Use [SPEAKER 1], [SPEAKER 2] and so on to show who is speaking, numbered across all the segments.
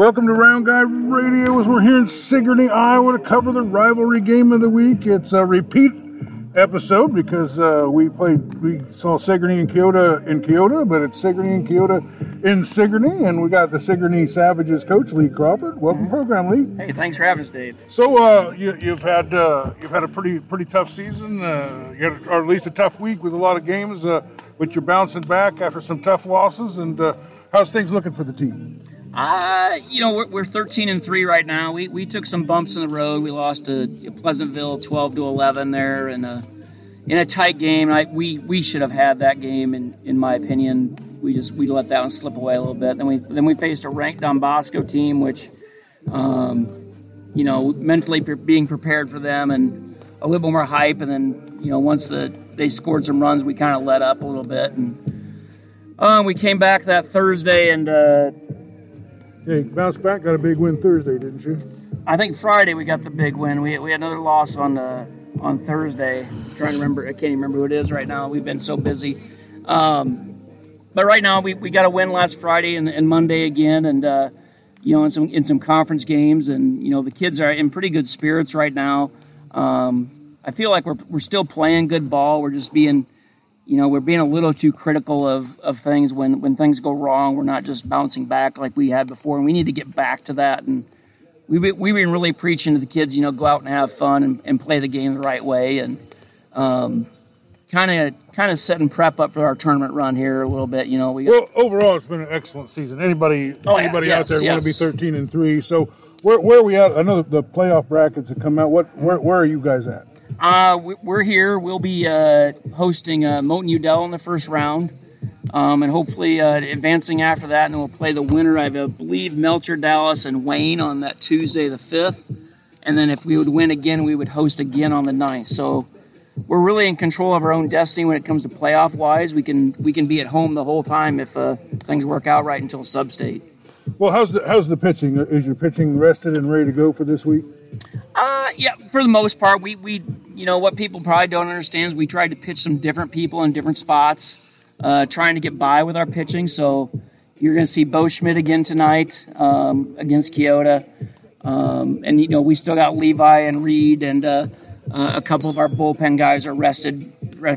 [SPEAKER 1] Welcome to Round Guy Radio as we're here in Sigourney, Iowa to cover the rivalry game of the week. It's a repeat episode because uh, we played, we saw Sigourney and Keota in Keota, but it's Sigourney and Keota in Sigourney, and we got the Sigourney Savages coach Lee Crawford. Welcome, mm-hmm. program Lee.
[SPEAKER 2] Hey, thanks for having us, Dave.
[SPEAKER 1] So uh, you, have had uh, you've had a pretty pretty tough season, uh, you had, or at least a tough week with a lot of games, uh, but you're bouncing back after some tough losses. And uh, how's things looking for the team?
[SPEAKER 2] Uh, you know, we're, we're 13 and 3 right now. We, we took some bumps in the road. We lost to Pleasantville 12 to 11 there in a in a tight game. I, we we should have had that game in in my opinion. We just we let that one slip away a little bit. Then we then we faced a ranked Don Bosco team, which, um, you know, mentally pre- being prepared for them and a little more hype. And then you know once the they scored some runs, we kind of let up a little bit and. Um, we came back that Thursday and uh,
[SPEAKER 1] Hey, bounced back, got a big win Thursday, didn't you?
[SPEAKER 2] I think Friday we got the big win. We, we had another loss on the on Thursday. I'm trying to remember, I can't even remember who it is right now. We've been so busy. Um, but right now we, we got a win last Friday and, and Monday again, and uh, you know in some in some conference games, and you know the kids are in pretty good spirits right now. Um, I feel like we're we're still playing good ball. We're just being you know, we're being a little too critical of, of things when, when things go wrong. We're not just bouncing back like we had before, and we need to get back to that. And we've been, we've been really preaching to the kids, you know, go out and have fun and, and play the game the right way, and kind of kind of setting prep up for our tournament run here a little bit. You know, we
[SPEAKER 1] got, well overall it's been an excellent season. Anybody oh, anybody yeah, yes, out there yes. want to be thirteen and three? So where where are we at? I know the playoff brackets have come out. What where where are you guys at?
[SPEAKER 2] Uh, we're here. We'll be uh, hosting uh, Moulton Udell in the first round, um, and hopefully uh, advancing after that. And we'll play the winner. I believe Melcher, Dallas, and Wayne on that Tuesday, the fifth. And then if we would win again, we would host again on the 9th. So we're really in control of our own destiny when it comes to playoff wise. We can we can be at home the whole time if uh, things work out right until sub state.
[SPEAKER 1] Well, how's the how's the pitching? Is your pitching rested and ready to go for this week?
[SPEAKER 2] Uh, yeah, for the most part, we we you know what people probably don't understand is we tried to pitch some different people in different spots, uh, trying to get by with our pitching. So you're going to see Bo Schmidt again tonight um, against Keota, um, and you know we still got Levi and Reed and uh, uh, a couple of our bullpen guys are rested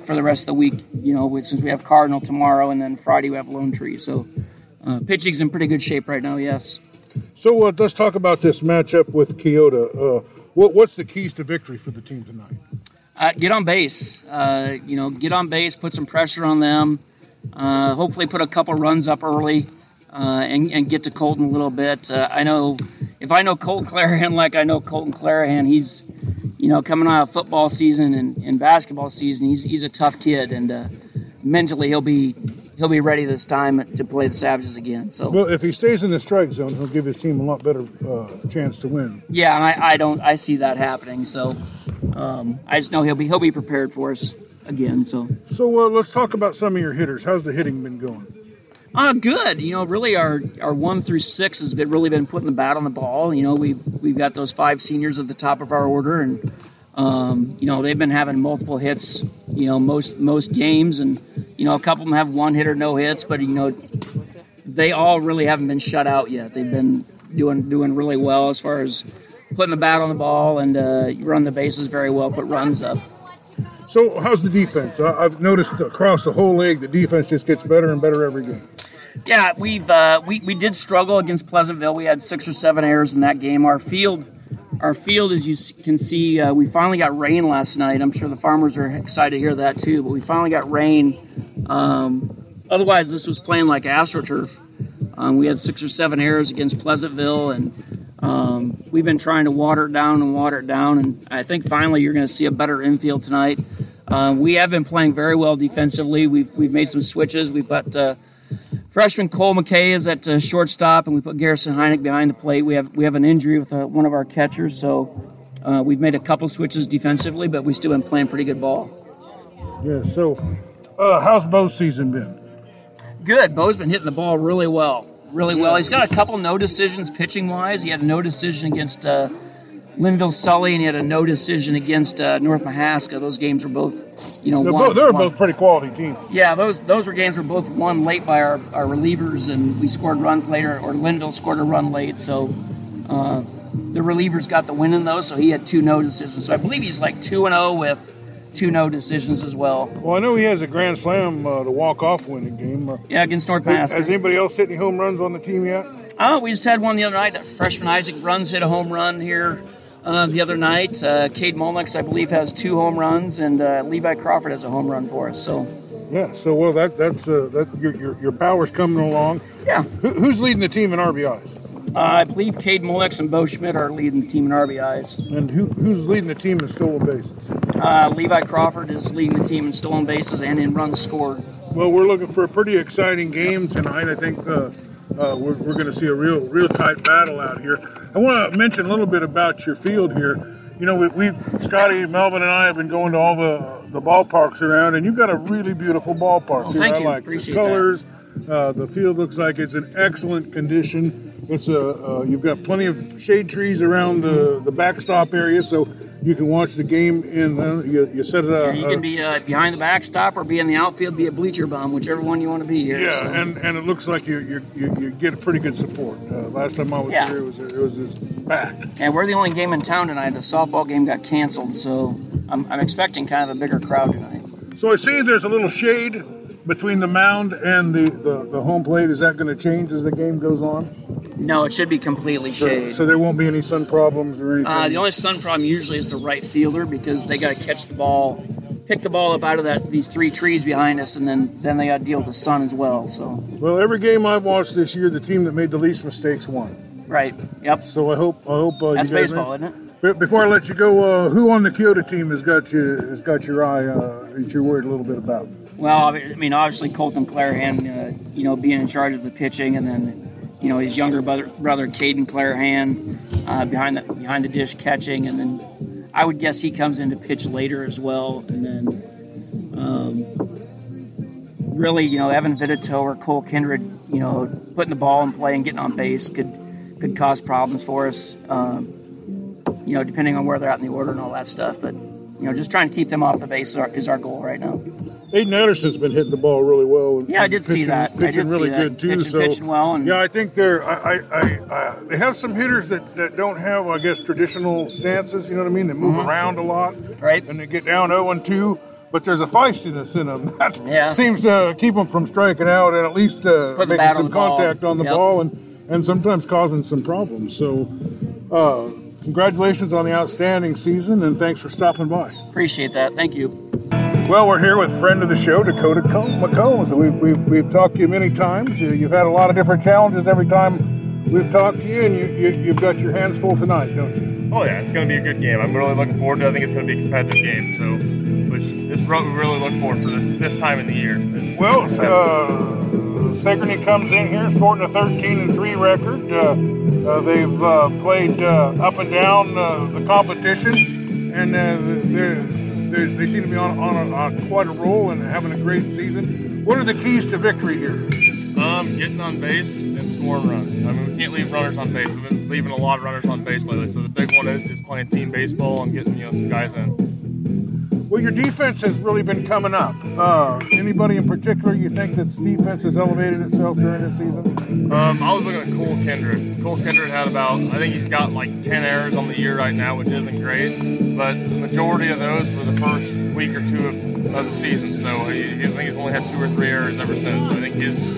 [SPEAKER 2] for the rest of the week. You know since we have Cardinal tomorrow and then Friday we have Lone Tree. So uh, pitching's in pretty good shape right now. Yes.
[SPEAKER 1] So uh, let's talk about this matchup with Keota. Uh, what, what's the keys to victory for the team tonight?
[SPEAKER 2] Uh, get on base. Uh, you know, get on base, put some pressure on them. Uh, hopefully, put a couple runs up early, uh, and, and, get to Colton a little bit. Uh, I know if I know Colton Clarahan like I know Colton Clarahan, he's you know coming out of football season and, and basketball season. He's he's a tough kid, and uh, mentally he'll be he'll be ready this time to play the Savages again. So,
[SPEAKER 1] well, if he stays in the strike zone, he'll give his team a lot better uh, chance to win.
[SPEAKER 2] Yeah, and I, I, don't I see that happening. So, um, I just know he'll be he'll be prepared for us again. So,
[SPEAKER 1] so uh, let's talk about some of your hitters. How's the hitting been going?
[SPEAKER 2] Uh, good. You know, really, our our one through six has been really been putting the bat on the ball. You know, we've we've got those five seniors at the top of our order, and um, you know, they've been having multiple hits, you know, most most games, and you know, a couple of them have one hit or no hits, but you know, they all really haven't been shut out yet. They've been doing doing really well as far as putting the bat on the ball and uh, run the bases very well, put runs up.
[SPEAKER 1] So, how's the defense? I've noticed across the whole league, the defense just gets better and better every game.
[SPEAKER 2] Yeah, we've uh, we we did struggle against Pleasantville. We had six or seven errors in that game. Our field our field, as you can see, uh, we finally got rain last night. I'm sure the farmers are excited to hear that too. But we finally got rain. Um, otherwise, this was playing like AstroTurf. Um, we had six or seven errors against Pleasantville, and um, we've been trying to water it down and water it down. And I think finally you're going to see a better infield tonight. Uh, we have been playing very well defensively. We've we've made some switches. We've got uh, Freshman Cole McKay is at uh, shortstop, and we put Garrison Heineck behind the plate. We have we have an injury with uh, one of our catchers, so uh, we've made a couple switches defensively, but we still been playing pretty good ball.
[SPEAKER 1] Yeah. So, uh, how's Bo's season been?
[SPEAKER 2] Good. Bo's been hitting the ball really well, really well. He's got a couple no decisions pitching wise. He had a no decision against uh, Lynnville Sully, and he had a no decision against uh, North Mahaska. Those games were both, you know, won-
[SPEAKER 1] both, they're
[SPEAKER 2] won-
[SPEAKER 1] both pretty quality teams.
[SPEAKER 2] Yeah, those those were games were both won late by our, our relievers, and we scored runs later. Or Lynnville scored a run late, so uh, the relievers got the win in those. So he had two no decisions. So I believe he's like two and zero with two no decisions as well.
[SPEAKER 1] Well, I know he has a grand slam, uh, the walk-off winning game. Uh,
[SPEAKER 2] Yeah, against North
[SPEAKER 1] has anybody else hit any home runs on the team yet?
[SPEAKER 2] Oh, we just had one the other night. Freshman Isaac Runs hit a home run here uh, the other night. Uh, Cade Molnix, I believe, has two home runs, and uh, Levi Crawford has a home run for us. So,
[SPEAKER 1] Yeah. So well, that that's uh, that your, your your power's coming along.
[SPEAKER 2] yeah,
[SPEAKER 1] Who, who's leading the team in RBIs?
[SPEAKER 2] uh, I believe Cade Molnix and Bo Schmidt are leading the team in RBIs.
[SPEAKER 1] And who who's leading the team in stolen bases?
[SPEAKER 2] Uh, Levi Crawford is leading the team in stolen bases and in runs scored.
[SPEAKER 1] Well, we're looking for a pretty exciting game tonight. I think uh, uh, we're, we're going to see a real real tight battle out here. I want to mention a little bit about your field here. You know, we, we Scotty, Melvin, and I have been going to all the the ballparks around, and you've got a really beautiful ballpark. here.
[SPEAKER 2] thank
[SPEAKER 1] I
[SPEAKER 2] you.
[SPEAKER 1] like
[SPEAKER 2] Appreciate
[SPEAKER 1] the colors. Uh, the field looks like it's in excellent condition. It's a uh, you've got plenty of shade trees around the the backstop area, so you can watch the game. In uh, you, you set it up.
[SPEAKER 2] You can be uh, behind the backstop or be in the outfield, be a bleacher bum, whichever one you want to be here.
[SPEAKER 1] Yeah,
[SPEAKER 2] so.
[SPEAKER 1] and, and it looks like you you, you, you get pretty good support. Uh, last time I was
[SPEAKER 2] Yeah.
[SPEAKER 1] here, it was it was just packed.
[SPEAKER 2] And we're the only game in town tonight. The softball game got canceled, so I'm, I'm expecting kind of a bigger crowd tonight.
[SPEAKER 1] So I see there's a little shade between the mound and the, the, the home plate. Is that going to change as the game goes on?
[SPEAKER 2] No, it should be completely
[SPEAKER 1] So,
[SPEAKER 2] shade.
[SPEAKER 1] so there won't be any sun problems or anything.
[SPEAKER 2] Uh, the only sun problem usually is the right fielder because they got to catch the ball, pick the ball up out of that these three trees behind us, and then then they got to deal with the sun as well. So
[SPEAKER 1] well, every game I've watched this year, the team that made the least mistakes won.
[SPEAKER 2] right, yep,
[SPEAKER 1] So I hope I hope uh,
[SPEAKER 2] that's
[SPEAKER 1] you guys
[SPEAKER 2] baseball, isn't it?
[SPEAKER 1] Before I let you go, uh, who on the Keota team has got you has got your eye uh, that you're worried a little bit about?
[SPEAKER 2] Well, I mean, obviously Colton Clarahan, uh, you know, being in charge of the pitching, and then you know his younger brother, brother Caden Clarahan, uh, behind the behind the dish catching, and then I would guess he comes in to pitch later as well, and then um, really, you know, Evan Vitito or Cole Kindred, you know, putting the ball in play and getting on base could could cause problems for us. Um, you know, depending on where they're at in the order and all that stuff, but. You know, just trying to keep them off the base is our, is our goal right now.
[SPEAKER 1] Aiden Anderson's been hitting the ball really well. and
[SPEAKER 2] Yeah, I did see
[SPEAKER 1] pitching-
[SPEAKER 2] that. I
[SPEAKER 1] Pitching
[SPEAKER 2] did
[SPEAKER 1] really
[SPEAKER 2] see that.
[SPEAKER 1] good too.
[SPEAKER 2] Pitching-
[SPEAKER 1] so
[SPEAKER 2] pitching well and-
[SPEAKER 1] yeah, I think they're. I, I, I, I, they have some hitters that, that don't have, I guess, traditional stances. You know what I mean? They move around a lot,
[SPEAKER 2] Mm-hmm. Right.
[SPEAKER 1] And they get down 0 and 2. But there's a feistiness in them that
[SPEAKER 2] Yeah.
[SPEAKER 1] seems to keep them from striking out and at least uh, making
[SPEAKER 2] bat on
[SPEAKER 1] some
[SPEAKER 2] ball.
[SPEAKER 1] contact on the
[SPEAKER 2] Yep.
[SPEAKER 1] ball and, and sometimes causing some problems. So, uh, congratulations on the outstanding season and thanks for stopping by.
[SPEAKER 2] Appreciate that. Thank you.
[SPEAKER 1] Well, we're here with friend of the show, Dakota Co- McCombs. We've, we've, we've talked to you many times. You- You've had a lot of different challenges every time we've talked to you, and you, you, you've got your hands full tonight, don't you?
[SPEAKER 3] Oh yeah, it's going to be a good game. I'm really looking forward to. it. I think it's going to be a competitive game. So, which is what we really look for for this this time in the year. It's-
[SPEAKER 1] Well, uh, Sigourney comes in here sporting a 13 and 3 record. Uh, uh, they've uh, played uh, up and down uh, the competition, and uh, they're, they seem to be on, on, a, on quite a roll and having a great season. What are the keys to victory here?
[SPEAKER 3] Um, getting on base and scoring runs. I mean, we can't leave runners on base. We've been leaving a lot of runners on base lately. So the big one is just playing team baseball and getting you know some guys in.
[SPEAKER 1] Well, your defense has really been coming up. Uh, anybody in particular you think that defense has elevated itself during this season?
[SPEAKER 3] Um, I was looking at Cole Kendrick. Cole Kendrick had about, I think he's got like 10 errors on the year right now, which isn't great. But the majority of those were the first week or two of, of the season. So he- I think he's only had two or three errors ever since. So I think his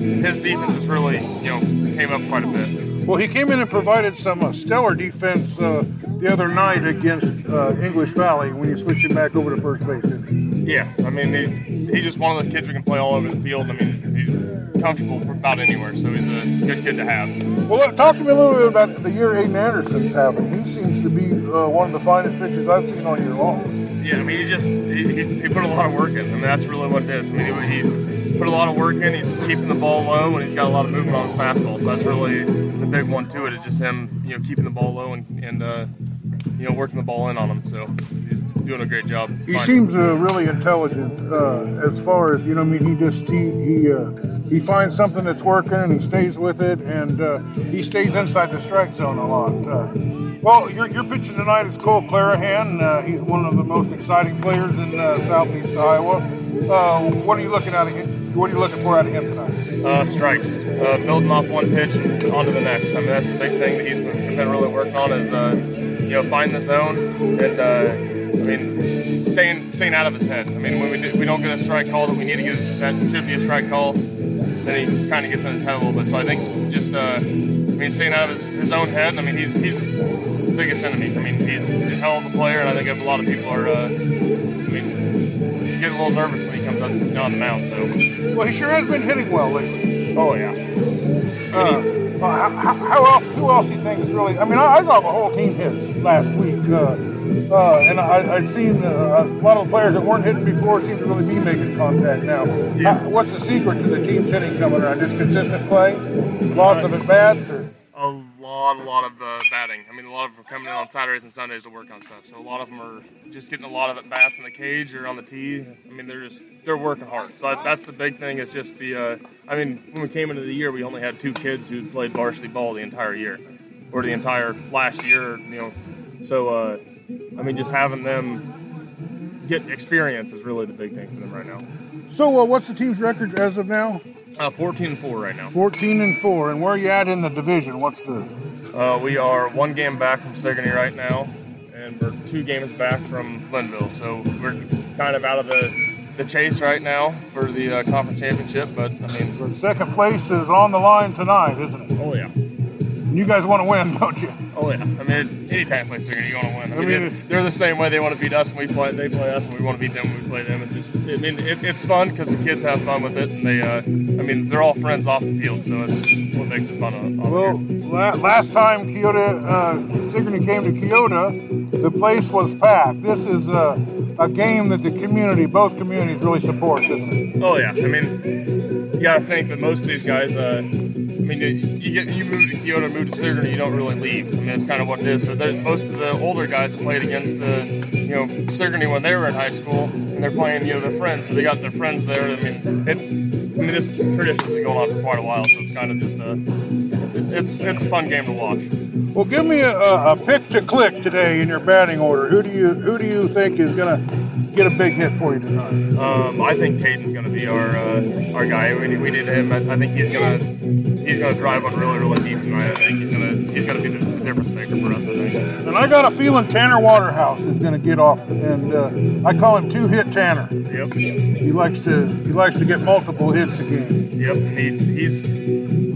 [SPEAKER 3] his defense has really, you know, came up quite a bit.
[SPEAKER 1] Well, he came in and provided some uh, stellar defense uh, the other night against uh, English Valley when you switched him back over to first base, didn't he?
[SPEAKER 3] Yes, I mean he's he's just one of those kids we can play all over the field. I mean he's comfortable about anywhere, so he's a good kid to have.
[SPEAKER 1] Well, look, talk to me a little bit about the year Aiden Anderson's having. He seems to be uh, one of the finest pitchers I've seen all year long.
[SPEAKER 3] Yeah, I mean, he just he, he, he put a lot of work in. I mean, that's really what it is. I mean, he, he put a lot of work in. He's keeping the ball low, and he's got a lot of movement on his fastball. So that's really the big one to it. Is just him, you know, keeping the ball low and, and uh, you know working the ball in on him. So he's doing a great job.
[SPEAKER 1] He
[SPEAKER 3] Fine.
[SPEAKER 1] seems uh, really intelligent uh, as far as you know. I mean, he just he he uh, he finds something that's working and he stays with it, and uh, he stays inside the strike zone a lot. Uh, Well, your, your pitching tonight is Cole Clarahan. Uh, he's one of the most exciting players in uh, Southeast Iowa. Uh, what are you looking at him? What are you looking for out of him tonight?
[SPEAKER 3] Uh, strikes, uh, building off one pitch and on to the next. I mean, that's the big thing that he's been, been really working on is uh, you know find the zone and uh, I mean staying staying out of his head. I mean, when we, do, we don't get a strike call that we need to get that should be a strike call, then he kind of gets in his head a little bit. So I think just uh, I mean staying out of his, his own head. I mean, he's he's biggest enemy. I mean, he's a hell of a player, and I think a lot of people are. Uh, I mean, get a little nervous when he comes on, on the mound. So.
[SPEAKER 1] Well, he sure has been hitting well lately.
[SPEAKER 3] Oh yeah.
[SPEAKER 1] Uh, uh, how, how else? Who else do you think is really? I mean, I, I thought the whole team hit last week, uh, uh, and I, I'd seen uh, a lot of the players that weren't hitting before seem to really be making contact now.
[SPEAKER 3] Yeah.
[SPEAKER 1] How- what's the secret to the team's hitting coming around? Just consistent play, lots of at bats, or
[SPEAKER 3] lot, a lot of uh, batting. I mean, a lot of them are coming in on Saturdays and Sundays to work on stuff. So a lot of them are just getting a lot of at bats in the cage or on the tee. I mean, they're just they're working hard. So that's the big thing. Is just the. Uh, I mean, when we came into the year, we only had two kids who played varsity ball the entire year, or the entire last year. You know, so uh, I mean, just having them get experience is really the big thing for them right now.
[SPEAKER 1] so. Uh, what's the team's record as of now?
[SPEAKER 3] Uh, 14 and four right now.
[SPEAKER 1] 14 and four. And where are you at in the division? What's the?
[SPEAKER 3] Uh, we are one game back from Sigourney right now, and we're two games back from Lynnville. So we're kind of out of the, the chase right now for the uh, conference championship. But I mean,
[SPEAKER 1] The second place is on the line tonight, isn't it?
[SPEAKER 3] oh yeah,
[SPEAKER 1] you guys want to win, don't you?
[SPEAKER 3] oh yeah. I mean, anytime you play Sigourney, you want to win. I,
[SPEAKER 1] I
[SPEAKER 3] mean,
[SPEAKER 1] mean-
[SPEAKER 3] they're the same way. They want to beat us when we play. They play us, and we want to beat them when we play them. It's just, I mean, it, it's fun because the kids have fun with it, and they, uh, I mean, they're all friends off the field, so it's what makes it fun on, on
[SPEAKER 1] Well, la- last time Keota, uh, Sigourney came to Keota, the place was packed. This is a, a game that the community, both communities, really supports, isn't it?
[SPEAKER 3] Oh yeah, I mean, you gotta think that most of these guys. Uh, I mean, you, get you move to Keota, move to Sigourney, you don't really leave. I mean, it's kind of what it is. So most of the older guys that played against the, you know, Sigourney when they were in high school, and they're playing, you know, their friends. So they got their friends there. I mean, it's, I mean, this tradition's been going on for quite a while, so it's kind of just a, it's, it's, it's, it's a fun game to watch.
[SPEAKER 1] Well, give me a, a, a pick to click today in your batting order. Who do you who do you think is going to get a big hit for you tonight?
[SPEAKER 3] Um, I think Caden's going to be our uh, our guy. We, we need him. I, I think he's going to he's going to drive one really really deep tonight. I think he's going to he's going to be the difference maker for us. I think.
[SPEAKER 1] And I got a feeling Tanner Waterhouse is going to get off, and uh, I call him two hit Tanner.
[SPEAKER 3] Yep.
[SPEAKER 1] He likes to he likes to get multiple hits a game.
[SPEAKER 3] Yep. And he he's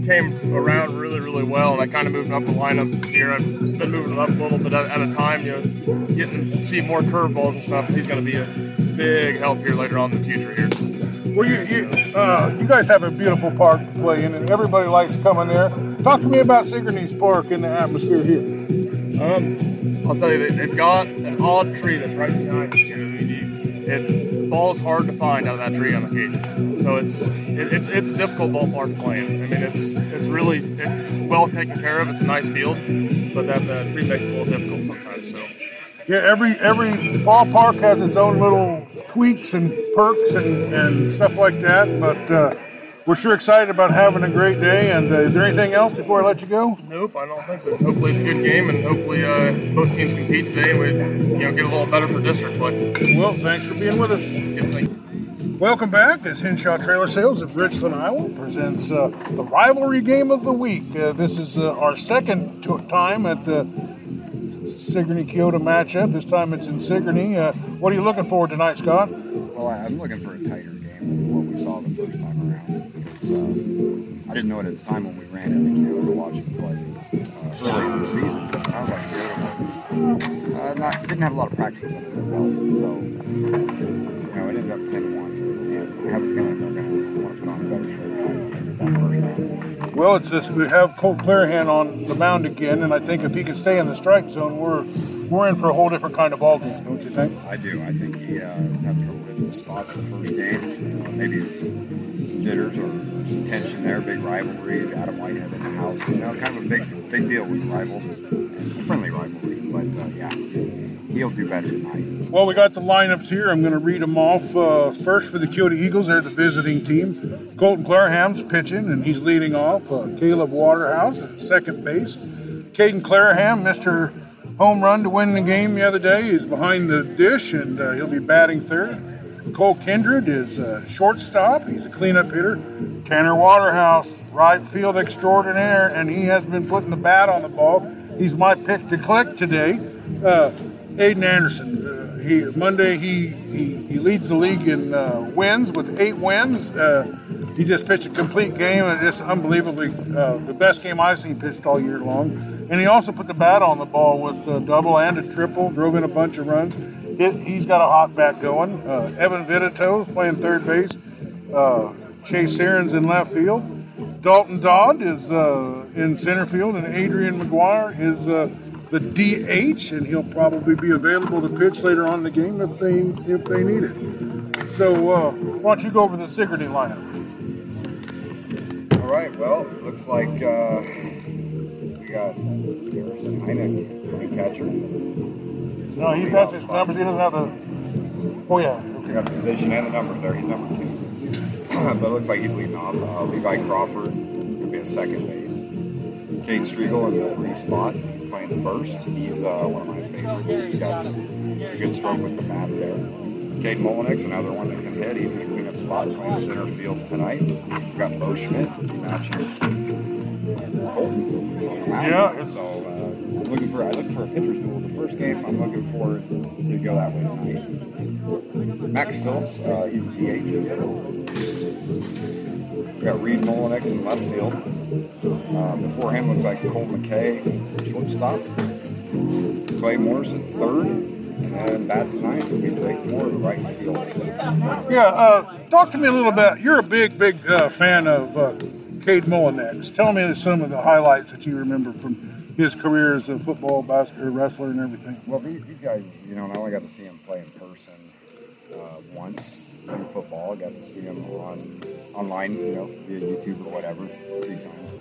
[SPEAKER 3] came around really really well, and I kind of moved up the lineup here. I've been moving him up a little bit at, a time. You know, getting to see more curveballs and stuff. He's going to be a big help here later on in the future here.
[SPEAKER 1] Well, you you, uh, you guys have a beautiful park to play in, and everybody likes coming there. Talk to me about Sigourney's Park and the atmosphere here.
[SPEAKER 3] Um, I'll tell you, they, they've got an odd tree that's right behind us here. I mean, you, it ball's hard to find out of that tree on the occasion. So it's it, it's it's a difficult ballpark to play in. I mean, it's it's really it, well taken care of. It's a nice field, but that uh, tree makes it a little difficult sometimes. So
[SPEAKER 1] Yeah, every every ballpark has its own little tweaks and perks and, and stuff like that. But uh, we're sure excited about having a great day. And uh, is there anything else before I let you go?
[SPEAKER 3] nope, I don't think so. Hopefully it's a good game, and hopefully uh, both teams compete today, and we you know get a little better for district play.
[SPEAKER 1] Well, thanks for being with us.
[SPEAKER 3] Yep, thank you.
[SPEAKER 1] Welcome back. This Henshaw Trailer Sales of Richland, Iowa presents uh, the rivalry game of the week. Uh, this is uh, our second t- time at the Sigourney Keota matchup. This time it's in Sigourney. Uh, what are you looking for tonight, Scott?
[SPEAKER 4] Well, I- I'm looking for a tighter game than what we saw the first time around because uh, I didn't know it at the time when we ran into Keota to watch them play uh, early in the season. But it sounds like Keota was uh, not didn't have a lot of practice their belt, so you know it ended up 10-1. And I have a feeling they're going to want to put on a better.
[SPEAKER 1] Well, it's this. We have Colt Clarahan on the mound again, and I think if he can stay in the strike zone, we're we're in for a whole different kind of ball game, don't you think?
[SPEAKER 4] I do. I think he uh, was having trouble hitting the spots the first game. Uh, maybe some, some jitters or some tension there. Big rivalry. Adam Whitehead in the house. You know, kind of a big big deal with a rival. It's a friendly rivalry. But uh, yeah, he'll do better tonight.
[SPEAKER 1] Well, we got the lineups here. I'm going to read them off. Uh, first for the Keota Eagles, they're the visiting team. Colton Clarahan's pitching, and he's leading off. Uh, Caleb Waterhouse is at second base. Caden Clarahan, Mr. home run to win the game the other day. He's behind the dish, and uh, he'll be batting third. Cole Kindred is a shortstop. He's a cleanup hitter. Tanner Waterhouse, right field extraordinaire, and he has been putting the bat on the ball. He's my pick to click today. Uh, Aiden Anderson. Uh, he Monday he, he he leads the league in uh, wins with eight wins. Uh, he just pitched a complete game and just unbelievably uh, the best game I've seen pitched all year long. And he also put the bat on the ball with a double and a triple, drove in a bunch of runs. It, he's got a hot bat going. Uh, Evan Vitito's playing third base. Uh, Chase Aaron's in left field. Dalton Dodd is uh, in center field, and Adrian McGuire is uh, the DH, and he'll probably be available to pitch later on in the game if they if they need it. So, uh, why don't you go over the Sigourney lineup?
[SPEAKER 4] Right. Well, looks like uh, we got Garrison Heineck, playing catcher.
[SPEAKER 1] No, he has his numbers. He doesn't have the. Oh yeah.
[SPEAKER 4] We got the position and the numbers there. He's number two. but it looks like he's leading off. Uh, Levi Crawford could be a second base. Cade Striegel in the three spot, he's playing the first. He's uh, one of my favorites. He's got some, some good stroke with the bat there. Cade Molinix, another one that can hit. He's in the cleanup spot, playing center field tonight. We've got Bo Schmidt matching Colts on the.
[SPEAKER 1] Yeah,
[SPEAKER 4] So uh, looking for I looked for a pitcher's duel the first game. I'm looking for to go that way tonight. Max Phillips, uh, he's a DH. We got Reed Molinex in left field. Uh, before him looks like Cole McKay, shortstop. Clay Morris at third. And bat tonight will be Blake right field.
[SPEAKER 1] Yeah. Uh, talk to me a little bit. You're a big, big uh, fan of uh, Cade Mullinex. Tell me some of the highlights that you remember from his career as a football, basketball, wrestler, and everything.
[SPEAKER 4] Well, these, guys, you know, I only got to see him play in person uh, once in football. I got to see him on online, you know, via YouTube or whatever, three times.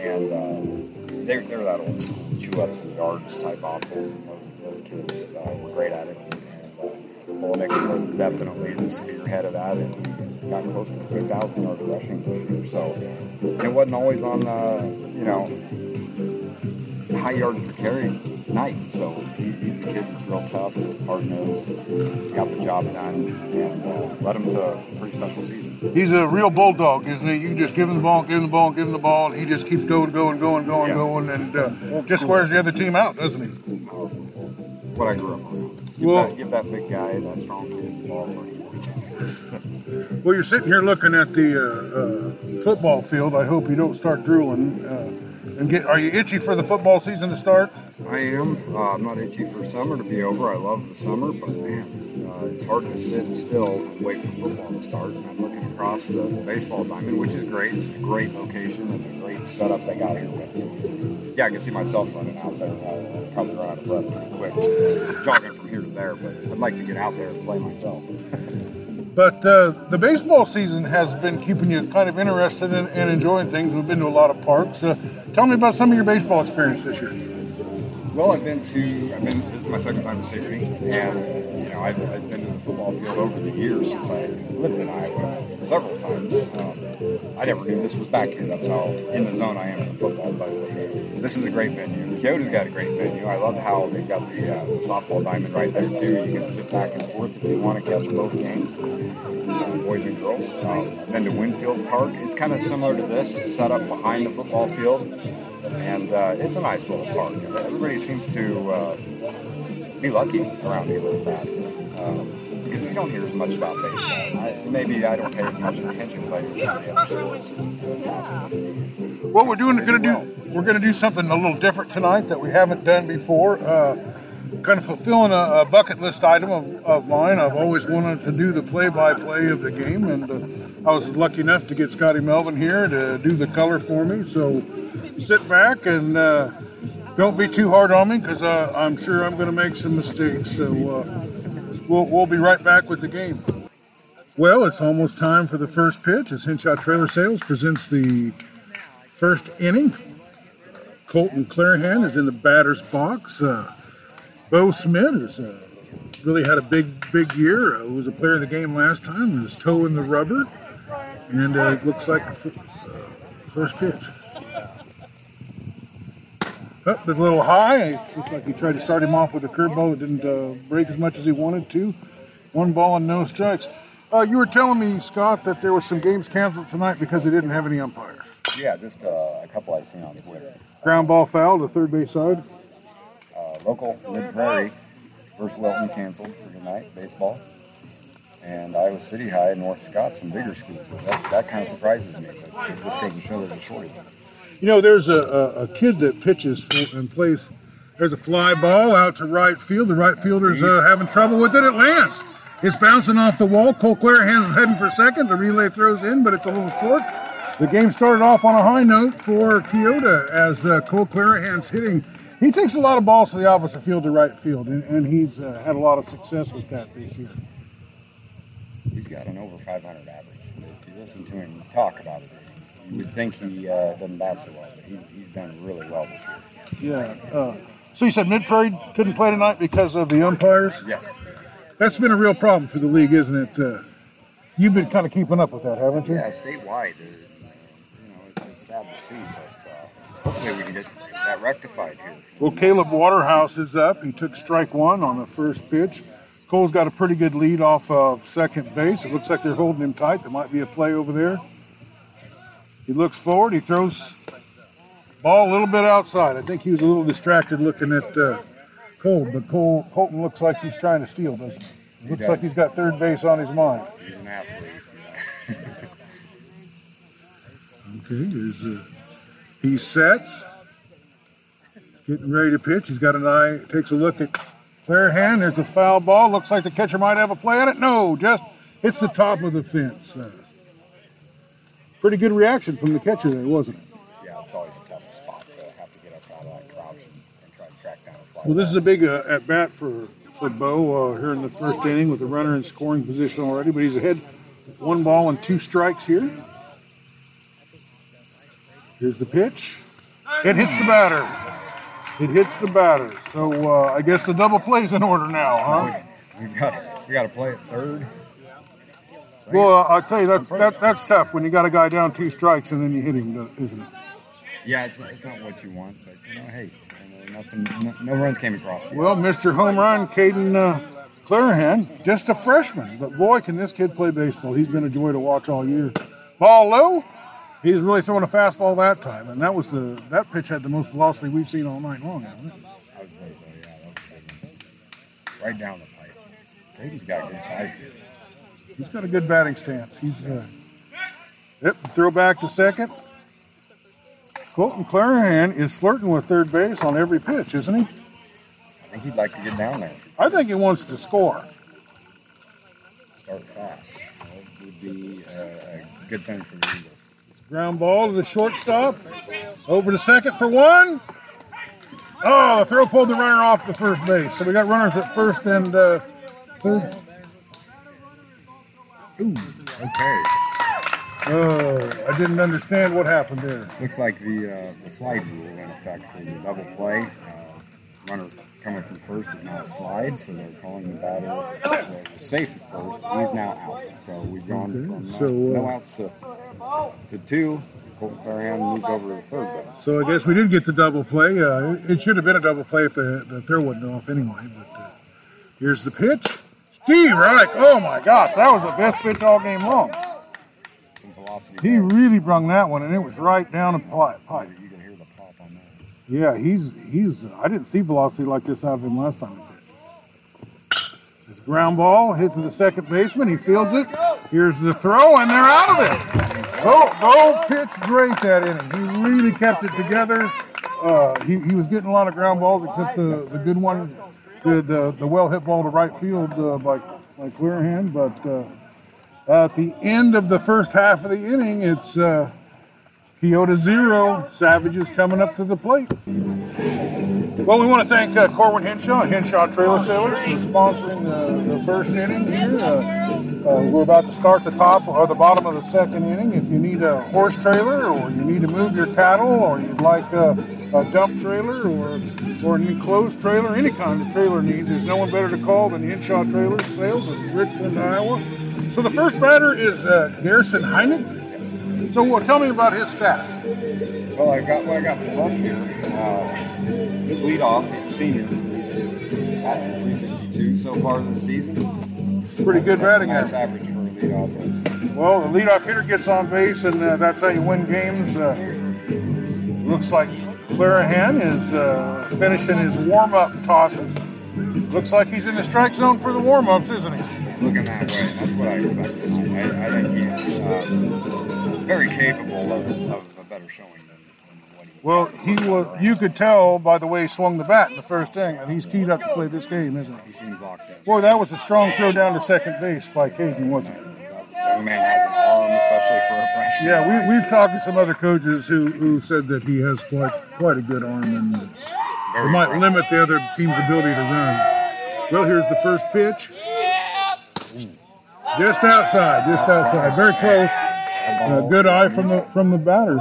[SPEAKER 4] And uh, they're, they're that old school chew ups and yards type offense, and those, those kids uh, were great at it. And uh, Mullenix was definitely the spearhead of that, and got close to 2,000 yards rushing this year. So it wasn't always on the, you know, high yard per carry night. So he, he's a kid that's real tough, hard nosed, got the job done, and uh, led him to a pretty special season.
[SPEAKER 1] He's a real bulldog, isn't he? You just give him the ball, give him the ball, give him the ball, and he just keeps going, going, going, going,
[SPEAKER 4] Yeah.
[SPEAKER 1] going, and uh, just wears the other team out, doesn't he?
[SPEAKER 4] Cool. What I grew up on. Give,
[SPEAKER 1] Well-
[SPEAKER 4] that, give that big guy, that strong kid, the ball 30, 40.
[SPEAKER 1] Well, you're sitting here looking at the uh, uh, football field. I hope you don't start drooling. Uh, and get, are you itchy for the football season to start?
[SPEAKER 4] I am. Uh, I'm not itchy for summer to be over. I love the summer, but man, uh, it's hard to sit still and wait for football to start. And I'm looking across the baseball diamond, which is great. It's a great location and a great setup they got here. But yeah, I can see myself running out there. Uh, probably run out of breath pretty quick, jogging from here to there. But I'd like to get out there and play myself.
[SPEAKER 1] But uh, the baseball season has been keeping you kind of interested in, and enjoying things. We've been to a lot of parks. Uh, tell me about some of your baseball experience this year.
[SPEAKER 4] Well, I've been to, I've been, this is my second time to Sigourney, and, know, I've, I've been to the football field over the years since I lived in Iowa several times. Um, I never knew this was back here. That's how in the zone I am for football, but this is a great venue. Keota's got a great venue. I love how they've got the, uh, the softball diamond right there, too. You can sit back and forth if you want to catch both games, uh, boys and girls. Um, I've been to Winfield Park. It's kind of similar to this. It's set up behind the football field and uh, it's a nice little park. Everybody seems to uh, be lucky around here with that um, because you don't hear as much about baseball. I, maybe I don't pay as much attention sports.
[SPEAKER 1] What we're doing, going to do, we're going to do something a little different tonight that we haven't done before. Uh, kind of fulfilling a, a bucket list item of, of mine. I've always wanted to do the play-by-play of the game, and uh, I was lucky enough to get Scotty Melvin here to do the color for me. So sit back and uh, don't be too hard on me because uh, I'm sure I'm going to make some mistakes. So uh, we'll, we'll be right back with the game. Well, it's almost time for the first pitch as Henshaw Trailer Sales presents the first inning. Colton Clarahan is in the batter's box. Uh, Bo Schmidt has uh, really had a big, big year. Uh, was a player in the game last time. His toe in the rubber, and uh, it looks like the f- first pitch. Oh, a little high. It looked like he tried to start him off with a curveball that didn't uh, break as much as he wanted to. One ball and no strikes. Uh, you were telling me, Scott, that there were some games canceled tonight because they didn't have any umpires.
[SPEAKER 4] Yeah, just uh, a couple I seen on Twitter.
[SPEAKER 1] Ground ball foul to third base side.
[SPEAKER 4] Uh, local Mid Prairie versus Wilton canceled for tonight, baseball. And Iowa City High, North Scott, some bigger schools. That, that kind of surprises me. But just goes to show there's a shortage.
[SPEAKER 1] You know, there's a, a, a kid that pitches and plays. There's a fly ball out to right field. The right fielder's uh, having trouble with it. It lands. It's bouncing off the wall. Cole Clarahan's heading for second. The relay throws in, but it's a little short. The game started off on a high note for Keota as uh, Cole Clarahan's hitting. He takes a lot of balls to the opposite field to right field, and, and he's uh, had a lot of success with that this year.
[SPEAKER 4] He's got an over 500 average. If you listen to him talk about it, you would think he uh, doesn't bat so well, but he's, he's done really well this
[SPEAKER 1] year. Yeah. Uh, so you said Mid Prairie couldn't play tonight because of the umpires?
[SPEAKER 4] Yes.
[SPEAKER 1] That's been a real problem for the league, isn't it? Uh, you've been kind of keeping up with that, haven't you?
[SPEAKER 4] Yeah, statewide, uh, you know, it's, it's, sad to see, but uh, hopefully we can get that rectified here.
[SPEAKER 1] Well, Caleb Waterhouse is up. He took strike one on the first pitch. Cole's got a pretty good lead off of second base. It looks like they're holding him tight. There might be a play over there. He looks forward. He throws ball a little bit outside. I think he was a little distracted looking at uh, Cole, but Cole Colton looks like he's trying to steal, doesn't he? he looks does. like he's got third base on his mind.
[SPEAKER 4] He's an athlete.
[SPEAKER 1] okay, there's uh, he sets. He's getting ready to pitch. He's got an eye. Takes a look at Clarahan. There's a foul ball. Looks like the catcher might have a play at it. No, just it's the top of the fence. Uh, pretty good reaction from the catcher there, wasn't it?
[SPEAKER 4] Yeah, it's always a tough spot to have to get up out of that crouch and, and try to track down a fly.
[SPEAKER 1] Well, this is a big uh, at bat for for Bo uh, here in the first inning with the runner in scoring position already, but he's ahead one ball and two strikes here. Here's the pitch. It hits the batter. It hits the batter. So uh, I guess the double play's in order now, huh?
[SPEAKER 4] We got we got to play at third.
[SPEAKER 1] Well, I'll tell you that's that, that's tough when you got a guy down two strikes and then you hit him, isn't it?
[SPEAKER 4] Yeah, it's not, it's not what you want, but you know, hey, nothing, no, no runs came across.
[SPEAKER 1] Well, Mr. Home Run, Caden uh, Clarahan, just a freshman, but boy, can this kid play baseball. He's been a joy to watch all year. Ball low. He's really throwing a fastball that time, and that was the that pitch had the most velocity we've seen all night long, hasn't it?
[SPEAKER 4] I would say so. Yeah, that was right down the pipe. Brady's got good size here.
[SPEAKER 1] He's got a good batting stance. He's uh, yep. Throw back to second. Colton Clarahan is flirting with third base on every pitch, isn't he?
[SPEAKER 4] I think he'd like to get down there.
[SPEAKER 1] I think he wants to score.
[SPEAKER 4] Start fast. That would be a, a good thing for the Eagles.
[SPEAKER 1] Ground ball to the shortstop. Over to second for one. Oh, the throw pulled the runner off the first base. So we got runners at first and uh, third.
[SPEAKER 4] Ooh, okay.
[SPEAKER 1] Oh, I didn't understand what happened there.
[SPEAKER 4] Looks like the uh, the slide rule in effect for the double play. Uh, runner coming from first is now a slide, so they're calling the batter that was safe at first. He's now out. So we've gone okay. from uh, so, no uh, outs to to two. Colton Clarahan moved over to the third base.
[SPEAKER 1] So I guess we did get the double play. Uh, it should have been a double play if the, the throw wasn't off anyway. But uh, here's the pitch. Steve Reich, oh my gosh, that was the best pitch all game long. He really brung that one, and it was right down the pipe.
[SPEAKER 4] You can hear the pop on that.
[SPEAKER 1] Yeah, he's he's. I didn't see velocity like this out of him last time. It's ground ball hits the second baseman. He fields it. Here's the throw, and they're out of it. Bo, Bo pitched great that inning. He really kept it together. Uh, he, he was getting a lot of ground balls, except the, the good one the, uh, the well hit ball to right field uh, by, by Clarahan. But uh, at the end of the first half of the inning, it's Keota zero. Savages coming up to the plate. Well, we want to thank uh, Corwin Henshaw, Henshaw Trailer Sailors, for sponsoring the, the first inning here. Uh, uh, we're about to start the top or the bottom of the second inning. If you need a horse trailer, or you need to move your cattle, or you'd like a, a dump trailer, or or an enclosed trailer, any kind of trailer needs, there's no one better to call than Henshaw Trailer Sales in Richland, Iowa. So the first batter is uh, Garrison Heineck. So, what? Tell me about his stats.
[SPEAKER 4] Well, I got what I got pulled up here. Uh, his leadoff, he's a senior. He's batting 352 so far this season.
[SPEAKER 1] It's Pretty good batting
[SPEAKER 4] nice
[SPEAKER 1] average.
[SPEAKER 4] for a leadoff.
[SPEAKER 1] Well, the leadoff hitter gets on base, and uh, that's how you win games. Uh, looks like Clarahan is uh, finishing his warm-up tosses. Looks like he's in the strike zone for the warm-ups, isn't he?
[SPEAKER 4] It's looking that way. That's what I expect. I, I think he's uh, very capable of, of a better showing than, than what he was.
[SPEAKER 1] Well, he was. You could tell by the way he swung the bat in the first inning that he's keyed up to play this game, isn't he?
[SPEAKER 4] He seems locked in.
[SPEAKER 1] Boy, that was a strong throw down to second base by Caden, wasn't it?
[SPEAKER 4] Young man has an arm, especially for a freshman.
[SPEAKER 1] Yeah, we, we've talked to some other coaches who, who said that he has quite quite a good arm and it might
[SPEAKER 4] impressive.
[SPEAKER 1] limit the other team's ability to run. Well, here's the first pitch. Just outside, just outside, very close.
[SPEAKER 4] That
[SPEAKER 1] Uh,
[SPEAKER 4] ball-
[SPEAKER 1] good eye from the from the batter.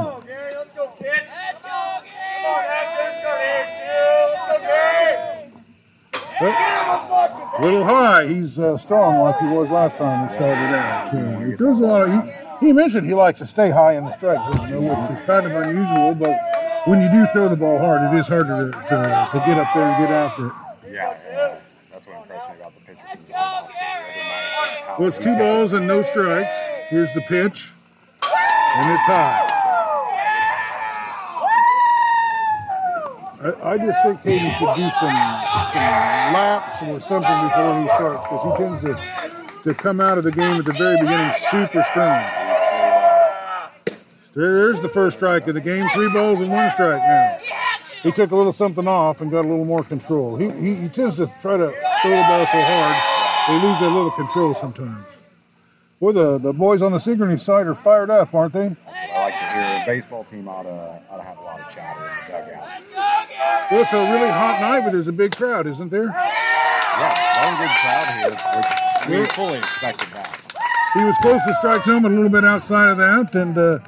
[SPEAKER 1] But little high. He's uh, strong like he was last time he started out. Uh, he throws a lot of. He, he mentioned he likes to stay high in the strike zone, you which is kind of unusual. But when you do throw the ball hard, it is harder to, to, to get up there and get after it.
[SPEAKER 4] Yeah, yeah. That's what impressed me about the pitcher from the other night. is how
[SPEAKER 1] Well, it's two balls and no strikes. Here's the pitch, and it's high. I, I just think Caden should do some some laps or something before he starts because he tends to to come out of the game at the very beginning super strong. There's the first strike of the game. Three balls and one strike now. He took a little something off and got a little more control. He, he, he tends to try to throw the ball so hard, they lose a little control sometimes. Boy, the, the boys on the Sigourney side are fired up, aren't they?
[SPEAKER 4] I like to hear. A baseball team ought to, ought to have a lot of chatter in the dugout.
[SPEAKER 1] Well, it's a really hot night, but there's a big crowd, isn't there?
[SPEAKER 4] Yeah, darn good crowd here, which we fully expected that.
[SPEAKER 1] He was close to strike zone, but a little bit outside of that, and uh,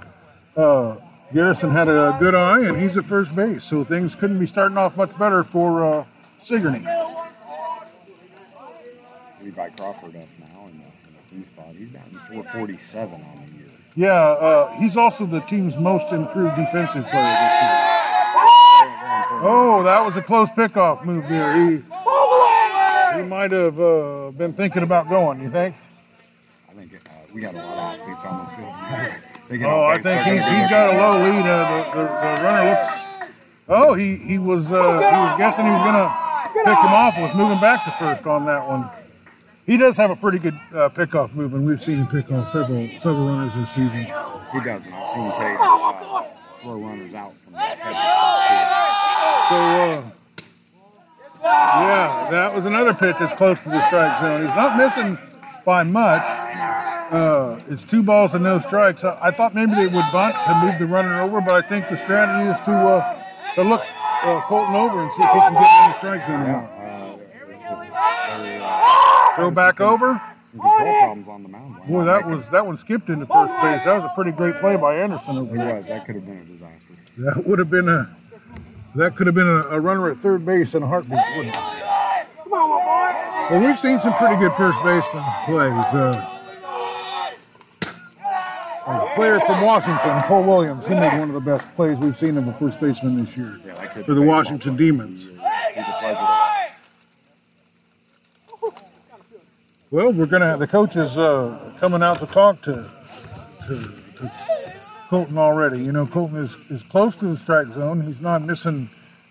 [SPEAKER 1] uh, Garrison had a good eye, and he's at first base, so things couldn't be starting off much better for uh, Sigourney.
[SPEAKER 4] Levi Crawford up now in the, in the two spot. He's batting 447 on the year.
[SPEAKER 1] Yeah, uh, he's also the team's most improved defensive player this year.
[SPEAKER 4] Very, very important.
[SPEAKER 1] Oh, that was a close pickoff move there. He he might have uh, been thinking about going. You think?
[SPEAKER 4] I think uh, we got a lot of athletes on this field.
[SPEAKER 1] Oh, I think he's he's got a low lead. Uh, the, the, the runner looks. Oh, he he was uh, he was guessing he was gonna pick him off. Was moving back to first on that one. He does have a pretty good uh, pickoff move, and we've seen him pick off several several runners this season.
[SPEAKER 4] He doesn't. I've seen Tate uh, throw runners out from the head
[SPEAKER 1] So, uh, yeah, that was another pitch that's close to the strike zone. He's not missing by much. Uh, it's two balls and no strikes. I, I thought maybe they would bunt to move the runner over, but I think the strategy is to uh, to look uh, Colton over and see if he can get in the strike zone. or
[SPEAKER 4] too.
[SPEAKER 1] not.
[SPEAKER 4] They're,
[SPEAKER 1] Throw back over.
[SPEAKER 4] some control problems on the mound.
[SPEAKER 1] Boy, that was that one skipped into first base. That was a pretty great play by Anderson over
[SPEAKER 4] It
[SPEAKER 1] there.
[SPEAKER 4] was. That could have been a disaster.
[SPEAKER 1] That would have been a that could have been a, a runner at third base in a heartbeat, wouldn't it? Well, we've seen some pretty good first basemen plays. Uh, a player from Washington, Paul Williams, he made one of the best plays we've seen of a first baseman this year
[SPEAKER 4] Yeah,
[SPEAKER 1] for the
[SPEAKER 4] plays
[SPEAKER 1] Washington
[SPEAKER 4] well.
[SPEAKER 1] Demons.
[SPEAKER 4] He's a pleasure to watch.
[SPEAKER 1] Well, we're gonna. The coach is uh, coming out to talk to, to to Colton already. You know, Colton is is close to the strike zone. He's not missing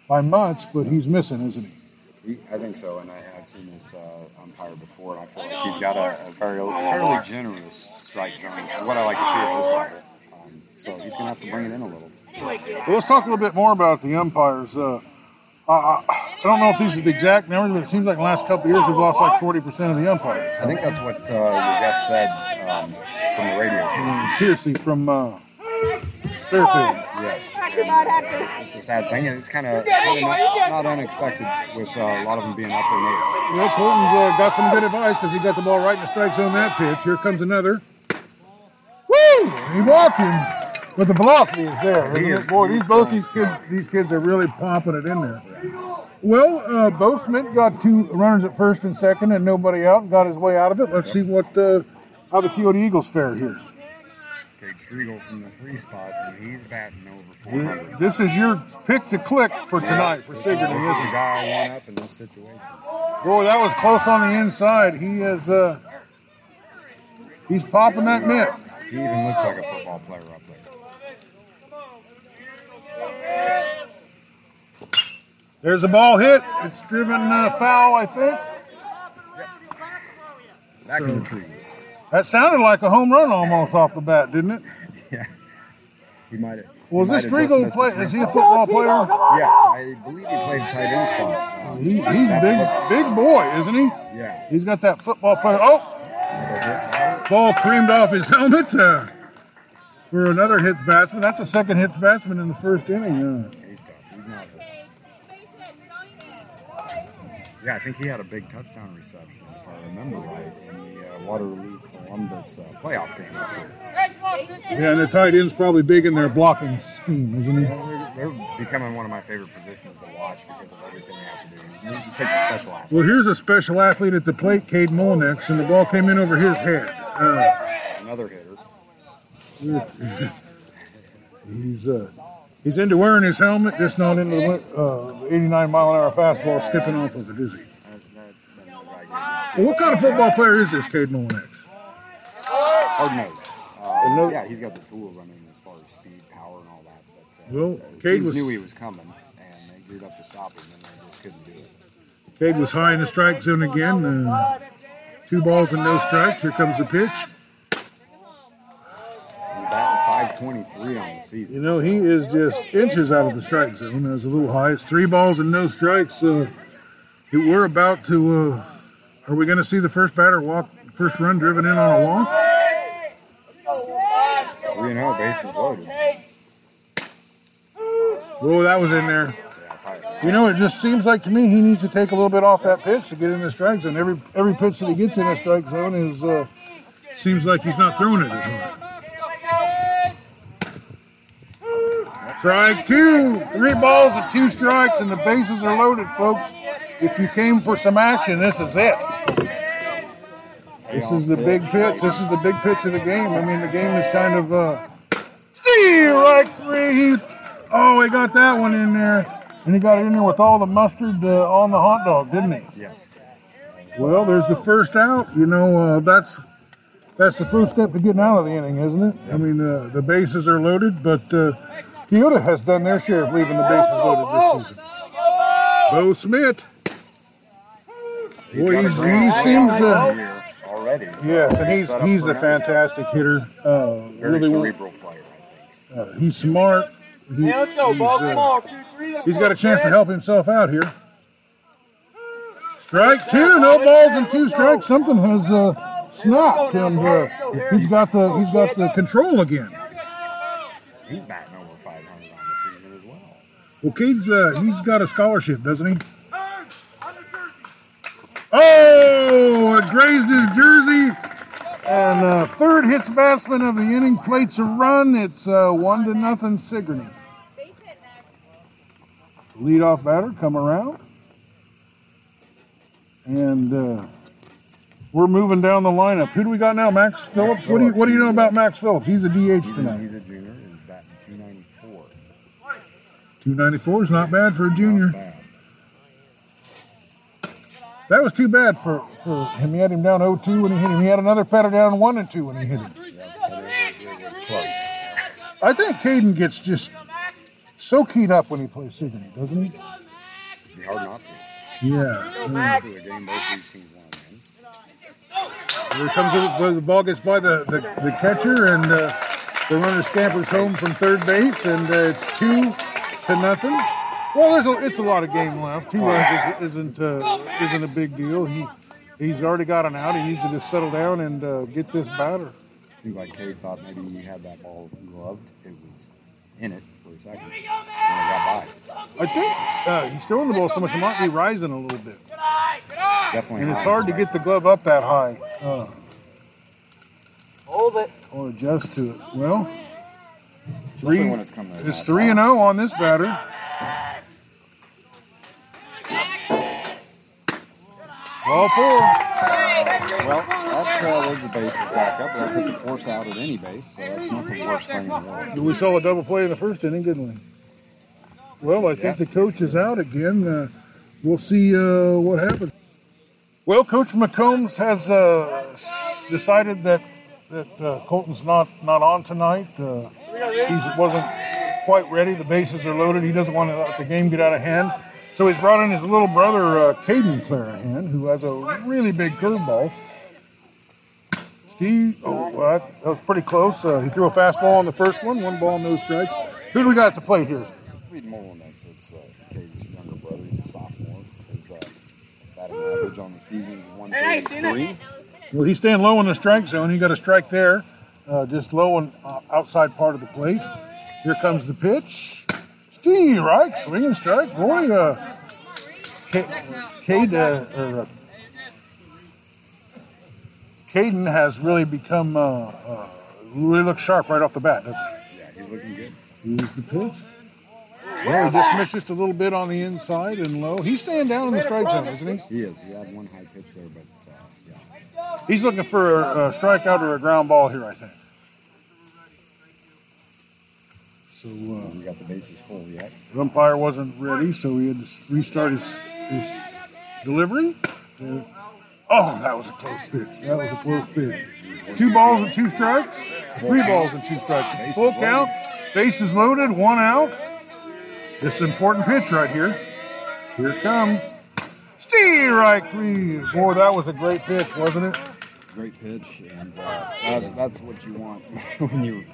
[SPEAKER 1] by much, but he's missing, isn't he?
[SPEAKER 4] He, I think so, and I, I've seen this uh, umpire before, and I feel like he's got a, a very fairly generous strike zone. Which is what I like to see at this level. Um, so he's gonna have to bring it in a little.
[SPEAKER 1] Well, let's talk a little bit more about the umpires. Uh, I, I, I don't know if these are the exact numbers, but it seems like the last couple of years we've lost like 40% of the umpires.
[SPEAKER 4] I think that's what uh, your guest said um, from the radio station.
[SPEAKER 1] Piercy from uh, Fairfield.
[SPEAKER 4] Yes. It's a sad thing, and it's kind of not, not unexpected with uh, a lot of them being up there age.
[SPEAKER 1] Well, Colton's uh, got some good advice because he got the ball right in the strike zone that pitch. Here comes another. Woo! He walked him, but the velocity is there. Boy, these both these kids, these kids are really popping it in there. Well, uh, Bo Schmidt got two runners at first and second, and nobody out, and got his way out of it. Let's see what uh, how the Keota Eagles fare here.
[SPEAKER 4] Cade Striegel from the three spot, and he's batting over 400.
[SPEAKER 1] This is your pick to click for tonight for
[SPEAKER 4] This
[SPEAKER 1] Sigourney,
[SPEAKER 4] is the guy I want up in this situation.
[SPEAKER 1] Boy, that was close on the inside. He is uh he's popping that mitt.
[SPEAKER 4] He even looks like a football player up there.
[SPEAKER 1] There's a ball hit. It's driven uh, foul, I think.
[SPEAKER 4] Back in the trees.
[SPEAKER 1] That sounded like a home run almost off the bat, didn't it?
[SPEAKER 4] Yeah. He might have.
[SPEAKER 1] Was
[SPEAKER 4] he
[SPEAKER 1] this
[SPEAKER 4] might
[SPEAKER 1] Striegel play? Is he a football player?
[SPEAKER 4] Yes, I believe he played tight end spot.
[SPEAKER 1] He, he's a big, big boy, isn't he?
[SPEAKER 4] yeah.
[SPEAKER 1] He's got that football player. Oh, ball creamed off his helmet uh, for another hit batsman. That's a second hit batsman in the first inning. Uh,
[SPEAKER 4] He's tough. He's not. Yeah, I think he had a big touchdown reception, if I remember right, in the uh, Waterloo Columbus uh, playoff game
[SPEAKER 1] yeah, and the tight end's probably big in their blocking scheme, isn't he?
[SPEAKER 4] They're, they're becoming one of my favorite positions to watch because of everything they have to do. You need to take a special athlete.
[SPEAKER 1] Well, here's a special athlete at the plate, Cade Molinix, and the ball came in over his head. Uh,
[SPEAKER 4] Another hitter.
[SPEAKER 1] He's uh, he's into wearing his helmet, just not into the uh, 89 mile an hour fastball skipping off of it, is he? Well, what kind of football player is this Cade Molinix?
[SPEAKER 4] Hard nosed. Uh,
[SPEAKER 1] no-
[SPEAKER 4] yeah, he's got the tools. I mean, as far as speed, power, and all that. But, uh,
[SPEAKER 1] Well,
[SPEAKER 4] uh,
[SPEAKER 1] Cade was-
[SPEAKER 4] knew he was coming, and they geared up to stop him, and they just couldn't do it.
[SPEAKER 1] Cade was high in the strike zone again. Uh, two balls and no strikes. Here comes the pitch.
[SPEAKER 4] Batting 523 on the season.
[SPEAKER 1] You know, he is just inches out of the strike zone. That's a little high. It's three balls and no strikes. Uh, we're about to. Uh, are we going to see the first batter walk, first run driven in on a walk?
[SPEAKER 4] 3 0, bases loaded.
[SPEAKER 1] Whoa, that was in there. You know, it just seems like to me he needs to take a little bit off that pitch to get in the strike zone. Every every pitch that he gets in the strike zone is uh, seems like he's not throwing it as hard. Strike two, three balls and two strikes, and the bases are loaded, folks. If you came for some action, this is it. This is the big pitch. This is the big pitch of the game. I mean, the game is kind of uh, right three. Oh, he got that one in there, and he got it in there with all the mustard uh, on the hot dog, didn't he?
[SPEAKER 4] Yes.
[SPEAKER 1] Well, there's the first out. You know, uh, that's that's the first step to getting out of the inning, isn't it? I mean, uh, the bases are loaded, but uh, Keota has done their share of leaving the bases loaded this season. Bo Schmidt. Boy, he's, he seems
[SPEAKER 4] on
[SPEAKER 1] to.
[SPEAKER 4] here already. so
[SPEAKER 1] Yes, and he's he's a fantastic hitter. Uh,
[SPEAKER 4] Very
[SPEAKER 1] really,
[SPEAKER 4] cerebral player, I think.
[SPEAKER 1] uh, he's smart. He,
[SPEAKER 5] let's go,
[SPEAKER 1] he's,
[SPEAKER 5] Bo.
[SPEAKER 1] uh,
[SPEAKER 5] Come on, two, three. let's
[SPEAKER 1] got a chance to help himself out here. Strike two, no balls and two strikes. Something has uh, snapped, and uh, he's got the he's got the control again.
[SPEAKER 4] He's batting over 500 on the season as well.
[SPEAKER 1] Cade's uh, he's got a scholarship, doesn't he? Oh, it grazed his jersey. And uh, third hits batsman of the inning plates a run. It's uh, one to nothing Sigourney. Leadoff batter come around. And uh, we're moving down the lineup. Who do we got now? Max Phillips. What do you What do you know about Max Phillips? He's a DH tonight.
[SPEAKER 4] he's a junior. He's batting 294.
[SPEAKER 1] 294 is not bad for a junior. That was too bad for, for him. He had him down 0-2 when he hit him. He had another petter down 1 and 2 when he hit him.
[SPEAKER 4] But it was, it was close.
[SPEAKER 1] I think Caden gets just so keyed up when he plays Sigourney, doesn't he?
[SPEAKER 4] Be hard not to.
[SPEAKER 1] Yeah. yeah.
[SPEAKER 4] This is a game both these teams want to win.
[SPEAKER 1] Here comes the, the ball gets by the, the, the catcher and uh, the runner scampers home from third base and uh, it's two to nothing. Well, there's a, it's a lot of game left. Two runs is, isn't uh, isn't a big deal. He he's already got an out. He needs to just settle down and uh, get this batter.
[SPEAKER 4] Seems like Cade thought maybe he had that ball gloved. It was in it for a second. And it got by.
[SPEAKER 1] I think uh, he's throwing the ball so much it might be rising a little bit,
[SPEAKER 4] Definitely.
[SPEAKER 1] and it's hard to get the glove up that high uh,
[SPEAKER 5] Hold it.
[SPEAKER 1] or adjust to it. Well,
[SPEAKER 4] Especially
[SPEAKER 1] three
[SPEAKER 4] it's
[SPEAKER 1] it's
[SPEAKER 4] that
[SPEAKER 1] three and zero on this batter. Ball four.
[SPEAKER 4] Well, that uh, was the bases back up, but I put the force out at any base, so that's not the worst thing in the world.
[SPEAKER 1] We saw a double play in the first inning, didn't we? Well, I think the coach is out again. Uh, we'll see uh, what happens. Well, Coach McCombs has uh, s- decided that that uh, Colton's not not on tonight. He wasn't quite ready. The bases are loaded. He doesn't want to let the game get out of hand. So he's brought in his little brother, uh, Caden Clarahan, who has a really big curveball. Steve, oh, well, that, that was pretty close. Uh, he threw a fastball on the first one, one ball, no strikes. Who do we got at the plate here?
[SPEAKER 4] Reed Mullen, that's it's uh, Cade's younger brother. He's a sophomore. His uh, batting average on the season is 133.
[SPEAKER 1] Well, he's staying low in the strike zone. He got a strike there, uh, just low and uh, outside part of the plate. Here comes the pitch. Steve Reich swinging strike. Boy, uh, Ca- Cade, uh, or, uh, Caden has really become uh, uh, really looks sharp right off the bat, doesn't he?
[SPEAKER 4] Yeah, he's looking good.
[SPEAKER 1] he? Here's the pitch. Well, he just missed just a little bit on the inside and low. He's staying down in the strike zone, isn't he?
[SPEAKER 4] He is. He had one high pitch there, but uh, yeah.
[SPEAKER 1] He's looking for a, a strikeout or a ground ball here, I think. So uh,
[SPEAKER 4] We got the bases full yet.
[SPEAKER 1] the umpire wasn't ready, so he had to restart his, his delivery. Uh, oh, that was a close pitch. That was a close pitch. Two balls and two strikes. Three balls and two strikes. It's full count. Bases loaded. One out. This important pitch right here. Here it comes. Steve Reich three. Boy, that was a great pitch, wasn't it?
[SPEAKER 4] Great pitch, and uh, that, that's what you want when you're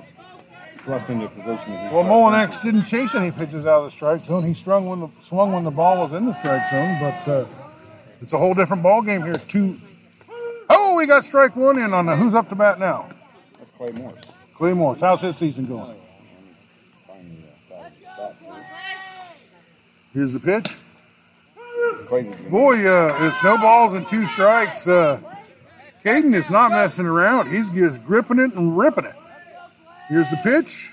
[SPEAKER 4] thrust into position.
[SPEAKER 1] Well,
[SPEAKER 4] Molinix
[SPEAKER 1] didn't chase any pitches out of the strike zone. He strung when the, swung when the ball was in the strike zone, but uh, it's a whole different ball game here. Two. Oh, we got strike one in on the. Who's up to bat now?
[SPEAKER 4] That's Clay Morris.
[SPEAKER 1] Clay Morris. How's his season going?
[SPEAKER 4] Uh.
[SPEAKER 1] Here's the pitch. Boy, uh, it's no balls and two strikes. Uh, Caden is not messing around. He's just gripping it and ripping it. Here's the pitch.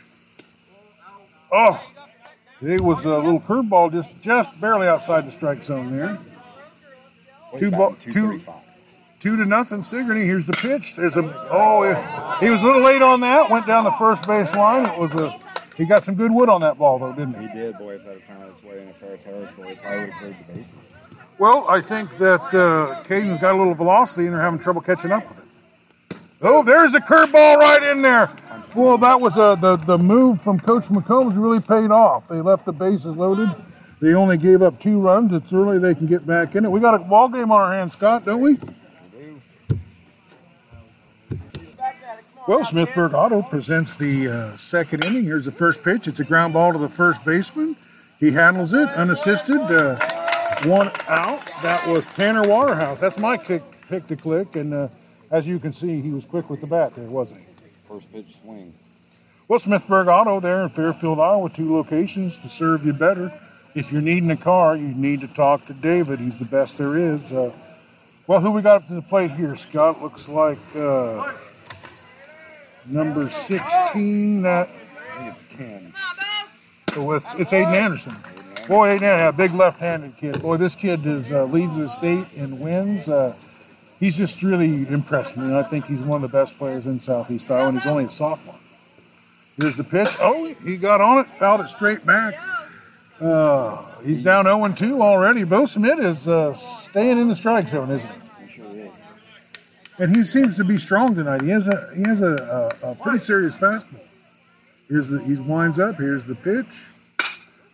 [SPEAKER 1] Oh, it was a little curveball just just barely outside the strike zone there. Two ball- two- Two to nothing, Sigourney. Here's the pitch. There's a oh, he- was a little late on that. Went down the first base line. It was a he got some good wood on that ball though, didn't he?
[SPEAKER 4] He did, boy, if that had found its way into fair territory, probably would have cleared the bases.
[SPEAKER 1] Well, I think that uh, Caden's got a little velocity and they're having trouble catching up with it. Oh, there's a curveball right in there. Well, that was uh, the the move from Coach McCombs really paid off. They left the bases loaded. They only gave up two runs. It's early; they can get back in it. We got a ball game on our hands, Scott, don't we? Well, Smithburg Auto presents the uh, second inning. Here's the first pitch. It's a ground ball to the first baseman. He handles it unassisted. Uh, one out. That was Tanner Waterhouse. That's my kick, pick to click. And uh, as you can see, he was quick with the bat there, wasn't he?
[SPEAKER 4] First pitch swing.
[SPEAKER 1] Well, Smithburg Auto there in Fairfield, Iowa, two locations to serve you better. If you're needing a car, you need to talk to David. He's the best there is. Uh, well, who we got up to the plate here, Scott? Looks like uh, number 16. That
[SPEAKER 4] I think it's 10.
[SPEAKER 1] oh, it's, it's Aiden Anderson. Boy, Aiden Anderson, a big left-handed kid. Boy, this kid is uh, leads the state and wins. He's just really impressed me. I think he's one of the best players in Southeast Iowa, and he's only a sophomore. Here's the pitch. Oh, he got on it, fouled it straight back. Uh, he's down 0 2 already. Bo Schmidt is uh, staying in the strike zone, isn't he? And he seems to be strong tonight. He has a he has a, a, a pretty serious fastball. Here's the he winds up. Here's the pitch.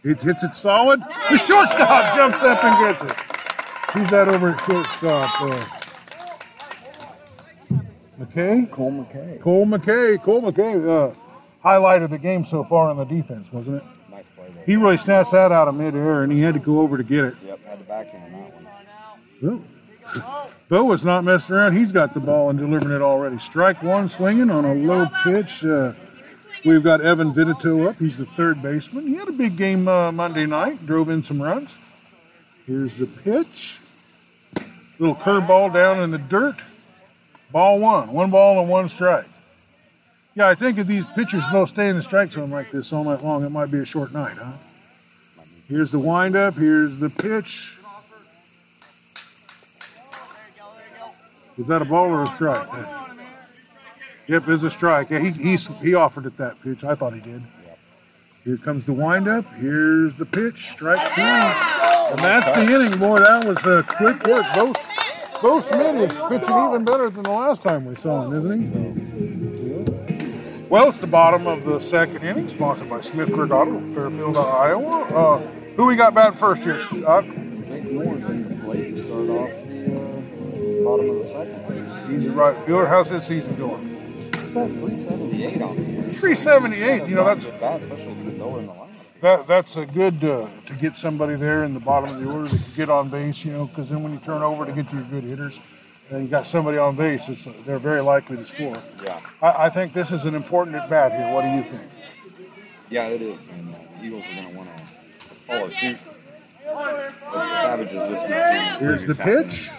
[SPEAKER 1] It hits it solid. The shortstop jumps up and gets it. Who's that over at shortstop? Uh, McKay?
[SPEAKER 4] Cole McKay.
[SPEAKER 1] Cole McKay. Cole McKay. Uh, highlight of the game so far on the defense, wasn't it?
[SPEAKER 4] Nice play there.
[SPEAKER 1] He really snatched that out of midair, and he had to go over to get it.
[SPEAKER 4] Yep, had the backhand on that one.
[SPEAKER 1] Bo was not messing around. He's got the ball and delivering it already. Strike one swinging on a low pitch. Uh, we've got Evan Vidito up. He's the third baseman. He had a big game uh, Monday night, drove in some runs. Here's the pitch. Little curveball down in the dirt. Ball one. One ball and one strike. Yeah, I think if these pitchers both stay in the strike zone like this all night long, it might be a short night, huh? Here's the windup. Here's the pitch. Is that a ball or a strike? Yep, it's a strike. Yeah, he he's, he offered it that pitch. I thought he did. Here comes the windup. Here's the pitch. Strike three. And that's the inning. Boy, that was a quick work. Both both Schmidt is pitching even better than the last time we saw him, isn't he? Well, it's the bottom of the second inning, sponsored by Smith Creek Auto, Fairfield, Iowa. Uh, who we got batting first here, Scott?
[SPEAKER 4] Jake Moore's in the plate to start off the uh, bottom of the second.
[SPEAKER 1] He's a right fielder. How's his season going?
[SPEAKER 4] He's got 378 on him.
[SPEAKER 1] 378. You know, that's
[SPEAKER 4] bad, especially if he's lower in the lineup.
[SPEAKER 1] that, that's a good uh, to get somebody there in the bottom of the order that can get on base. You know, because then when you turn over to get your good hitters, and you got somebody on base, it's they're very likely to score.
[SPEAKER 4] Yeah,
[SPEAKER 1] I, I think this is an important at bat here. What do you think?
[SPEAKER 4] yeah, it is. And uh, the Eagles are going to want to follow suit. But the Savages to
[SPEAKER 1] Here's the pitch.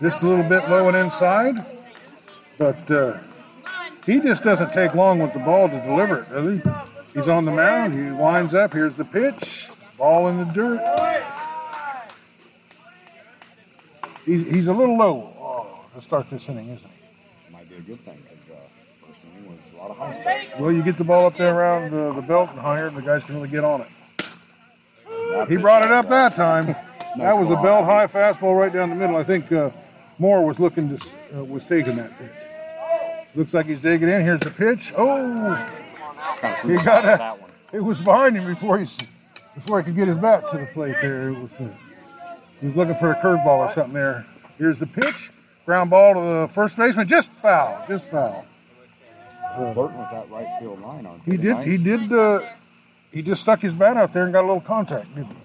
[SPEAKER 1] Just a little bit low and inside, but uh, he just doesn't take long with the ball to deliver it, does he? He's on the mound. He winds up. Here's the pitch. Ball in the dirt. He's, he's a little low oh, to start this inning, isn't he?
[SPEAKER 4] Might be a good thing because uh, first inning was a lot of high stuff.
[SPEAKER 1] Well, you get the ball up there around uh, the belt and higher, and the guys can really get on it. He brought it up that time. That was a belt high fastball right down the middle. I think uh, Moore was looking to uh, was taking that pitch. Looks like he's digging in. Here's the pitch. Oh,
[SPEAKER 4] Kind of
[SPEAKER 1] he got
[SPEAKER 4] out
[SPEAKER 1] a,
[SPEAKER 4] that one.
[SPEAKER 1] It was behind him before he before he could get his bat to the plate. There, it was. Uh, he was looking for a curveball or something there. Here's the pitch. Ground ball to the first baseman. Just foul. Just foul.
[SPEAKER 4] Flirting with that right field line, aren't
[SPEAKER 1] He did.
[SPEAKER 4] tonight?
[SPEAKER 1] He did. Uh, he just stuck his bat out there and got a little contact. Didn't he?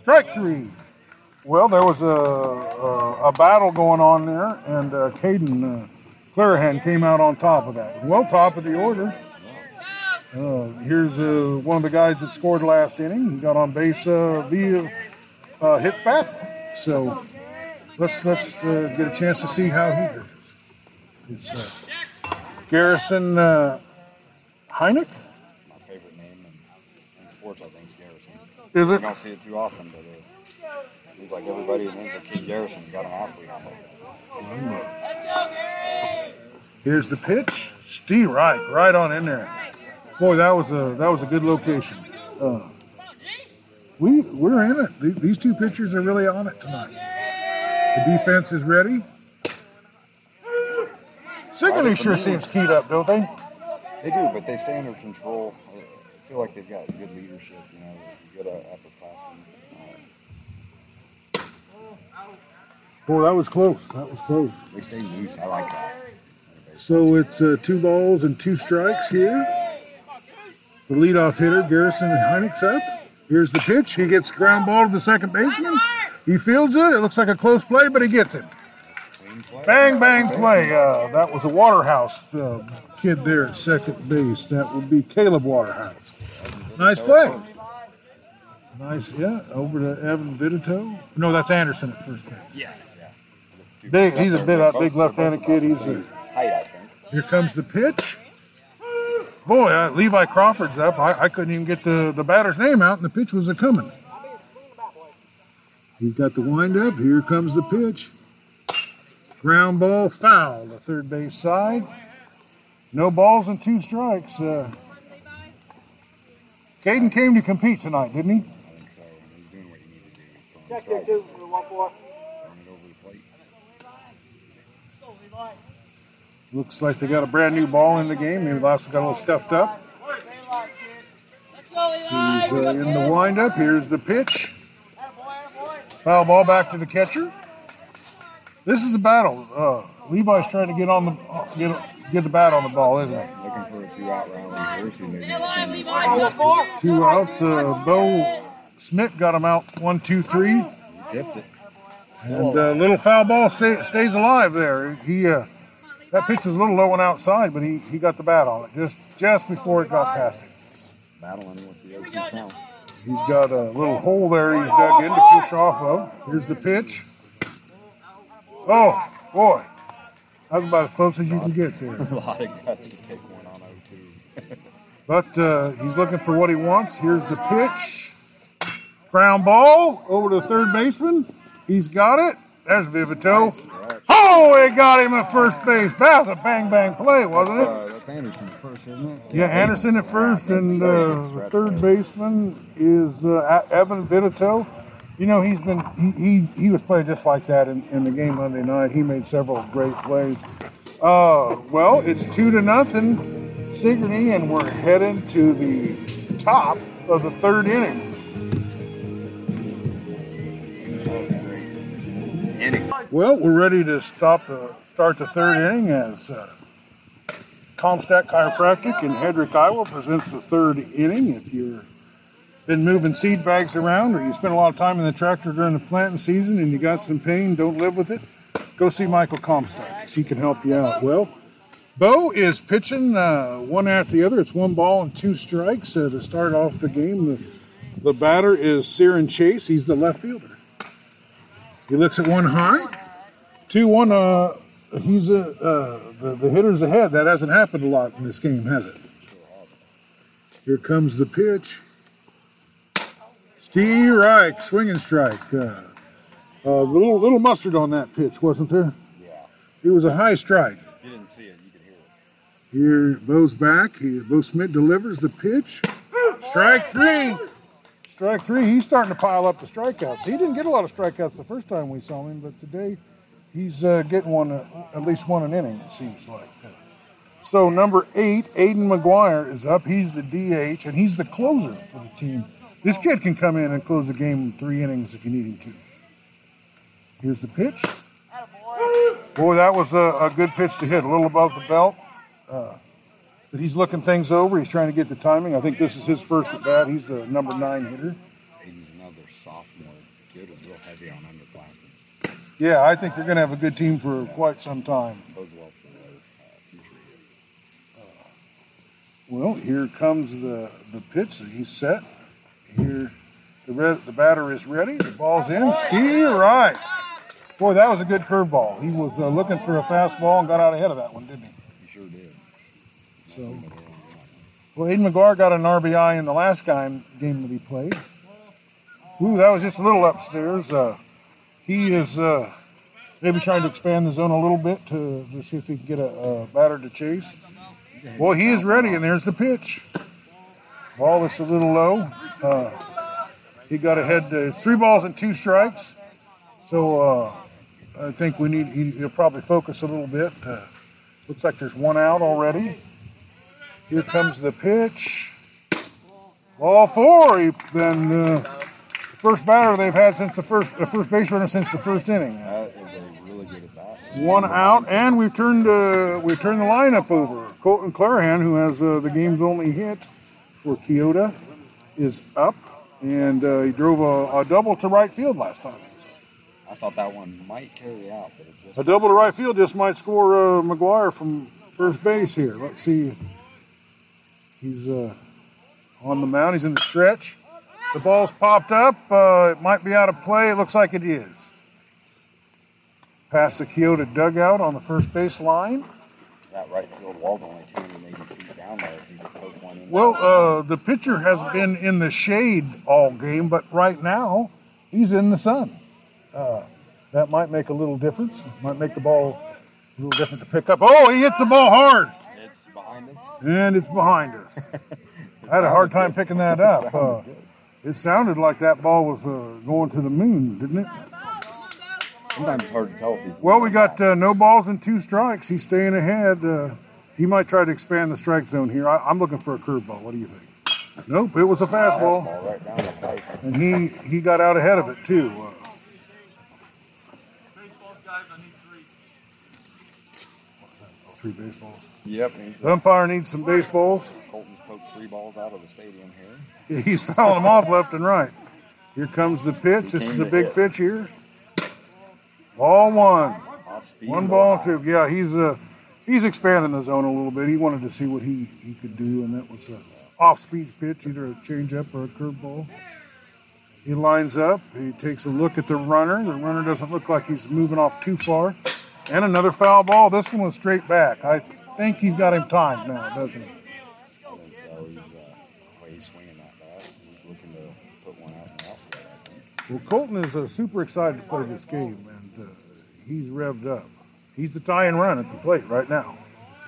[SPEAKER 1] Strike three. Well, there was a, a, a battle going on there, and uh, Caden uh, Clarahan came out on top of that. Well, top of the order. Uh, here's uh, one of the guys that scored last inning. He got on base uh, via uh, hit back. So let's let's uh, get a chance to see how he does. It's uh, Garrison uh, Heineck.
[SPEAKER 4] My favorite name in, in sports, I think, is Garrison.
[SPEAKER 1] Is it?
[SPEAKER 4] don't see it too often, but seems like everybody who names a kid Garrison's got an athlete on it.
[SPEAKER 1] Here's the pitch. Steve Reich, right on in there. Boy, that was a that was a good location. Uh, we we're in it. These two pitchers are really on it tonight. The defense is ready. Sigourney sure seems keyed up, don't they?
[SPEAKER 4] They do, but they stay under control. I feel like they've got good leadership, you know, good uh, upperclassmen.
[SPEAKER 1] Boy, that was close. That was close.
[SPEAKER 4] they stay loose. I like that.
[SPEAKER 1] So it's uh, two balls and two strikes here. The leadoff hitter, Garrison Heineck's up. Here's the pitch. He gets ground ball to the second baseman. He fields it. It looks like a close play, but he gets it. Bang, bang play. Uh, that was a Waterhouse uh, kid there at second base. That would be Caleb Waterhouse. Nice play. Nice, yeah. Over to Evan Vidito. No, that's Anderson at first base.
[SPEAKER 4] Yeah.
[SPEAKER 1] Big, he's a big, that big left-handed kid. He's a,
[SPEAKER 4] height, I think.
[SPEAKER 1] here comes the pitch. Boy, uh, Levi Crawford's up. I, I couldn't even get the, the batter's name out, and the pitch was a coming. He's got the windup. Here comes the pitch. Ground ball, foul, the third base side. No balls and two strikes. Uh, Caden came to compete tonight, didn't he?
[SPEAKER 4] I think so. And he's doing what he needed to do. He's throwing strikes, throwing it over the plate.
[SPEAKER 1] Looks like they got a brand new ball in the game. Maybe last one got a little scuffed up. He's uh, in the windup. Here's the pitch. Foul ball back to the catcher. This is a battle. Uh, Levi's trying to get on the get, get the bat on the ball, isn't he?
[SPEAKER 4] Looking for a two-out round reverse. He maybe extend this out.
[SPEAKER 1] Two outs. Uh, Bo Schmidt got him out. One, two, three.
[SPEAKER 4] He tipped it.
[SPEAKER 1] And uh, little foul ball stay, stays alive there. He uh, that pitch was a little low and outside, but he, he got the bat on it just just before it got past him.
[SPEAKER 4] Battling with the 0-2 count.
[SPEAKER 1] He's got a little hole there he's dug in to push off of. Here's the pitch. Oh, boy. That's about as close as you can get there.
[SPEAKER 4] a lot of guts to take one on 0-2.
[SPEAKER 1] But uh, he's looking for what he wants. Here's the pitch. Ground ball over to the third baseman. He's got it. There's Vivito. Oh, it got him at first base. That was a bang bang play, wasn't it?
[SPEAKER 4] Uh, that's Anderson at first, isn't it?
[SPEAKER 1] Yeah, Anderson at first, and uh, the third baseman is uh, Evan Vivito. You know, he's been he, he, he was playing just like that in, in the game Monday night. He made several great plays. Uh, well, it's two to nothing, Sigourney, and we're heading to the top of the third inning.
[SPEAKER 4] Inning.
[SPEAKER 1] Well, we're ready to stop the start the third inning as uh, Comstock Chiropractic in Hedrick, Iowa presents the third inning. If you've been moving seed bags around or you spend a lot of time in the tractor during the planting season and you got some pain, don't live with it, go see Michael Comstock he can help you out. Well, Bo is pitching uh, one after the other. It's one ball and two strikes uh, to start off the game. The, the batter is Siren Chase. He's the left fielder. He looks at one high. Two one. Uh, he's a uh, the, the hitter's ahead. That hasn't happened a lot in this game, has it? Here comes the pitch. Steve Reich, swinging strike. Uh, uh, little little mustard on that pitch, wasn't there?
[SPEAKER 4] Yeah.
[SPEAKER 1] It was a high strike.
[SPEAKER 4] If you didn't see it, you could hear it.
[SPEAKER 1] Here, Bo's back. He, Bo Schmidt delivers the pitch. Strike three. Strike three. He's starting to pile up the strikeouts. He didn't get a lot of strikeouts the first time we saw him, but today he's uh, getting one, uh, at least one an inning, it seems like. So, number eight, Aiden McGuire, is up. He's the DH, and he's the closer for the team. This kid can come in and close the game in three innings if you need him to. Here's the pitch. Boy, that was a, a good pitch to hit, a little above the belt. Uh, but he's looking things over. He's trying to get the timing. I think this is his first at bat. He's the number nine hitter.
[SPEAKER 4] Aiden's another sophomore kid who's real heavy on underclassmen.
[SPEAKER 1] Yeah, I think they're going to have a good team for quite some time.
[SPEAKER 4] Well for their uh, future here.
[SPEAKER 1] Well, here comes the, the pitch that he's set. Here, the red, the batter is ready. The ball's in. Steve right. Boy, that was a good curveball. He was uh, looking for a fastball and got out ahead of that one, didn't he? So, well, Aiden McGuire got an RBI in the last game, game that he played. Ooh, that was just a little upstairs. Uh, he is uh, maybe trying to expand the zone a little bit to, to see if he can get a, a batter to chase. Well, he is ready, and there's the pitch. Ball is a little low. Uh, he got ahead. It's three balls and two strikes. So uh, I think we need. He, he'll probably focus a little bit. Uh, looks like there's one out already. Here comes the pitch. All four. He, then uh, first batter they've had since the first the first base runner since the first inning.
[SPEAKER 4] That is a really good at bat.
[SPEAKER 1] One out, and we've turned uh, we've turned the lineup over. Colton Clarahan, who has uh, the game's only hit for Keota, is up, and uh, he drove a, a double to right field last time.
[SPEAKER 4] I thought that one might carry out, but it just
[SPEAKER 1] A double to right field just might score uh, McGuire from first base here. Let's see. He's uh, on the mound. He's in the stretch. The ball's popped up. Uh, it might be out of play. It looks like it is. Past the Keota dugout on the first base line.
[SPEAKER 4] that right field wall's only 280 feet down there. If you poke one in.
[SPEAKER 1] Well, uh, the pitcher has been in the shade all game, but right now he's in the sun. Uh, that might make a little difference. Might make the ball a little different to pick up. Oh, he hits the ball hard,
[SPEAKER 4] it's behind us.
[SPEAKER 1] And it's behind us. I had a hard time picking that up. Uh, it sounded like that ball was uh, going to the moon, didn't it?
[SPEAKER 4] Sometimes it's hard to tell if he's.
[SPEAKER 1] Well, we got uh, no balls and two strikes. He's staying ahead. Uh, he might try to expand the strike zone here. I, I'm looking for a curveball. What do you think? Nope, it was a fastball.
[SPEAKER 4] Ball right down the pipe.
[SPEAKER 1] and he he got out ahead of it too. Uh, three baseballs.
[SPEAKER 4] Yep.
[SPEAKER 1] The umpire needs some baseballs.
[SPEAKER 4] Colton's poked three balls out of the stadium here.
[SPEAKER 1] He's fouling them off left and right. Here comes the pitch. This is a big
[SPEAKER 4] hit.
[SPEAKER 1] pitch here. Ball one.
[SPEAKER 4] Off speed.
[SPEAKER 1] One ball two. Yeah, he's uh he's expanding the zone a little bit. He wanted to see what he, he could do, and that was a off speed pitch, either a changeup or a curveball. He lines up. He takes a look at the runner. The runner doesn't look like he's moving off too far. And another foul ball. This one was straight back. I think he's got him timed now, doesn't he?
[SPEAKER 4] Outfield.
[SPEAKER 1] Well, Colton is uh, super excited to play this game, and uh, he's revved up. He's the tie and run at the plate right now.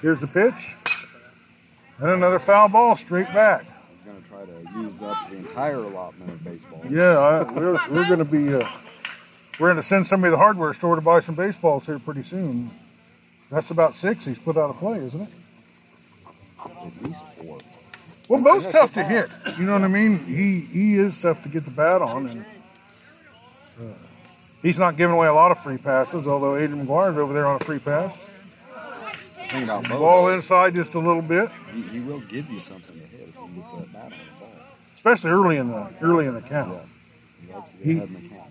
[SPEAKER 1] Here's the pitch, and another foul ball straight back.
[SPEAKER 4] He's going to try to use up the entire allotment of baseball.
[SPEAKER 1] Yeah, I, we're, we're going to be uh, we're going to send somebody to the hardware store to buy some baseballs here pretty soon. That's about six he's put out of play, isn't it?
[SPEAKER 4] At least four.
[SPEAKER 1] Well, Bo's tough to hit. You know what I mean? He he is tough to get the bat on, and uh, he's not giving away a lot of free passes. Although Adrian McGuire's over there on a free pass.
[SPEAKER 4] Thing about Bo,
[SPEAKER 1] Ball inside just a little bit,
[SPEAKER 4] he, he will give you something to hit if you get the bat on the ball.
[SPEAKER 1] especially early in the early in the count.
[SPEAKER 4] He likes to get
[SPEAKER 1] He-
[SPEAKER 4] ahead in the count.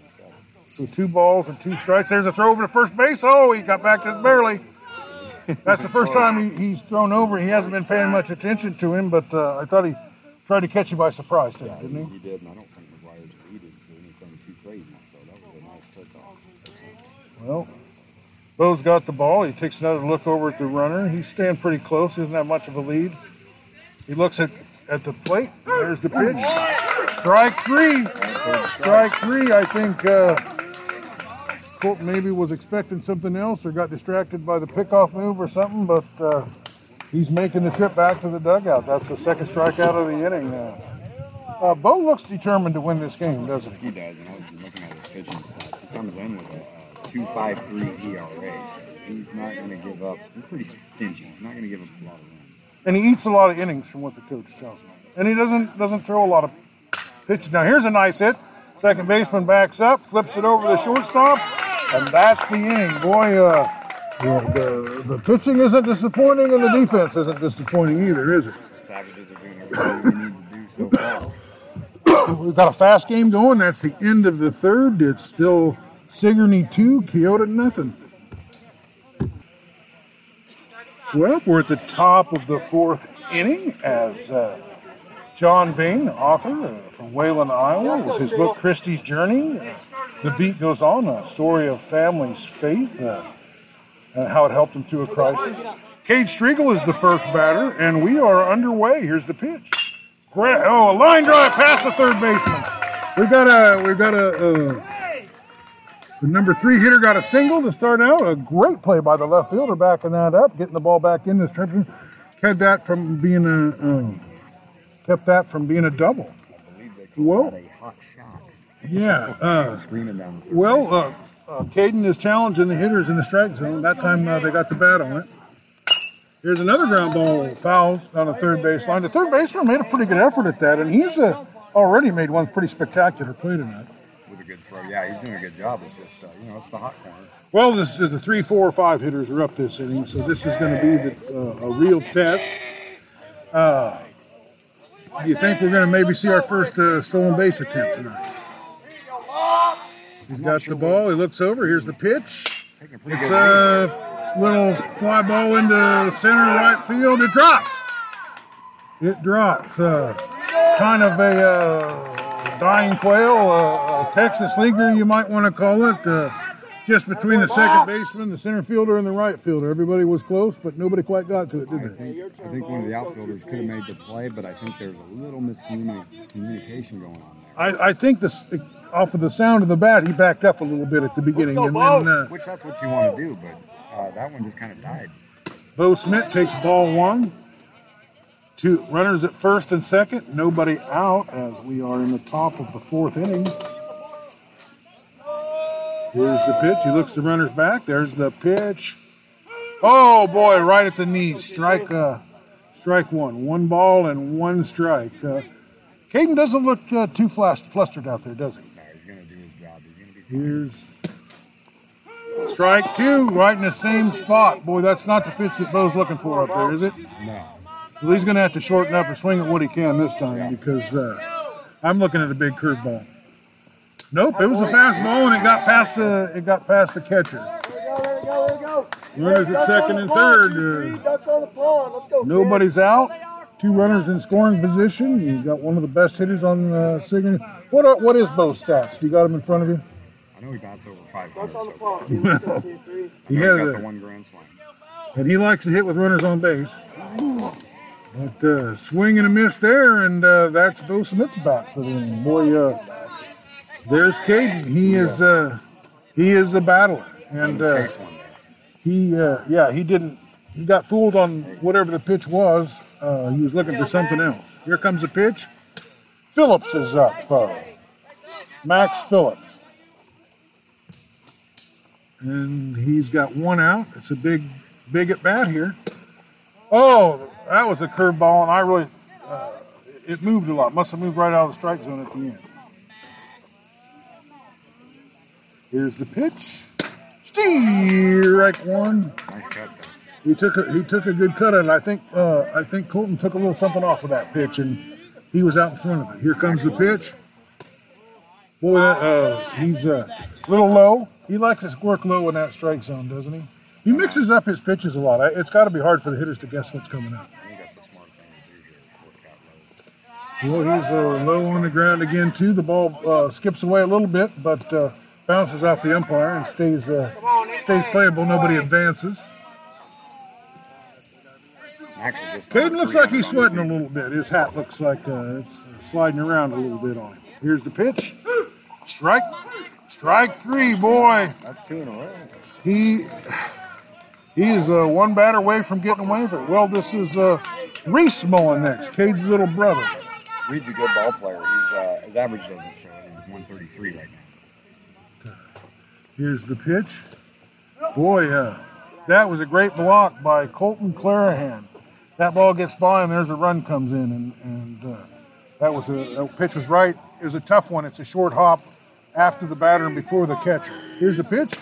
[SPEAKER 4] So.
[SPEAKER 1] So two balls and two strikes. There's a throw over to first base. Oh, he got back just barely. That's the first time he, he's thrown over. He hasn't been paying much attention to him, but uh, I thought he tried to catch you by surprise there,
[SPEAKER 4] Yeah,
[SPEAKER 1] didn't he?
[SPEAKER 4] he did, and I don't think McGuire's is anything too crazy. So that was a nice kickoff.
[SPEAKER 1] Well, Bo's got the ball. He takes another look over at the runner. He's staying pretty close. He doesn't have much of a lead. He looks at, at the plate. There's the pitch. Strike three. Strike three. I think uh, Colton maybe was expecting something else or got distracted by the pickoff move or something, but uh, he's making the trip back to the dugout. That's the second strikeout of the inning. now. uh, Bo looks determined to win this game, doesn't he?
[SPEAKER 4] He does, and I was looking at his pitching stats. He comes in with a, a 2.53 ERA, so he's not going to give up. He's pretty stingy. He's not going to give up a lot of runs.
[SPEAKER 1] and he eats a lot of innings from what the coach tells me. And he doesn't doesn't throw a lot of pitches. Now here's a nice hit. Second baseman backs up, flips it over the shortstop, and that's the inning. Boy, uh, the, the the pitching isn't disappointing, and the defense isn't disappointing either, is it?
[SPEAKER 4] Savages are doing everything we need to do so far.
[SPEAKER 1] We've got a fast game going. That's the end of the third. It's still Sigourney two, Keota nothing. Well, we're at the top of the fourth inning as uh, John Bain, author uh, from Wayland, Iowa, with his book Christie's Journey. The beat goes on, a story of family's faith uh, and how it helped them through a crisis. Cade Striegel is the first batter, and we are underway. Here's the pitch. Oh, a line drive past the third baseman. We've got a we've got a, uh the number three hitter got a single to start out. A great play by the left fielder backing that up, getting the ball back in this trip. Kept that from being a um, kept that from being a double.
[SPEAKER 4] I believe they call
[SPEAKER 1] Well-
[SPEAKER 4] a.
[SPEAKER 1] Yeah. Uh,
[SPEAKER 4] Screaming down the field.
[SPEAKER 1] well, uh, uh, Caden is challenging the hitters in the strike zone. That time uh, they got the bat on it. Here's another ground ball foul on the third base line. The third baseman made a pretty good effort at that, and he's uh, already made one pretty spectacular play tonight.
[SPEAKER 4] with a good throw. Yeah, he's doing a good job. It's just, uh, you know, it's the hot corner.
[SPEAKER 1] Well, this, the three, four, five hitters are up this inning, so this is going to be the, uh, a real test. Uh, do you think we're going to maybe see our first uh, stolen base attempt tonight? He's got the ball. He looks over. Here's the pitch. It's a little fly ball into center right field. It drops. It drops. Uh, kind of a uh, dying quail, uh, a Texas leaguer, you might want to call it. Just between the second baseman, the center fielder, and the right fielder. Everybody was close, but nobody quite got to it,
[SPEAKER 4] I
[SPEAKER 1] did they?
[SPEAKER 4] think, I think one of the outfielders could have made the play, but I think there's a little miscommunication going on there.
[SPEAKER 1] I, I think this, off of the sound of the bat, he backed up a little bit at the beginning, and then uh,
[SPEAKER 4] Which that's what you want to do, but uh, that one just kind of died.
[SPEAKER 1] Bo Schmidt takes ball one. Two runners at first and second, nobody out as we are in the top of the fourth inning. Here's the pitch. He looks the runners back. There's the pitch. Oh boy, right at the knees. Strike, uh, strike one. One ball and one strike. Uh, Caden doesn't look uh, too flust- flustered out there, does he?
[SPEAKER 4] No, he's going to do his job. He's going to be.
[SPEAKER 1] Here's strike two, right in the same spot. Boy, that's not the pitch that Bo's looking for up there, is it?
[SPEAKER 4] No.
[SPEAKER 1] Well, he's going to have to shorten up and swing at what he can this time because uh, I'm looking at a big curveball. Nope, it was a fastball and it got past the it got past the catcher. Runners at second and third. Uh, nobody's out. Two runners in scoring position. You got one of the best hitters on uh, Sigourney. What are, what is Bo's stats? Do you got him in front of you?
[SPEAKER 4] I know he bats over five. 500 so far. He's
[SPEAKER 1] He had
[SPEAKER 4] got
[SPEAKER 1] a,
[SPEAKER 4] the one grand slam.
[SPEAKER 1] and he likes to hit with runners on base. But uh, swing and a miss there, and uh, that's Bo Schmidt's bat for the inning. Boy, uh, There's Caden. He is uh, he is a battler, and uh,
[SPEAKER 4] Chase one there.
[SPEAKER 1] he uh, yeah he didn't he got fooled on whatever the pitch was. Uh, he was looking for something else. Here comes the pitch. Phillips is up. Uh, Max Phillips, and he's got one out. It's a big big at bat here. Oh, that was a curveball, and I really uh, it moved a lot. Must have moved right out of the strike zone at the end. Here's the pitch. Strike one.
[SPEAKER 4] Nice cut there.
[SPEAKER 1] He took a, he took a good cut and. I think uh, I think Colton took a little something off of that pitch, and he was out in front of it. Here comes the pitch. Boy, uh, he's uh, a little low. He likes to work low in that strike zone, doesn't he? He mixes up his pitches a lot. It's got to be hard for the hitters to guess what's coming up.
[SPEAKER 4] I think that's a smart thing to do here. Work out.
[SPEAKER 1] Well, he's uh, low on the ground again too. The ball uh, skips away a little bit, but uh, bounces off the umpire and stays uh, stays playable. Nobody advances. Caden looks like he's
[SPEAKER 4] runs on the
[SPEAKER 1] sweating a little bit. His hat looks like uh, it's sliding around a little bit on him. Here's the pitch. Strike. Strike three, boy.
[SPEAKER 4] That's two in a row.
[SPEAKER 1] He he is uh, one batter away from getting away with it. Well, this is uh, Reese Mullen next, Cade's little brother.
[SPEAKER 4] Reed's a good ball player. He's uh, his average doesn't show. He's 133 right now.
[SPEAKER 1] Here's the pitch. Boy, uh, that was a great block by Colton Clarahan. That ball gets by and there's a run comes in, and, and uh, that was a that pitch was right. It was a tough one. It's a short hop after the batter and before the catcher. Here's the pitch.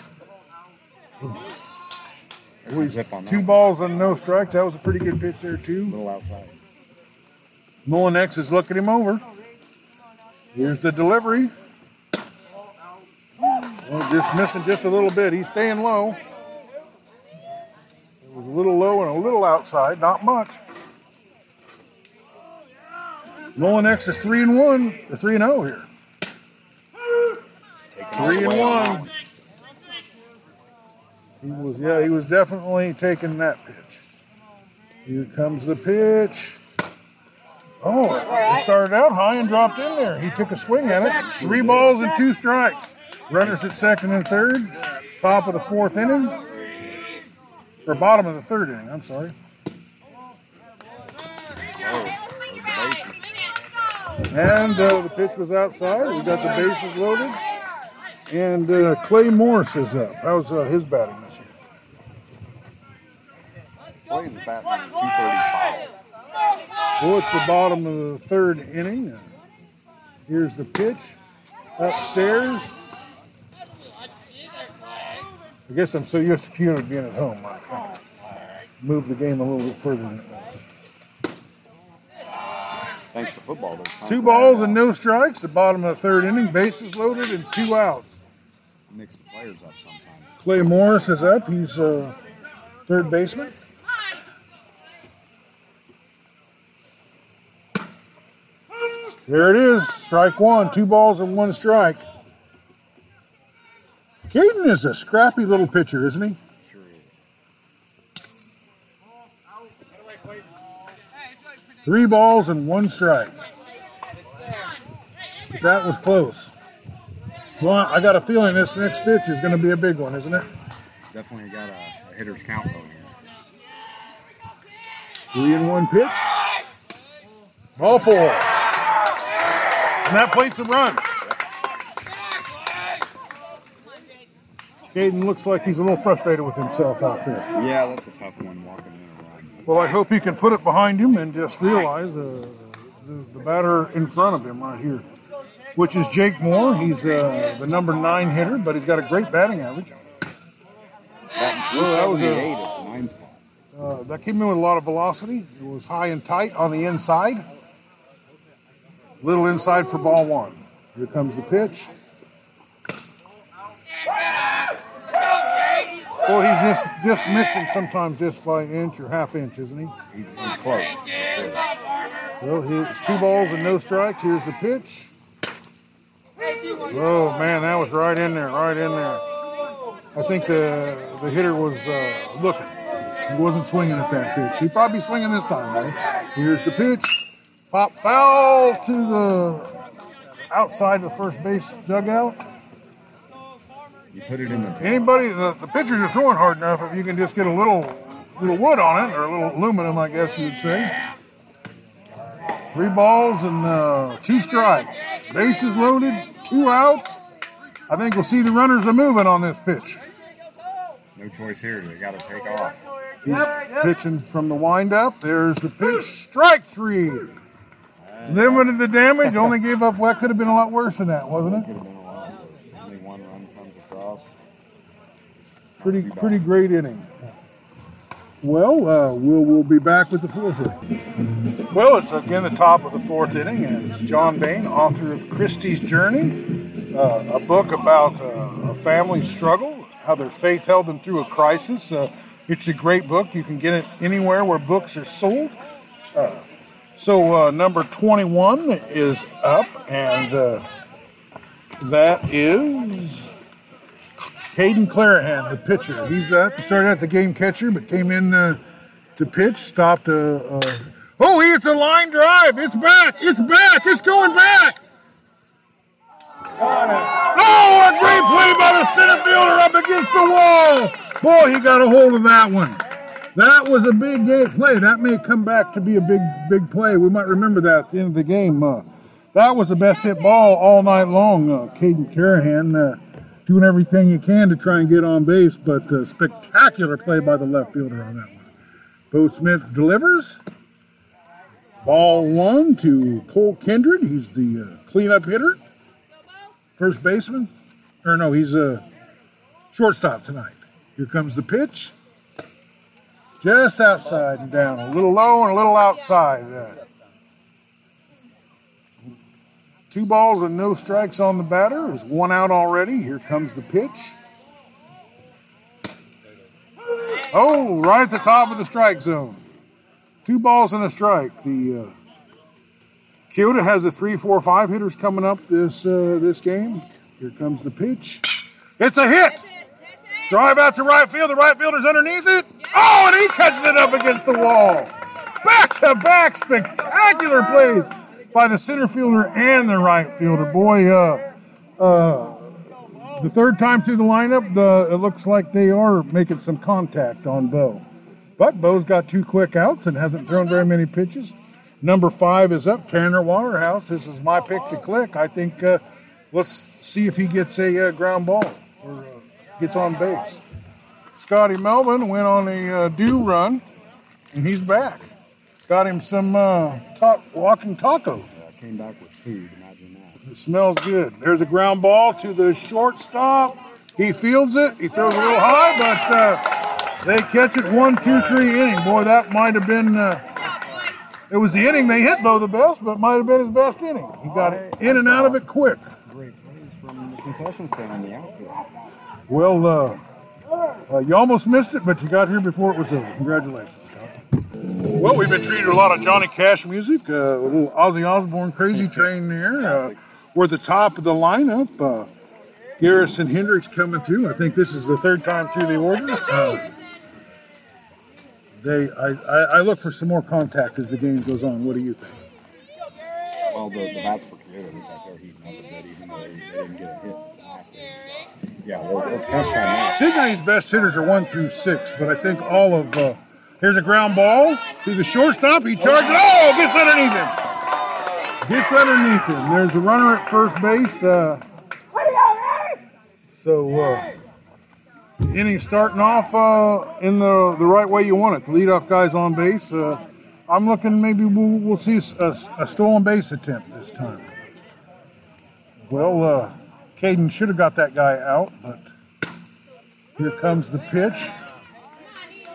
[SPEAKER 4] There's some zip on that.
[SPEAKER 1] Two balls and no strikes. That was a pretty good pitch there too.
[SPEAKER 4] A little outside.
[SPEAKER 1] Molinix is looking him over. Here's the delivery. Just missing just a little bit. He's staying low. It was a little low and a little outside, not much. Molinix is three and one, or three and zero here. Three and one. He was, yeah, he was definitely taking that pitch. Here comes the pitch. Oh, it started out high and dropped in there. He took a swing at it. Three balls and two strikes. Runners at second and third. Top of the fourth inning. Or bottom of the third inning, I'm sorry. And uh, the pitch was outside. We got the bases loaded. And uh, Clay Morris is up. How's uh, his batting this year?
[SPEAKER 4] He's batting 235.
[SPEAKER 1] Well, it's the bottom of the third inning. Here's the pitch. Upstairs. I guess I'm so used to being at home. I moved the game a little bit further than it was.
[SPEAKER 4] Thanks to football,
[SPEAKER 1] Two balls and no strikes. The bottom of the third inning. Bases loaded and two outs.
[SPEAKER 4] Mix the players up sometimes.
[SPEAKER 1] Clay Morris is up. He's uh, third baseman. There it is. Strike one. Two balls and one strike. Caden is a scrappy little pitcher, isn't he?
[SPEAKER 4] Sure is.
[SPEAKER 1] Three balls and one strike. That was close. Well, I got a feeling this next pitch is going to be a big one, isn't it?
[SPEAKER 4] Definitely got a, a hitter's count going here.
[SPEAKER 1] Three and one pitch. Ball four. And that plates a run. Caden looks like he's a little frustrated with himself out there.
[SPEAKER 4] Yeah, that's a tough one walking in around.
[SPEAKER 1] Well, I hope he can put it behind him and just realize uh, the, the batter in front of him right here, which is Jake Moore. He's uh, the number nine hitter, but he's got a great batting average.
[SPEAKER 4] Batting
[SPEAKER 1] Well, that was a-
[SPEAKER 4] 378 at the nine spot.
[SPEAKER 1] Uh, that came in with a lot of velocity. It was high and tight on the inside. Little inside for ball one. Here comes the pitch. Boy, he's just, just missing sometimes just by an inch or half inch, isn't he?
[SPEAKER 4] He's, he's close.
[SPEAKER 1] Well, here's two balls and no strikes. Here's the pitch. Oh man, that was right in there, right in there. I think the the hitter was uh, looking. He wasn't swinging at that pitch. He'd probably be swinging this time, though. Here's the pitch. Pop foul to the outside of the first base dugout.
[SPEAKER 4] You put it in the
[SPEAKER 1] Anybody, the, the pitchers are throwing hard enough if you can just get a little, little wood on it, or a little aluminum, I guess you would say. Three balls and uh, two strikes. Bases loaded, two outs. I think we'll see the runners are moving on this pitch.
[SPEAKER 4] no choice here. They got to take off.
[SPEAKER 1] He's pitching from the windup. There's the pitch. Strike three. Limited the damage. Only gave up what could have been a lot worse than that, wasn't it?
[SPEAKER 4] Could have been a lot worse. Only one run comes across.
[SPEAKER 1] Pretty pretty great inning. Well, uh, we'll we'll be back with the fourth inning. Well, it's again the top of the fourth inning as John Bain, author of Christie's Journey, uh, a book about uh, a family struggle, how their faith held them through a crisis. Uh, it's a great book. You can get it anywhere where books are sold. Uh, so uh, number 21 is up, and that is Caden Clarahan, the pitcher. He's started at the game catcher, but came in uh, to pitch. Stopped. Uh, uh, oh, he hits a line drive. It's back. It's back. It's going back. Oh, a great play by the center fielder up against the wall. Boy, he got a hold of that one. That was a big game play. That may come back to be a big, big play. We might remember that at the end of the game. Uh, that was the best hit ball all night long. Uh, Caden Clarahan uh, doing everything he can to try and get on base, but uh, spectacular play by the left fielder on that one. Bo Schmidt delivers. Ball one to Cole Kindred. He's the uh, cleanup hitter. First baseman. Or no, he's a shortstop tonight. Here comes the pitch. Just outside and down. A little low and a little outside. Uh, two balls and no strikes on the batter. There's one out already. Here comes the pitch. Oh, right at the top of the strike zone. Two balls and a strike. The uh, Keota has a three, four, five hitters coming up this uh, this game. Here comes the pitch. It's a hit. Drive out to right field. The right fielder's underneath it. Oh, and he catches it up against the wall. Back to back spectacular plays by the center fielder and the right fielder. Boy, uh, uh, the third time through the lineup, the, it looks like they are making some contact on Bo. But Bo's got two quick outs and hasn't thrown very many pitches. Number five is up, Tanner Waterhouse. This is my pick to click. I think uh, let's see if he gets a uh, ground ball or uh, gets on base. Scotty Melvin went on a uh, do run, and he's back. Got him some uh, ta- walking tacos.
[SPEAKER 4] Uh, came back with food. Imagine that.
[SPEAKER 1] It smells good. There's a ground ball to the shortstop. He fields it. He throws a little high, but uh, they catch it one, two, three inning. Boy, that might have been. Uh, it was the inning they hit Bo the best, but it might have been his best inning. He got it in and out of it quick.
[SPEAKER 4] Great plays from the concession stand in the outfield.
[SPEAKER 1] Well, uh, uh, you almost missed it, but you got here before it was over. Congratulations. Well, we've been treating a lot of Johnny Cash music, uh, a little Ozzy Osbourne Crazy Train there. Uh, we're at the top of the lineup. Uh, Garrison Heineck coming through. I think this is the third time through the order. Uh, they, I, I, I look for some more contact as the game goes on. What do you think?
[SPEAKER 4] Well, the, the bats for Keota look like they're heating up a bit, even though they, they didn't get a hit last inning. So, yeah, we'll, we'll catch that now.
[SPEAKER 1] Best hitters are one through six, but I think all of uh, here's a ground ball to the shortstop. He charges. Oh, gets underneath him. Gets underneath him. There's a runner at first base. Uh, so uh, inning starting off uh, in the the right way you want it. The leadoff guy's on base. Uh, I'm looking maybe we'll, we'll see a, a stolen base attempt this time. Well, uh, Caden should have got that guy out, but here comes the pitch.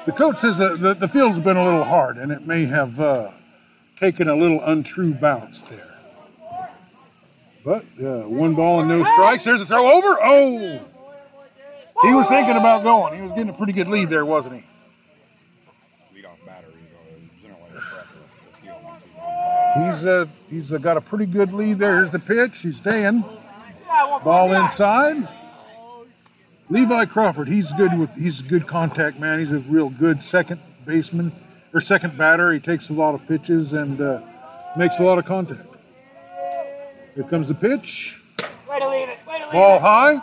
[SPEAKER 1] The coach says that the, the field's been a little hard, and it may have uh, taken a little untrue bounce there. But uh, one ball and no strikes. There's a throw over. Oh! He was thinking about going. He was getting a pretty good lead there, wasn't he?
[SPEAKER 4] Leadoff batter is generally a threat to, to steal once he's on.
[SPEAKER 1] He's uh, he's uh, got a pretty good lead there. Here's the pitch. He's staying. Ball inside. Levi Crawford. He's good with. He's a good contact man. He's a real good second baseman or second batter. He takes a lot of pitches and uh, makes a lot of contact. Here comes the pitch. Ball high.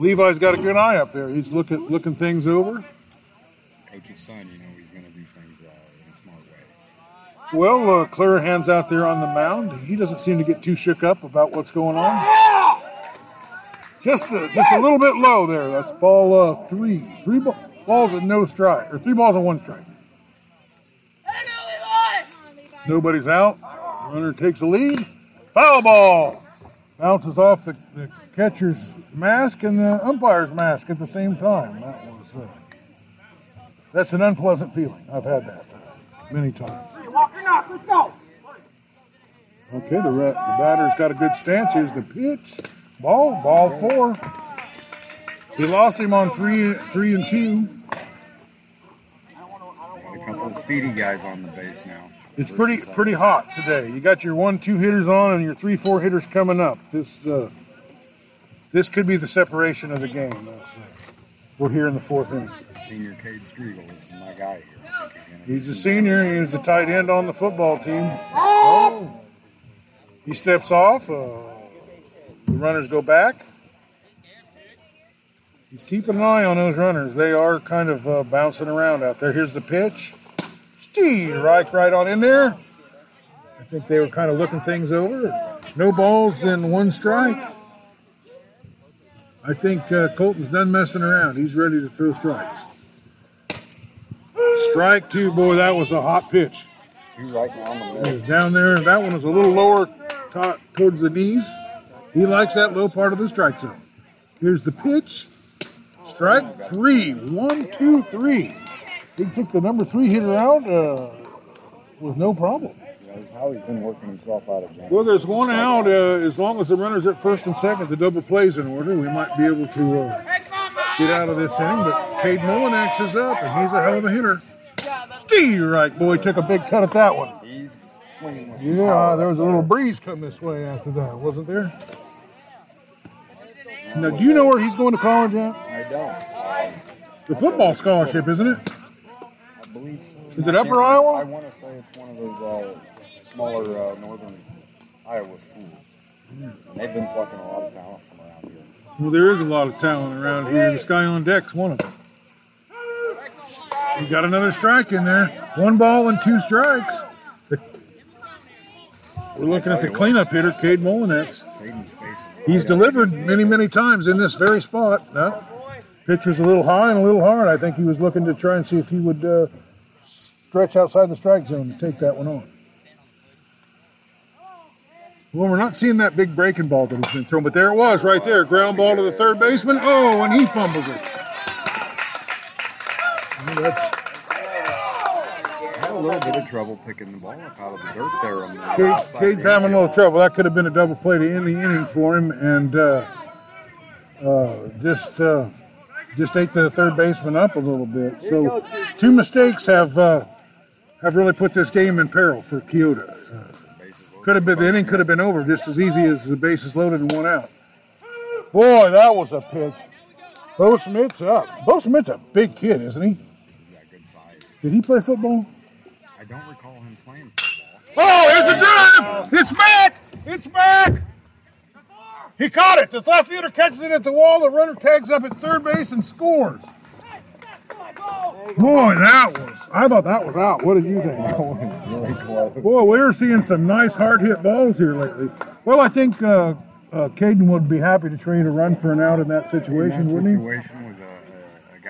[SPEAKER 1] Levi's got a good eye up there. He's looking looking things over.
[SPEAKER 4] Coach's son, you know he's going to do things uh, in a smart way.
[SPEAKER 1] Well, uh, Clarahan's out there on the mound. He doesn't seem to get too shook up about what's going on. Just a, just a little bit low there. That's ball uh, three. Three ba- balls and no strike, or three balls and one strike. Nobody's out. Runner takes a lead. Foul ball. Bounces off the, the catcher's mask and the umpire's mask at the same time. That was uh, that's an unpleasant feeling. I've had that uh, many times. Okay, the, the batter's got a good stance. Here's the pitch. Ball, ball four. He lost him on three, three and two.
[SPEAKER 4] A couple of speedy guys on the base now.
[SPEAKER 1] It's pretty pretty hot today. You got your one two hitters on and your three four hitters coming up. This uh, this could be the separation of the game. That's, uh, we're here in the fourth inning.
[SPEAKER 4] Senior Cade Striegel is my guy here. He's gonna
[SPEAKER 1] He's
[SPEAKER 4] do
[SPEAKER 1] a
[SPEAKER 4] some-
[SPEAKER 1] senior. He's the tight end on the football team. Oh. He steps off. Uh, the runners go back. He's keeping an eye on those runners. They are kind of uh, bouncing around out there. Here's the pitch. Steve Reich right on in there. I think they were kind of looking things over. No balls and one strike. I think uh, Colton's done messing around. He's ready to throw strikes. Strike two, boy, that was a hot pitch.
[SPEAKER 4] Two right now the
[SPEAKER 1] was down there. That one was a little lower to- towards the knees. He likes that low part of the strike zone. Here's the pitch. Strike three. One, two, three. He took the number three hitter out uh, with no problem.
[SPEAKER 4] That's how he's been working himself out of games.
[SPEAKER 1] Well, there's one out. Uh, as long as the runner's at first and second, the double plays in order. We might be able to uh, get out of this inning. But Cade Molinix is up, and he's a hell of a hitter. Steve Reich, boy, took a big cut at that one.
[SPEAKER 4] Swinging with
[SPEAKER 1] Yeah,
[SPEAKER 4] power.
[SPEAKER 1] there was a little breeze come this way after that, wasn't there? Now, do you know where he's going to college at?
[SPEAKER 4] I don't.
[SPEAKER 1] The football scholarship, isn't it?
[SPEAKER 4] I believe so.
[SPEAKER 1] Is it Upper Iowa?
[SPEAKER 4] I want to say it's one of those uh, smaller uh, northern Iowa schools. And they've been plucking a lot of talent from around here.
[SPEAKER 1] Well, there is a lot of talent around here. This guy on deck's one of them. He got another strike in there. One ball and two strikes. We're looking at the cleanup hitter, Cade Molinix.
[SPEAKER 4] Caden's face is
[SPEAKER 1] He's delivered many, many times in this very spot. No, pitch was a little high and a little hard. I think he was looking to try and see if he would uh, stretch outside the strike zone to take that one on. Well, we're not seeing that big breaking ball that he's been throwing, but there it was right there. Ground ball to the third baseman. Oh, and he fumbles it. Well, that's
[SPEAKER 4] a little bit of trouble picking the ball up out of the dirt there on the
[SPEAKER 1] Cade,
[SPEAKER 4] outside
[SPEAKER 1] Cade's
[SPEAKER 4] edge.
[SPEAKER 1] having a little trouble. That could have been a double play to end the inning for him, and uh, uh, just uh, just ate the third baseman up a little bit. So two mistakes have uh, have really put this game in peril for Keota.
[SPEAKER 4] Bases.
[SPEAKER 1] Could have been the inning could have been over just as easy as the bases loaded and one out. Boy, that was a pitch. Bo Schmidt's up. Bo Schmidt's a big kid, isn't he?
[SPEAKER 4] He's got good size.
[SPEAKER 1] Did he play football?
[SPEAKER 4] I don't recall him playing football.
[SPEAKER 1] Oh, here's the drive! It's back! It's back! He caught it. The left fielder catches it at the wall. The runner tags up at third base and scores. Boy, that was. I thought that was out. What did you think? Boy, we're seeing some nice hard hit balls here lately. Well, I think uh, uh, Caden would be happy to trade a run for an out in that
[SPEAKER 4] In
[SPEAKER 1] situation,
[SPEAKER 4] that
[SPEAKER 1] wouldn't he?
[SPEAKER 4] situation a, a, a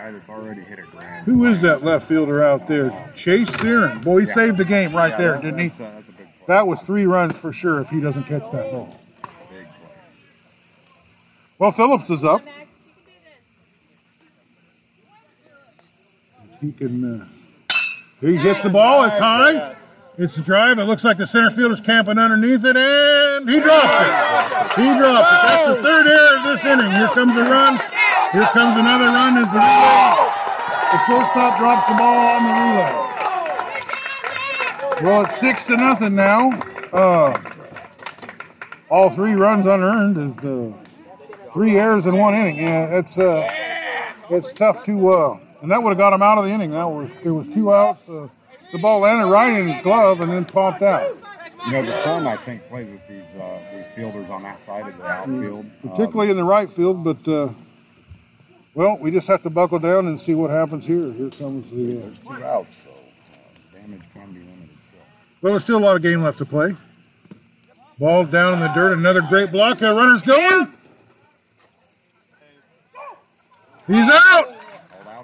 [SPEAKER 4] guy that's already hit a grand.
[SPEAKER 1] Who is that left fielder out there? Chase Searing. Boy, he saved the game right
[SPEAKER 4] Yeah,
[SPEAKER 1] there,
[SPEAKER 4] that-
[SPEAKER 1] didn't he?
[SPEAKER 4] That's a, that's a big play.
[SPEAKER 1] That was three runs for sure if he doesn't catch that ball.
[SPEAKER 4] Big play.
[SPEAKER 1] Well, Phillips is up. He can. Uh, he hits the ball. It's high. It's a drive. It looks like the center fielder's camping underneath it, and he drops it. He drops it. That's the third error of this inning. Here comes a run. Here comes another run. as the relay. The shortstop drops the ball on the relay. Well, it's six to nothing now. Uh, all three runs unearned is uh, three errors in one inning. Yeah, it's uh, it's tough to, uh, and that would have got him out of the inning. That was there was two outs. Uh, the ball landed right in his glove and then popped out.
[SPEAKER 4] You know, the sun I think plays with these uh, these fielders on that side of the outfield. Um,
[SPEAKER 1] particularly in the right field. But uh, well, we just have to buckle down and see what happens here. Here comes the. Uh,
[SPEAKER 4] there's two outs, so uh, damage can be limited still.
[SPEAKER 1] well, there's still a lot of game left to play. Ball down in the dirt. Another great block. That runner's going. He's out.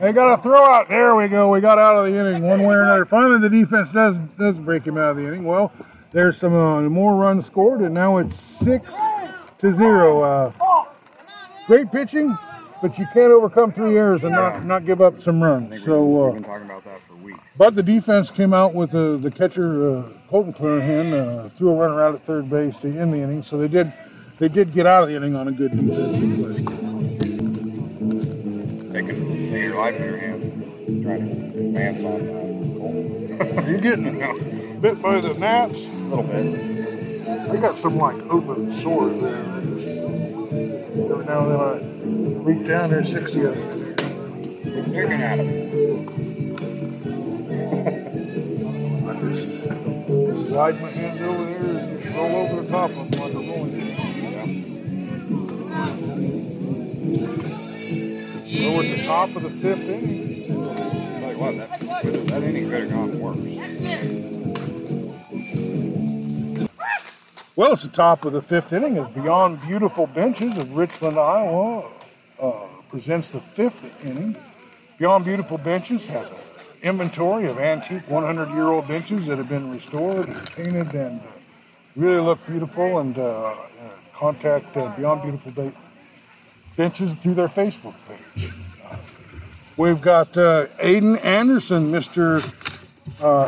[SPEAKER 1] They got a throw out. There we go. We got out of the inning one way or another. Finally, the defense does does break him out of the inning. Well, there's some uh, more runs scored, and now it's six to zero. Uh, great pitching, but you can't overcome three errors and not not give up some runs. So.
[SPEAKER 4] we've,
[SPEAKER 1] Uh,
[SPEAKER 4] we've been talking about that for weeks.
[SPEAKER 1] but the defense came out with the, the catcher uh, Colton Clarahan uh, threw a runner out at third base to end the inning, so they did they did get out of the inning on a good defensive play.
[SPEAKER 4] Taking take your life in your hands, trying to advance on uh, Colton.
[SPEAKER 1] Are you getting bit by the gnats?
[SPEAKER 4] A little bit.
[SPEAKER 1] I got some like open sores there. I just, every now and then I reach down there sixty of them. in there.
[SPEAKER 4] Quit picking at him.
[SPEAKER 1] I just slide my hands over there and just roll over the top of them like a rolling pin. We're at the top of the fifth inning.
[SPEAKER 4] Tell you what, that, that inning could have gone worse.
[SPEAKER 1] Well, it's the top of the fifth inning as Beyond Beautiful Benches of Richland, Iowa uh, presents the fifth inning. Beyond Beautiful Benches has an inventory of antique 100 year old benches that have been restored and painted and uh, really look beautiful. And uh, uh, contact uh, Beyond Beautiful Be- Benches through their Facebook page. Uh, we've got Aiden Anderson, Mr.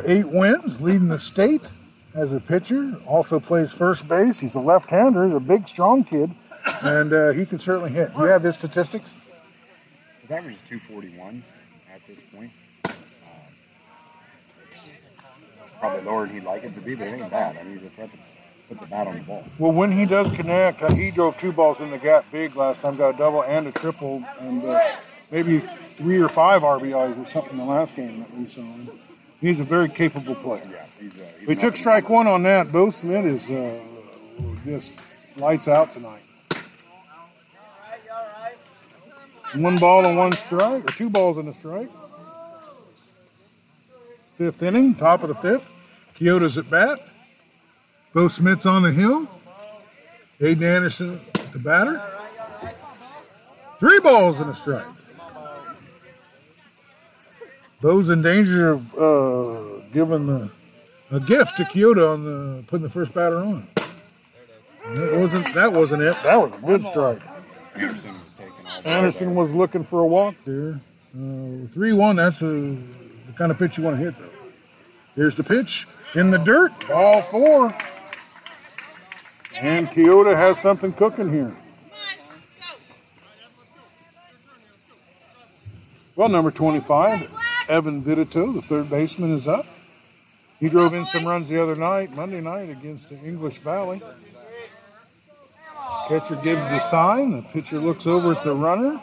[SPEAKER 1] Eight wins, leading the state as a pitcher. Also plays first base. He's a left-hander. He's a big, strong kid, and uh, he can certainly hit. Do you have his statistics?
[SPEAKER 4] His average is 241 at this point. Um, probably lower than he'd like it to be, but it ain't bad. I mean, he's a threat to put the bat on the ball.
[SPEAKER 1] Well, when he does connect, uh, he drove two balls in the gap big last time. Got a double and a triple, and uh, maybe three or five RBIs or something in the last game that we saw him. He's a very capable player.
[SPEAKER 4] Yeah, he's, uh, he's
[SPEAKER 1] We took strike one on that. Bo Schmidt is uh, just lights out tonight. One ball and one strike, or two balls and a strike. Fifth inning, top of the fifth. Keota's at bat. Bo Schmidt's on the hill. Aiden Anderson, at the batter. Three balls and a strike. Bo's in danger of uh, giving the, a gift to Keota on the putting the first batter on. That wasn't that wasn't it. That was a good strike.
[SPEAKER 4] Anderson was taking
[SPEAKER 1] Anderson was looking for a walk there. Uh, Three one. That's a, the kind of pitch you want to hit though. Here's the pitch in the dirt. Ball four. And Keota has something cooking here. Well, number 25, Evan Vitito, the third baseman, is up. He drove in some runs the other night, Monday night, against the English Valley. Catcher gives the sign. The pitcher looks over at the runner.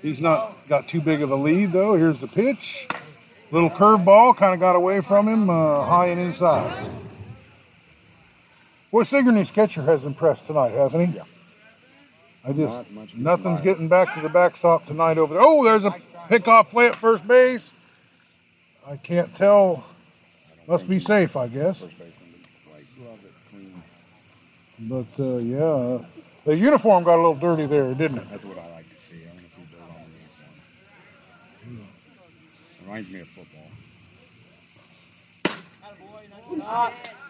[SPEAKER 1] He's not got too big of a lead, though. Here's the pitch. Little curveball kind of got away from him, uh, high and inside. Boy, Sigourney's catcher has impressed tonight, hasn't he?
[SPEAKER 4] Yeah.
[SPEAKER 1] I just
[SPEAKER 4] Not
[SPEAKER 1] nothing's getting back to the backstop tonight over there. Oh, there's a pickoff play at first base. I can't tell. Must be safe, I guess.
[SPEAKER 4] first baseman to, like glove it clean.
[SPEAKER 1] But uh, yeah, the uniform got a little dirty there, didn't it?
[SPEAKER 4] That's what I like to see. I want to see dirt on the uniform. Reminds me of football.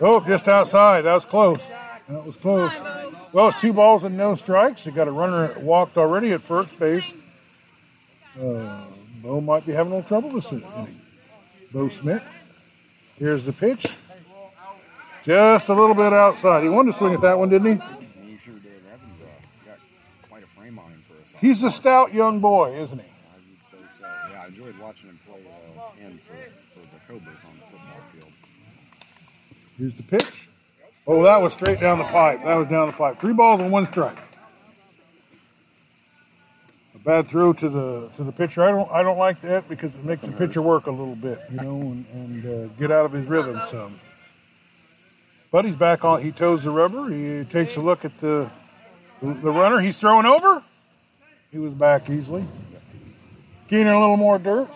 [SPEAKER 1] Oh, just outside. That was close. That was close. Well, it's two balls and no strikes. You got a runner walked already at first base. Uh, Bo might be having a little trouble this inning. Bo Schmidt. Here's the pitch. Just a little bit outside. He wanted to swing at that one, didn't he?
[SPEAKER 4] He sure did. Evans uh, got quite a frame on him for a second.
[SPEAKER 1] He's a stout young boy, isn't he?
[SPEAKER 4] I would say so. Yeah, I enjoyed watching him play uh, in for, for the Cobras on the football field.
[SPEAKER 1] Here's the pitch. Oh, that was straight down the pipe. That was down the pipe. Three balls and one strike. Bad throw to the to the pitcher. I don't I don't like that because it makes the pitcher work a little bit, you know, and, and uh, get out of his rhythm some. Buddy's back on. He toes the rubber. He takes a look at the the runner. He's throwing over. He was back easily. Keenan a little more dirt.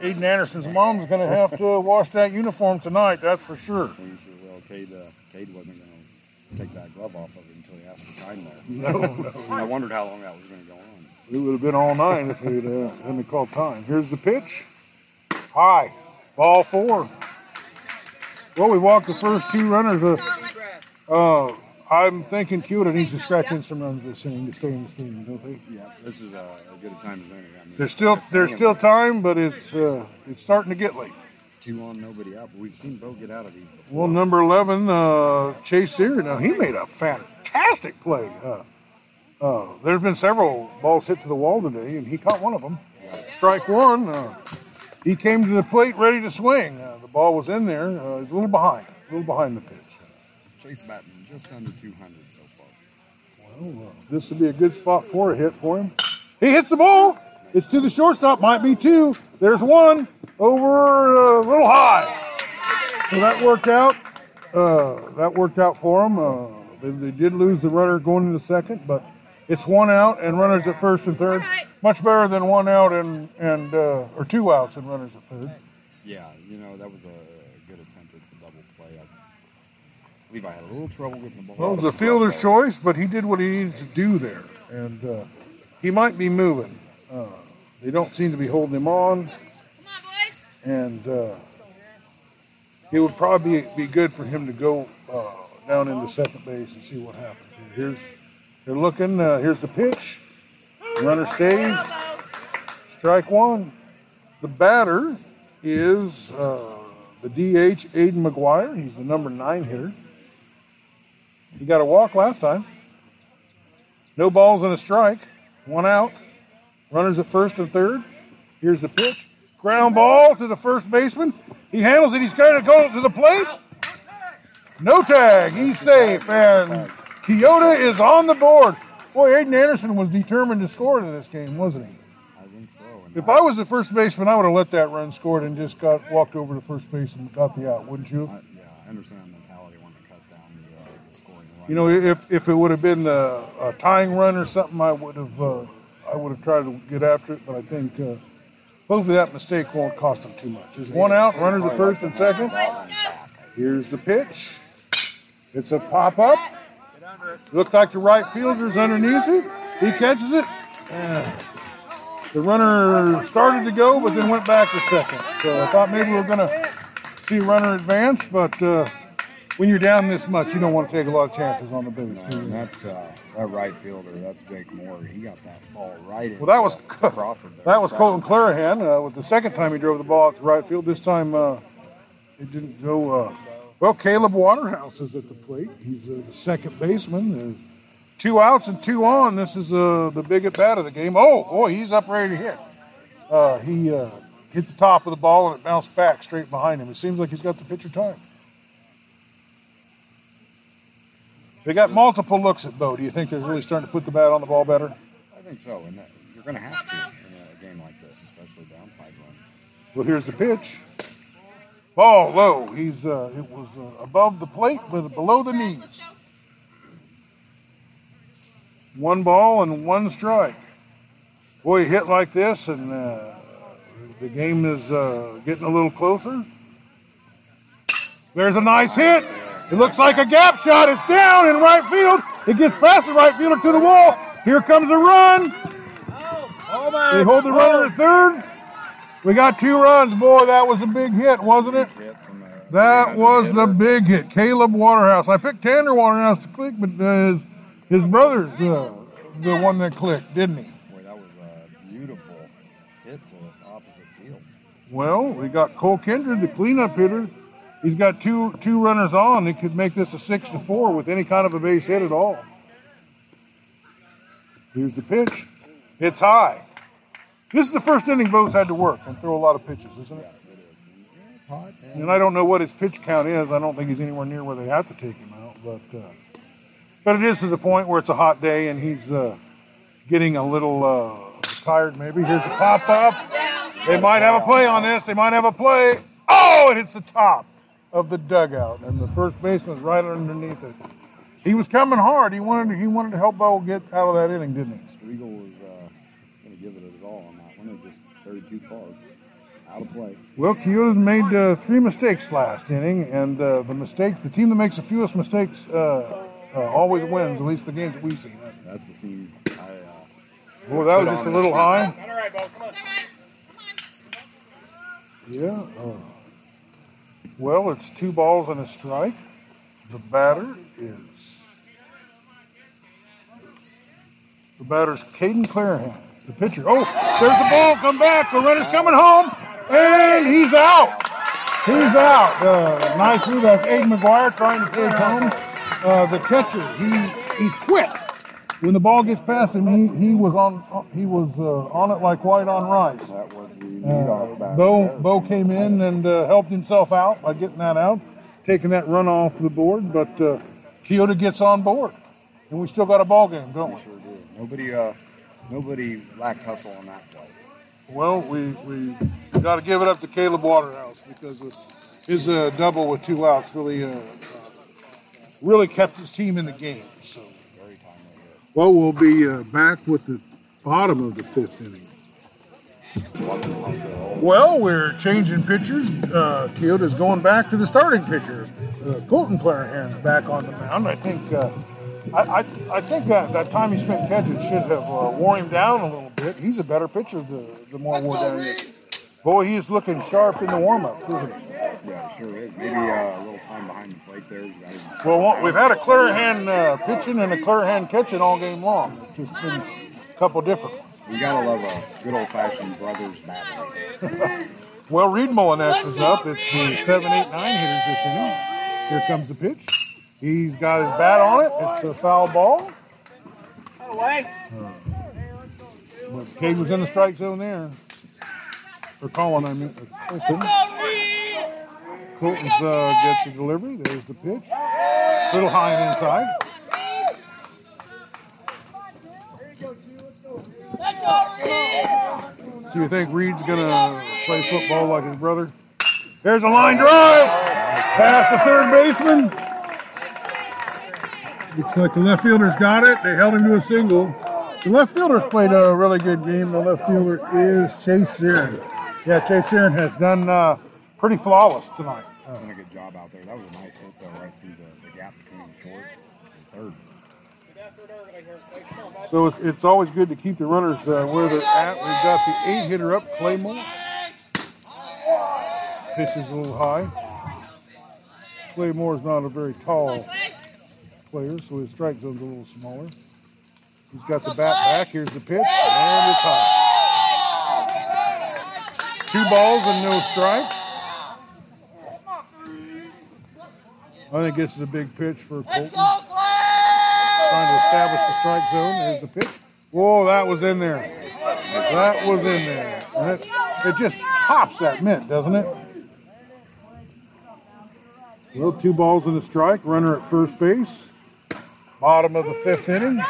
[SPEAKER 1] Aiden Anderson's mom's going to have to wash that uniform tonight. That's for sure.
[SPEAKER 4] Sure, well, Cade, uh, Cade wasn't going to take that glove off of it until he asked for time there.
[SPEAKER 1] No, no.
[SPEAKER 4] I wondered how long that was going to go on.
[SPEAKER 1] It would have been all nine if they'd uh, hadn't called time. Here's the pitch. High. Ball four. Well, we walked the first two runners. Uh, uh, I'm thinking Keota needs to scratch in some runs this inning to stay in this game, don't they?
[SPEAKER 4] Yeah, this is a, good a time as any. I mean,
[SPEAKER 1] There's still there's still time, but it's uh, it's starting to get late.
[SPEAKER 4] two on, nobody out. But we've seen Bo get out of these before.
[SPEAKER 1] Well, number 11, uh, Chase Sear, now he made a fantastic play. Uh, uh, there's been several balls hit to the wall today, and he caught one of them. Strike one. Uh, he came to the plate ready to swing. Uh, the ball was in there. Uh, he's a little behind, a little behind the pitch.
[SPEAKER 4] Chase batting just under 200 so far.
[SPEAKER 1] Well, uh, this would be a good spot for a hit for him. He hits the ball. It's to the shortstop. Might be two. There's one over uh, a little high. So that worked out. Uh, that worked out for him. Uh, they, they did lose the runner going into second, but it's one out and runners at first and third. Much better than one out and and uh, or two outs and runners at third.
[SPEAKER 4] Yeah, you know, that was a good attempt at the double play. I believe I had a little trouble getting the ball.
[SPEAKER 1] Well, it was a fielder's
[SPEAKER 4] glove.
[SPEAKER 1] choice, but he did what he needed to do there, and uh, he might be moving. Uh, they don't seem to be holding him on, Come on, boys. and uh, it would probably be, be good for him to go uh, down into second base and see what happens. Here's they're looking. Uh, here's the pitch. Runner stays. Strike one. The batter is uh, the DH Aiden McGuire. He's the number nine hitter. He got a walk last time. No balls and a strike. One out. Runners at first and third. Here's the pitch. Ground ball to the first baseman. He handles it. He's going to go to the plate. No tag. He's safe. And Keota is on the board. Boy, Aiden Anderson was determined to score in this game, wasn't he?
[SPEAKER 4] I think so.
[SPEAKER 1] If I was the first baseman, I would have let that run scored and just got walked over to first base and got the out, wouldn't you?
[SPEAKER 4] I, yeah, I understand the mentality wanting to cut down the, uh, the scoring run.
[SPEAKER 1] You know, if if it would have been the a tying run or something, I would have uh, I would have tried to get after it. But I think uh, hopefully that mistake won't cost them too much. There's one out, runners at first and second. Here's the pitch. It's a pop up. Looked like the right fielder's underneath it. He catches it. The runner started to go, but then went back to second. So I thought maybe we were going to see runner advance, but uh, when you're down this much, you don't want to take a lot of chances on the base.
[SPEAKER 4] And that's uh, that right fielder. That's Jake Moore. He got that ball right.
[SPEAKER 1] Well, that was
[SPEAKER 4] into Crawford. there.
[SPEAKER 1] that was Colton Clarahan. Uh, with the second time he drove the ball out to right field. This time uh, it didn't go. Well, Caleb Waterhouse is at the plate. He's uh, the second baseman. Uh, two outs and two on. This is uh, the big at bat of the game. Oh boy, he's up ready to hit. Uh, he uh, hit the top of the ball and it bounced back straight behind him. It seems like he's got the pitcher time. They got multiple looks at Bo. Do you think they're really starting to put the bat on the ball better?
[SPEAKER 4] I think so, and you're going to have to in a game like this, especially down five runs.
[SPEAKER 1] Well, here's the pitch. Ball low. He's uh, it was uh, above the plate, but below the knees. One ball and one strike. Boy, he hit like this, and uh, the game is uh, getting a little closer. There's a nice hit. It looks like a gap shot. It's down in right field. It gets past the right fielder to the wall. Here comes the run. They hold the runner at third. We got two runs. Boy, that was a big hit, wasn't it?
[SPEAKER 4] The,
[SPEAKER 1] That was the big hit. Caleb Waterhouse. I picked Tanner Waterhouse to click, but uh, his, his brother's uh, the one that clicked, didn't he?
[SPEAKER 4] Boy, that was a beautiful hit to the opposite field.
[SPEAKER 1] Well, we got Cole Kindred, the cleanup hitter. He's got two two runners on. He could make this a six to four with any kind of a base hit at all. Here's the pitch. It's high. This is the first inning Bo's had to work and throw a lot of pitches, isn't it?
[SPEAKER 4] It's hot. And
[SPEAKER 1] I don't know what his pitch count is. I don't think he's anywhere near where they have to take him out. But uh, but it is to the point where it's a hot day and he's uh, getting a little uh, tired. Maybe here's a pop up. They might have a play on this. They might have a play. Oh, it hits the top. of the dugout, and the first baseman's right underneath it. He was coming hard. He wanted to, he wanted to help Bo get out of that inning, didn't he?
[SPEAKER 4] Striegel was 32 cards. Out of play.
[SPEAKER 1] Well, Keota made uh, three mistakes last inning, and uh, the mistake, the team that makes the fewest mistakes uh, uh, always wins, at least the games that we've seen.
[SPEAKER 4] That's the theme. I, uh,
[SPEAKER 1] Boy, that was just a little high.
[SPEAKER 3] All right, come on.
[SPEAKER 1] Yeah. Uh, well, it's two balls and a strike. The batter is the batter's Caden Clarahan. The pitcher. Oh, there's the ball. Come back. The runner's coming home, and he's out. He's out. Uh, nice move. That's Aiden McGuire trying to take home. Uh, the catcher. He he's quick. When the ball gets past him, he, he was on he was uh, on it like white on rice.
[SPEAKER 4] that was the
[SPEAKER 1] Uh,
[SPEAKER 4] leadoff batter.
[SPEAKER 1] Bo, Bo came in and uh, helped himself out by getting that out, taking that run off the board. But uh, Keota gets on board, and we still got a ball game, don't we?
[SPEAKER 4] Nobody, uh, nobody lacked hustle on that play.
[SPEAKER 1] Well, we we got to give it up to Caleb Waterhouse because his uh, double with two outs really uh, uh, really kept his team in the game. So,
[SPEAKER 4] Very timely
[SPEAKER 1] well, we'll be uh, back with the bottom of the fifth inning. Well, we're changing pitchers. Uh, Keota's going back to the starting pitcher. Uh, Colton Clarahan's back on the mound. I think uh, I, I, I think that, that time he spent catching should have uh, worn him down a little bit. He's a better pitcher the, the more wore down he gets. Boy, he is looking sharp in the warm-ups, isn't he?
[SPEAKER 4] Yeah, sure is. Maybe uh, a little time behind the plate there.
[SPEAKER 1] Well, we've had a Clarahan uh, pitching and a clear hand catching all game long. It's just been a couple different ones.
[SPEAKER 4] You gotta love a good old-fashioned brothers battle.
[SPEAKER 1] Well, Reed Molinix is up. It's the seven, eight, nine hitters this inning. Here comes the pitch. He's got his bat on it. It's a foul ball.
[SPEAKER 2] Away.
[SPEAKER 1] But Cade was in the strike zone there. Or Colin, I mean. uh, Colton. Colton's uh, gets a delivery. There's the pitch. A Little high and inside. So you think Reed's gonna play football like his brother? There's a line drive past the third baseman. Looks like the left fielder's got it. They held him to a single. The left fielder's played a really good game. The left fielder is Chase Searin. Yeah, Chase Searin has done uh, pretty flawless tonight.
[SPEAKER 4] Done a good job out there. That was a nice hit though, right through the, the gap between short and third.
[SPEAKER 1] So it's, it's always good to keep the runners uh, where they're at. We've got the eight hitter up, Claymore. Pitch is a little high. Claymore's not a very tall player, so his strike zone's a little smaller. He's got the bat back. Here's the pitch, and it's high. Two balls and no strikes. I think this is a big pitch for Colton trying to establish the strike zone. Here's the pitch. Whoa, that was in there. That was in there. And it, it just pops that mint, doesn't it? Well, two balls and a strike. Runner at first base. Bottom of the fifth inning.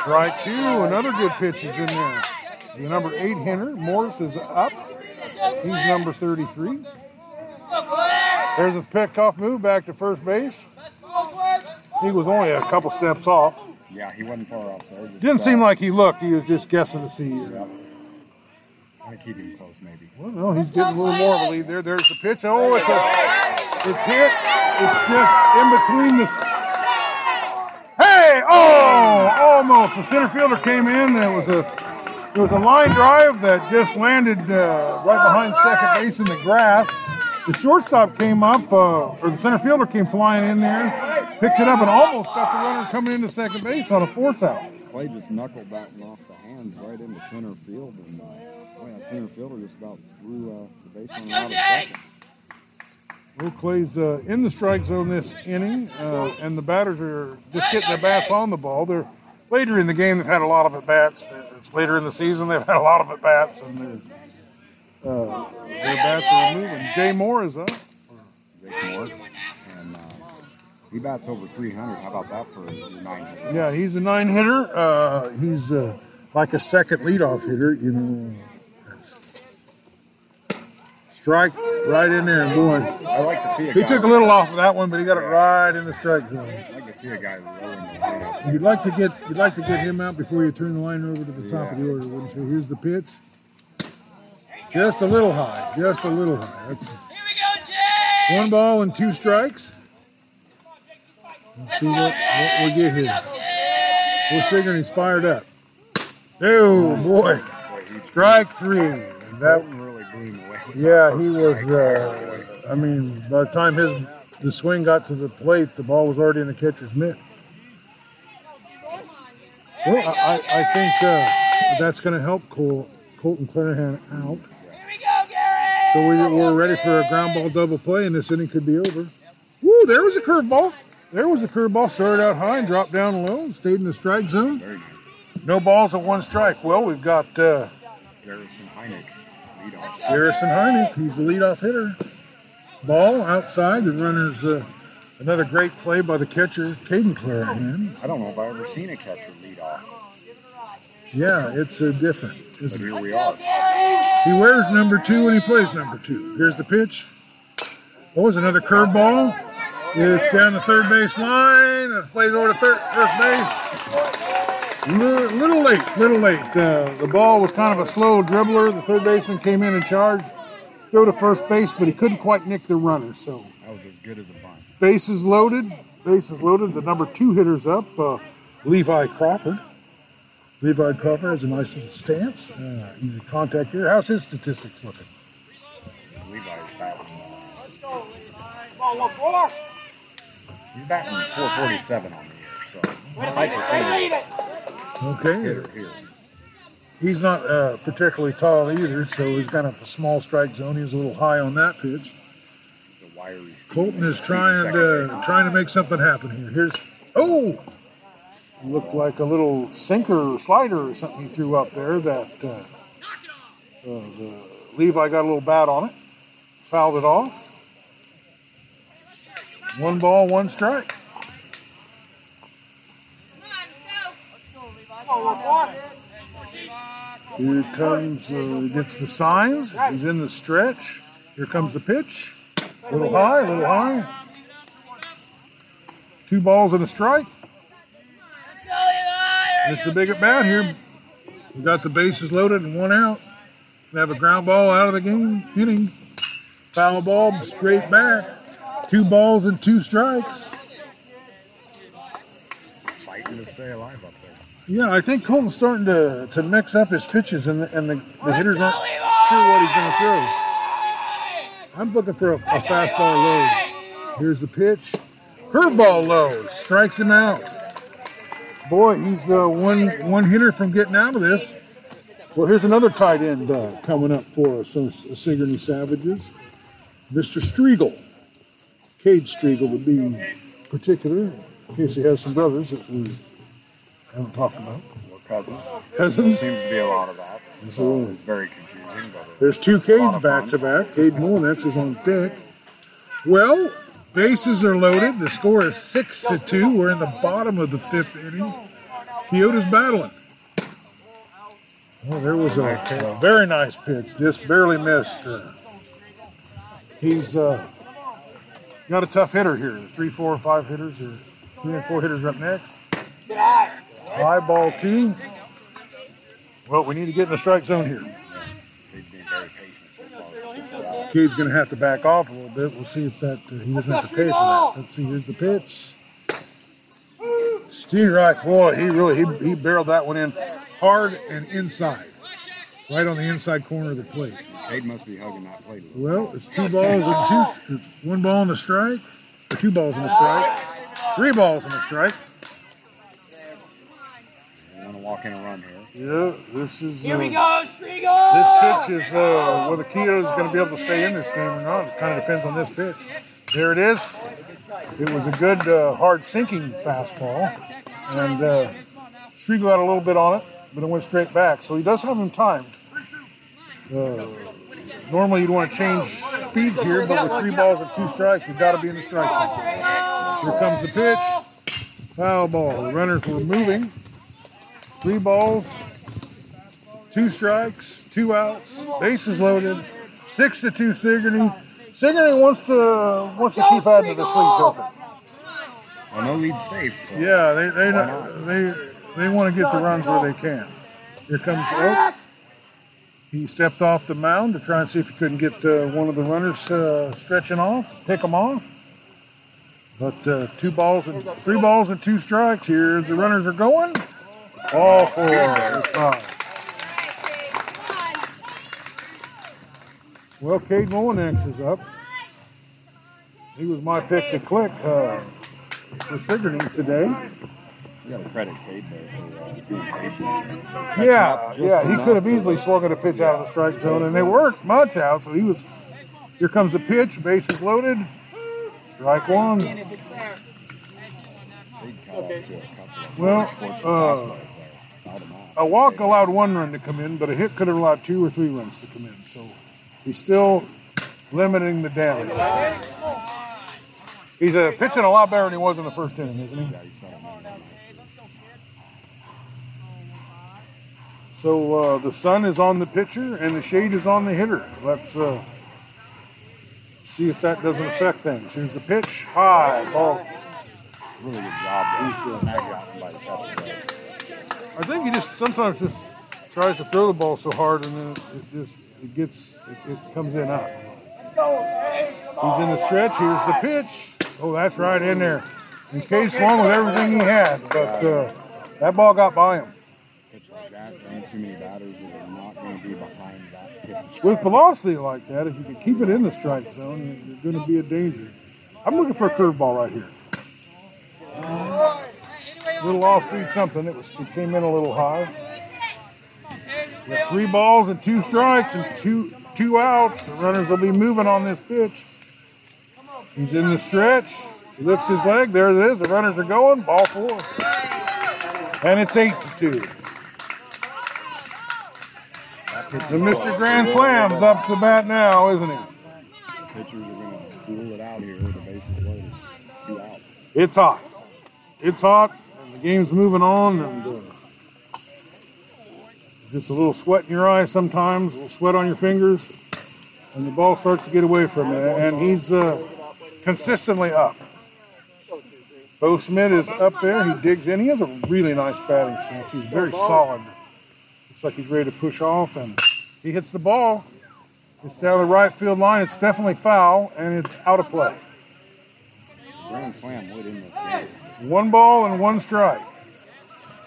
[SPEAKER 1] Strike two. Another good pitch is in there. The number eight hitter, Morris, is up. He's number 33. There's a pickoff move back to first base. He was only a couple steps off.
[SPEAKER 4] Yeah, he wasn't far off there. Just,
[SPEAKER 1] Didn't
[SPEAKER 4] uh,
[SPEAKER 1] seem like he looked. He was just guessing to see. Uh,
[SPEAKER 4] Gonna keep him close, maybe.
[SPEAKER 1] well, no, he's getting a little more of a lead there. There's the pitch. Oh, it's a, it's hit. It's just in between the. S- Hey! Oh, almost. The center fielder came in. There was a, there was a line drive that just landed uh, right behind second base in the grass. The shortstop came up, uh, or the center fielder came flying in there, picked it up, and almost got the runner coming into second base on a force out.
[SPEAKER 4] Clay just knuckled that one off the hands right into center field, and uh, boy, that center fielder just about threw uh, the baseman out of second.
[SPEAKER 1] Clay's uh, in the strike zone this inning, uh, and the batters are just getting their bats on the ball. They're later in the game. They've had a lot of at bats. It's later in the season. They've had a lot of at bats, and their, uh, their bats are moving. Jay Moore is up.
[SPEAKER 4] Jake Morris, and uh, he bats over 300. How about that for a nine? hitter?
[SPEAKER 1] Yeah, he's a nine hitter. Uh, he's uh, like a second leadoff hitter, you know. Strike right in there, boy.
[SPEAKER 4] I like to see a
[SPEAKER 1] He
[SPEAKER 4] guy.
[SPEAKER 1] took a little off of that one, but he got it right in the strike zone.
[SPEAKER 4] I like to see a guy lowering the lineup.
[SPEAKER 1] You'd like to get you'd like to get him out before you turn the line over to the top of the order, wouldn't you? Here's the pitch. Just a little high. Just a little high. That's Here we go, Jay. one ball and two strikes. Let's see what, what we get here. We're figuring he's fired up. Oh boy.
[SPEAKER 4] Boy,
[SPEAKER 1] Strike three. And that yeah, he was uh, I mean, by the time his the swing got to the plate, the ball was already in the catcher's mitt. Well, I, I- think uh, that's going to help Col- Colton Clarahan out. So we, we're ready for a ground ball double play, and this inning could be over. Woo, there was a curveball. There was a curveball. Started out high and dropped down low, stayed in the strike zone. No balls at one strike. Well, we've got uh,
[SPEAKER 4] Garrison Heineck.
[SPEAKER 1] Garrison Heineck. He's the leadoff hitter. Ball outside. The runner's uh, another great play by the catcher, Caden Clarahan.
[SPEAKER 4] I don't know if I've ever seen a catcher lead off,
[SPEAKER 1] Yeah, it's uh, different.
[SPEAKER 4] but
[SPEAKER 1] Isn't it?
[SPEAKER 4] here we are.
[SPEAKER 1] He wears number two and he plays number two. Here's the pitch. Oh, was another curveball. It's down the third base line. It plays over to third, first base. Little, little late, little late. Uh, the ball was kind of a slow dribbler. The third baseman came in and charged, throw to first base, but he couldn't quite nick the runner. So
[SPEAKER 4] That was as good as a bunt.
[SPEAKER 1] bases loaded. Bases loaded. The number two hitter's up. Uh, Levi Crawford. Levi Crawford has a nice little stance. Uh, he's a contact here. How's his statistics looking?
[SPEAKER 4] Levi's batting. Let's go Levi ball ball ball he's batting 447 on the year, so high percentage
[SPEAKER 1] Okay.
[SPEAKER 4] hitter here.
[SPEAKER 1] He's not uh, particularly tall either, so he's got a small strike zone. He was a little high on that pitch.
[SPEAKER 4] He's wiry.
[SPEAKER 1] Colton is trying to
[SPEAKER 4] base.
[SPEAKER 1] trying to make something happen here. Here's oh, looked like a little sinker or slider or something he threw up there. That uh, uh, the Levi got a little bat on it, fouled it off. One ball, one strike. Here comes, uh, gets the signs. He's in the stretch. Here comes the pitch. A little high, a little high. Two balls and a strike. It's the big at bat here. We got the bases loaded and one out. Have a ground ball out of the game inning. Foul ball straight back. Two balls and two strikes.
[SPEAKER 4] fighting to stay alive.
[SPEAKER 1] Yeah, I think Colton's starting to, to mix up his pitches, and the, and the, the hitters aren't sure what he's going to throw. I'm looking for a, a fastball low. Here's the pitch. Curveball low. Strikes him out. Boy, he's uh, one one hitter from getting out of this. Well, here's another tight end uh, coming up for us, so Sigourney Savages. Mr. Striegel. Cade Striegel to be particular, in case he has some brothers that we haven't talked about.
[SPEAKER 4] Or cousins.
[SPEAKER 1] Cousins.
[SPEAKER 4] Seems to be a lot of that. So it's very confusing, but
[SPEAKER 1] There's two Cades back to back. Cade Molinix is on deck. Well, bases are loaded. The score is six to two. We're in the bottom of the fifth inning. Keota's battling. Well, there was a, a very nice pitch, just barely missed. Uh, he's uh, got a tough hitter here. Three, four, five hitters are three and four hitters are up next. High ball two. Well, we need to get in the strike zone here.
[SPEAKER 4] they've been very patient so far.
[SPEAKER 1] Cade's going to have to back off a little bit. We'll see if that uh, he doesn't have to pay for that. Let's see. Here's the pitch. Steve Reich, boy, he really he, he barreled that one in hard and inside, right on the inside corner of the plate.
[SPEAKER 4] Cade must be hugging that plate.
[SPEAKER 1] Well, it's two balls and two. It's one ball and a strike, or two balls and a strike, three balls and a strike.
[SPEAKER 4] I want to walk in a run here.
[SPEAKER 1] Yeah, this is.
[SPEAKER 2] Here we
[SPEAKER 1] uh,
[SPEAKER 2] go, Striegel!
[SPEAKER 1] This pitch is uh, whether Keota is going to be able to stay in this game or not. It kind of depends on this pitch. There it is. It was a good, uh, hard sinking fastball, and uh, Striegel had a little bit on it, but it went straight back. So he does have him timed. Uh, normally you'd want to change speeds here, but with three balls and two strikes, you've got to be in the strike zone. Here comes the pitch. Foul ball. The runners were moving. Three balls, two strikes, two outs, bases loaded, six to two Sigourney. Sigourney wants to wants to keep adding to the sleeve token.
[SPEAKER 4] Well, no lead safe. So.
[SPEAKER 1] Yeah, they they
[SPEAKER 4] Why not?
[SPEAKER 1] they they want to get the runs where they can. Here comes Oak. He stepped off the mound to try and see if he couldn't get uh, one of the runners uh, stretching off, pick them off. But uh, two balls and three balls and two strikes here. as The runners are going. All four. It's fine. Well, Cade Molinix is up. He was my pick to click uh, for Sigourney today.
[SPEAKER 4] You got to credit Cade there for uh, being patient.
[SPEAKER 1] Yeah, yeah, he could have easily swung at a pitch out of the strike zone, and they weren't much out. So he was. Here comes the pitch, bases loaded, strike one.
[SPEAKER 4] Cade caught up to a
[SPEAKER 1] Well, uh,
[SPEAKER 4] fastballs there. Fouled him out.
[SPEAKER 1] A walk allowed one run to come in, but a hit could have allowed two or three runs to come in. So he's still limiting the damage. He's uh, pitching a lot better than he was in the first inning, isn't he?
[SPEAKER 4] Yeah, he set him up nicely.
[SPEAKER 1] So uh, the sun is on the pitcher and the shade is on the hitter. Let's uh, see if that doesn't affect things. Here's the pitch, high ball.
[SPEAKER 4] Really good job there. Snag got him by the catcher there.
[SPEAKER 1] I think he just sometimes just tries to throw the ball so hard and then it, it just it gets it, it comes in out. He's in the stretch. Here's the pitch. Oh, that's right in there. And Cade swung with everything he had, but uh, that ball got by him.
[SPEAKER 4] Like that, too many batters are not going to be behind that pitch.
[SPEAKER 1] With velocity like that, if you can keep it in the strike zone, you- you're going to be a danger. I'm looking for a curveball right here. Little off-speed something. It was it came in a little high. With three balls and two strikes and two two outs, the runners will be moving on this pitch. He's in the stretch. He lifts his leg. There it is. The runners are going. Ball four. And it's eight to two. The Mr. Grand Slam's up to bat now, isn't he?
[SPEAKER 4] Pitchers are going to duel it out here with the bases loaded.
[SPEAKER 1] It's hot. It's hot, game's moving on, and uh, just a little sweat in your eye sometimes, a little sweat on your fingers, and the ball starts to get away from you. And he's uh, consistently up. Bo Schmidt is up there. He digs in. He has a really nice batting stance. He's very solid. Looks like he's ready to push off, and he hits the ball. It's down the right field line. It's definitely foul, and it's out of play.
[SPEAKER 4] Grand Slam would this game.
[SPEAKER 1] One ball and one strike.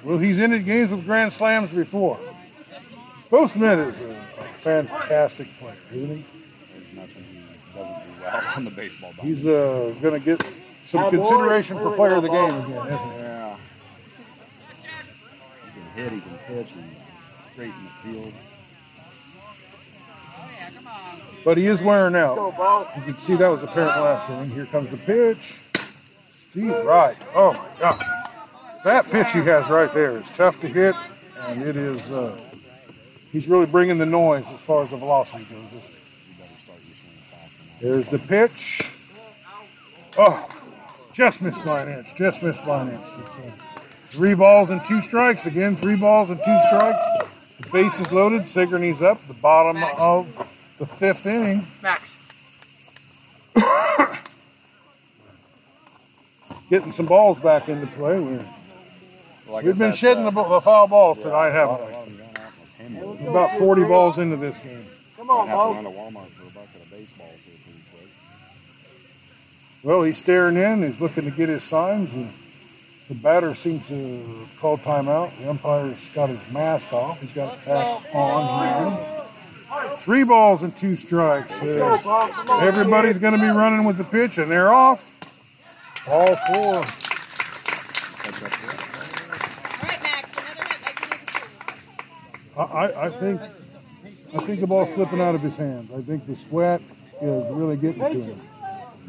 [SPEAKER 1] Well, he's ended games with grand slams before. Bo Schmidt is a, a fantastic player, isn't he?
[SPEAKER 4] There's nothing he doesn't do well on the baseball diamond.
[SPEAKER 1] He's uh, going to get some consideration for player of the game again, isn't he?
[SPEAKER 4] Yeah. He can hit, he can pitch, and great in the field.
[SPEAKER 1] But he is wearing out. You can see that was apparent last inning. Here comes the pitch. Steve Wright. Oh my God. That pitch he has right there is tough to hit, and it is. Uh, he's really bringing the noise as far as the velocity goes. This-
[SPEAKER 4] You better start your swing faster now.
[SPEAKER 1] There's the pitch. Oh, just missed by an inch. Just missed by an inch. Uh, three balls and two strikes. Again, three balls and two strikes. The base is loaded. Sigourney's up. The bottom of the fifth inning.
[SPEAKER 2] Max.
[SPEAKER 1] Getting some balls back into play. We're,
[SPEAKER 4] Like I
[SPEAKER 1] we've been
[SPEAKER 4] said,
[SPEAKER 1] shedding
[SPEAKER 4] uh,
[SPEAKER 1] the, the foul balls tonight,
[SPEAKER 4] a
[SPEAKER 1] haven't we?
[SPEAKER 4] them gone out in the 10 minutes.
[SPEAKER 1] About 40 balls into this game.
[SPEAKER 4] Might have to run to Walmart for a bucket of baseballs here pretty quick.
[SPEAKER 1] Well, he's staring in. He's looking to get his signs. And the batter seems to call called timeout. The umpire's got his mask off. He's got it back on here. Three balls and two strikes. Uh, everybody's going to be running with the pitch, and they're off. All four.
[SPEAKER 4] Catch up to that.
[SPEAKER 5] All right, Max, another hit. Make it make it
[SPEAKER 1] I, I, I think I think the ball's slipping out of his hands. I think the sweat is really getting to him.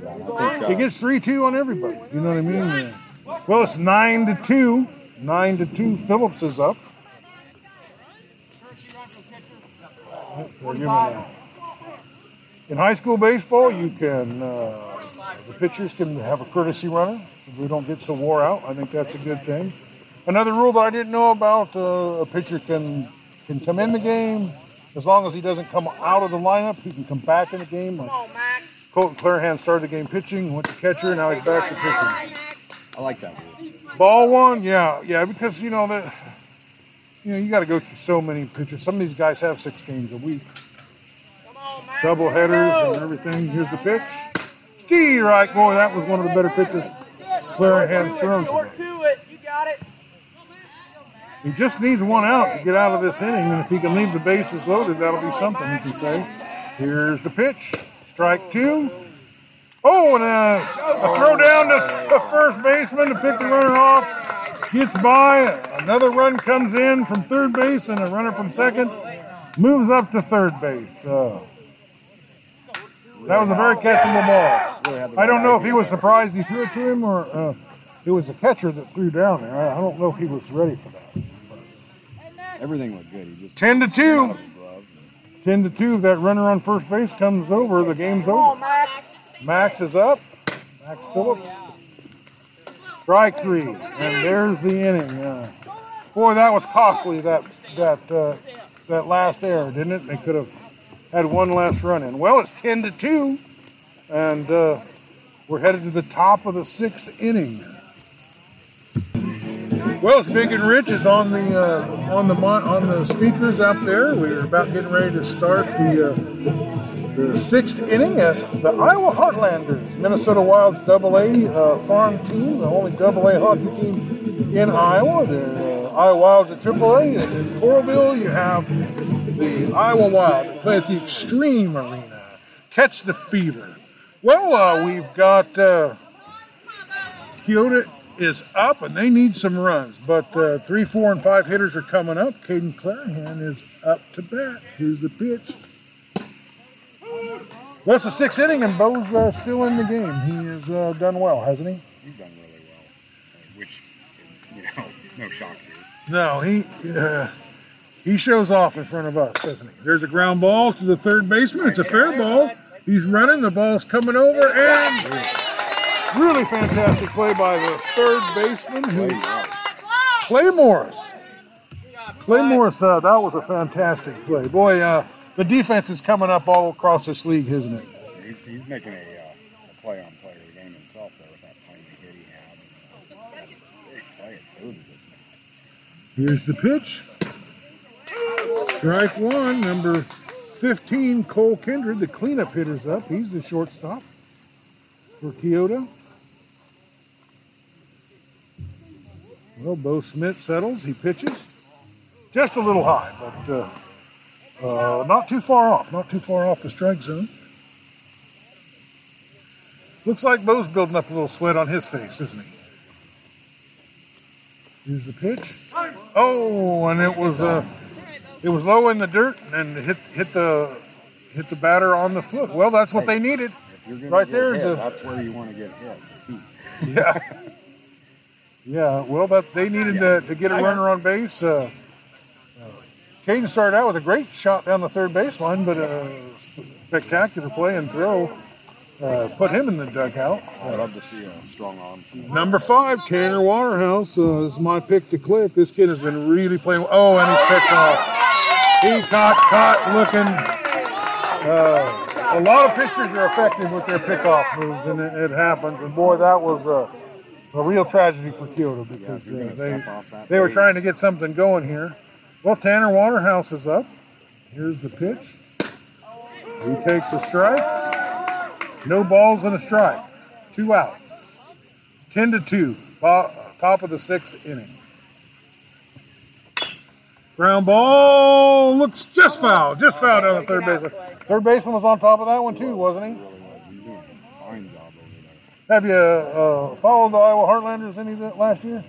[SPEAKER 4] Yeah, and I think,
[SPEAKER 1] He gets three two on everybody. You know what I mean? Yeah. Well, it's nine to two. Nine to two. Phillips is up. They're giving a- In high school baseball, you can uh, the pitchers can have a courtesy runner, so we don't get so wore out. I think that's a good thing. Another rule that I didn't know about: uh, a pitcher can can come in the game as long as he doesn't come out of the lineup. He can come back in the game. Like
[SPEAKER 5] Come on, Max.
[SPEAKER 1] Colton Clarahan started the game pitching, went to catcher, now he's back to pitching.
[SPEAKER 4] I like that. rule.
[SPEAKER 1] Ball one, yeah, yeah, because you know that you know you got to go through so many pitchers. Some of these guys have six games a week, double headers and everything. Here's the pitch, strike. Boy, that was one of the better pitches Clarahan's thrown today. He just needs one out to get out of this inning, and if he can leave the bases loaded, that'll be something he can say. Here's the pitch, strike two. Oh, and a, a throw down to the first baseman to pick the runner off. Gets by, another run comes in from third base, and a runner from second moves up to third base. Uh, that was a very catchable ball. I don't know if he was surprised he threw it to him, or uh, it was the catcher that threw down there. I don't know if he was ready for that.
[SPEAKER 4] Everything looked good. He just
[SPEAKER 1] 10 to 2.
[SPEAKER 4] out of his glove.
[SPEAKER 1] 10 to 2. If that runner on first base comes over, the game's over. Max is up. Max Phillips. Strike three. And there's the inning. Uh, boy, that was costly, that that uh, that last error, didn't it? They could have had one last run in. Well, it's 10 to 2. And uh, we're headed to the top of the sixth inning. Well, it's Big and Rich is on the uh, on the on the speakers out there. We're about getting ready to start the uh, the sixth inning as the Iowa Heartlanders, Minnesota Wild's Double A uh, farm team, the only Double A hockey team in Iowa. The uh, Iowa Wild's at Triple A. And in Coralville, you have the Iowa Wild play at the Xtream Arena. Catch the fever. Well, uh, we've got. Uh, Keota is up and they need some runs, but uh, three, four, and five hitters are coming up. Caden Clarahan is up to bat. Here's the pitch. Well, it's the sixth inning and Bo's uh, still in the game. He has uh, done well, hasn't he?
[SPEAKER 4] He's done really well, which is, you know, no shock here.
[SPEAKER 1] No, he uh, he shows off in front of us, doesn't he? There's a ground ball to the third baseman. It's a fair ball. He's running. The ball's coming over, and really fantastic play by the third baseman, who Clay Morris. Clay Morris, uh, that was a fantastic play. Boy, uh, the defense is coming up all across this league, isn't it?
[SPEAKER 4] He's, he's making a, uh, a play on player of the game himself there with that tiny hit he had. That's a big play at third of this
[SPEAKER 1] Here's the pitch. Strike one, number 15, Cole Kindred, the cleanup hitter's up. He's the shortstop for Keota. Well, Bo Schmidt settles. He pitches. Just a little high, but uh, uh, not too far off. Not too far off the strike zone. Looks like Bo's building up a little sweat on his face, isn't he? Here's the pitch. Oh, and it was uh, it was low in the dirt and hit hit the hit the batter on the foot. Well, that's what they needed.
[SPEAKER 4] If you're
[SPEAKER 1] Right
[SPEAKER 4] get
[SPEAKER 1] there is
[SPEAKER 4] hit,
[SPEAKER 1] a-
[SPEAKER 4] that's where you want to get hit.
[SPEAKER 1] Yeah. Yeah. Well, that they needed to, to get a runner on base. Uh, uh, Caden started out with a great shot down the third baseline, but a spectacular play and throw uh, put him in the dugout.
[SPEAKER 4] I'd love to see a strong arm.
[SPEAKER 1] Number five, Tanner Waterhouse. Uh, is my pick to click. This kid has been really playing. Oh, and he's picked off. He got caught looking. Uh, a lot of pitchers are effective with their pickoff moves, and it, it happens. And boy, that was a, a real tragedy for Keota because
[SPEAKER 4] you're
[SPEAKER 1] uh, they,
[SPEAKER 4] step off that
[SPEAKER 1] they were trying to get something going here. Well, Tanner Waterhouse is up. Here's the pitch. He takes a strike. No balls and a strike. Two outs. 10 to 2. Top of the sixth inning. Ground ball looks just foul. Just foul down the third baseman. Third baseman was on top of that one too, wasn't he? Have you uh, followed the Iowa Heartlanders any last year?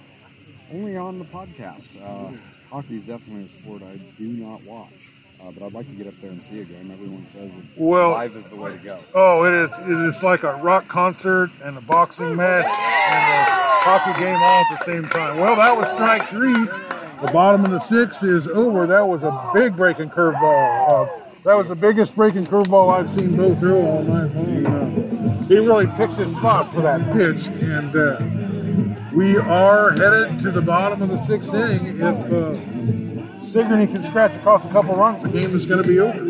[SPEAKER 4] Only on the podcast. Uh, hockey is definitely a sport I do not watch, uh, but I'd like to get up there and see a game. Everyone says that
[SPEAKER 1] Well-
[SPEAKER 4] live is the way to go.
[SPEAKER 1] Oh, it is. It is like a rock concert and a boxing match and a hockey game all at the same time. Well, that was strike three. The bottom of the sixth is over. That was a big breaking curveball. Uh, that was the biggest breaking curveball I've seen go through all night long. Uh, he really picks his spot for that pitch, and uh, we are headed to the bottom of the sixth inning. If uh, Sigourney can scratch across a couple runs, the game is going to be over.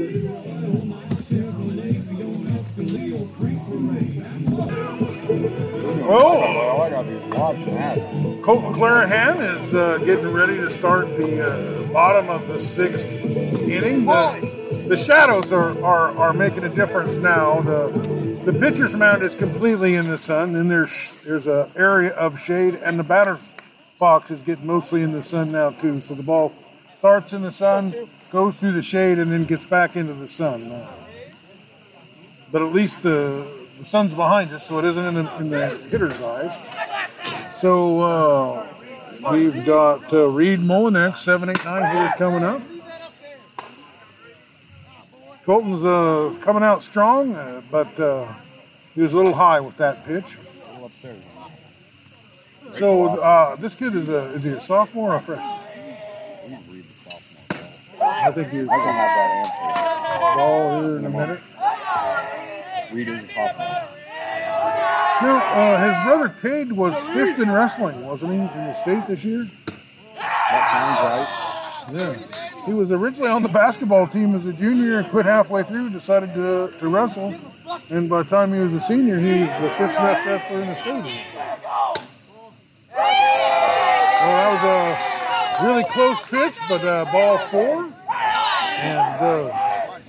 [SPEAKER 1] Well,
[SPEAKER 4] All I gotta do is watch and have.
[SPEAKER 1] Colton Clarahan is uh, getting ready to start the uh, bottom of the sixth inning. The, the shadows are, are, are making a difference now. The the pitcher's mound is completely in the sun. Then there's there's a area of shade, and the batter's box is getting mostly in the sun now too. So the ball starts in the sun, goes through the shade, and then gets back into the sun. Uh, but at least the, the sun's behind us, so it isn't in the, in the hitter's eyes. So uh, we've got uh, Reed Molinix, 789 hitters coming up. Colton's uh, coming out strong, uh, but uh, he was a little high with that pitch.
[SPEAKER 4] A little upstairs.
[SPEAKER 1] So uh, this kid is a is he a sophomore or a freshman?
[SPEAKER 4] I didn't read the sophomore. ball.
[SPEAKER 1] I think he's
[SPEAKER 4] I don't have that answer.
[SPEAKER 1] ball here in a minute.
[SPEAKER 4] Reed is sophomore.
[SPEAKER 1] No, uh, his brother Cade was fifth in wrestling, wasn't he, in the state this year?
[SPEAKER 4] That sounds right.
[SPEAKER 1] Yeah. He was originally on the basketball team as a junior and quit halfway through, decided to, to wrestle. And by the time he was a senior, he was the fifth best wrestler in the state. Well, that was a really close pitch, but uh, ball four. And uh,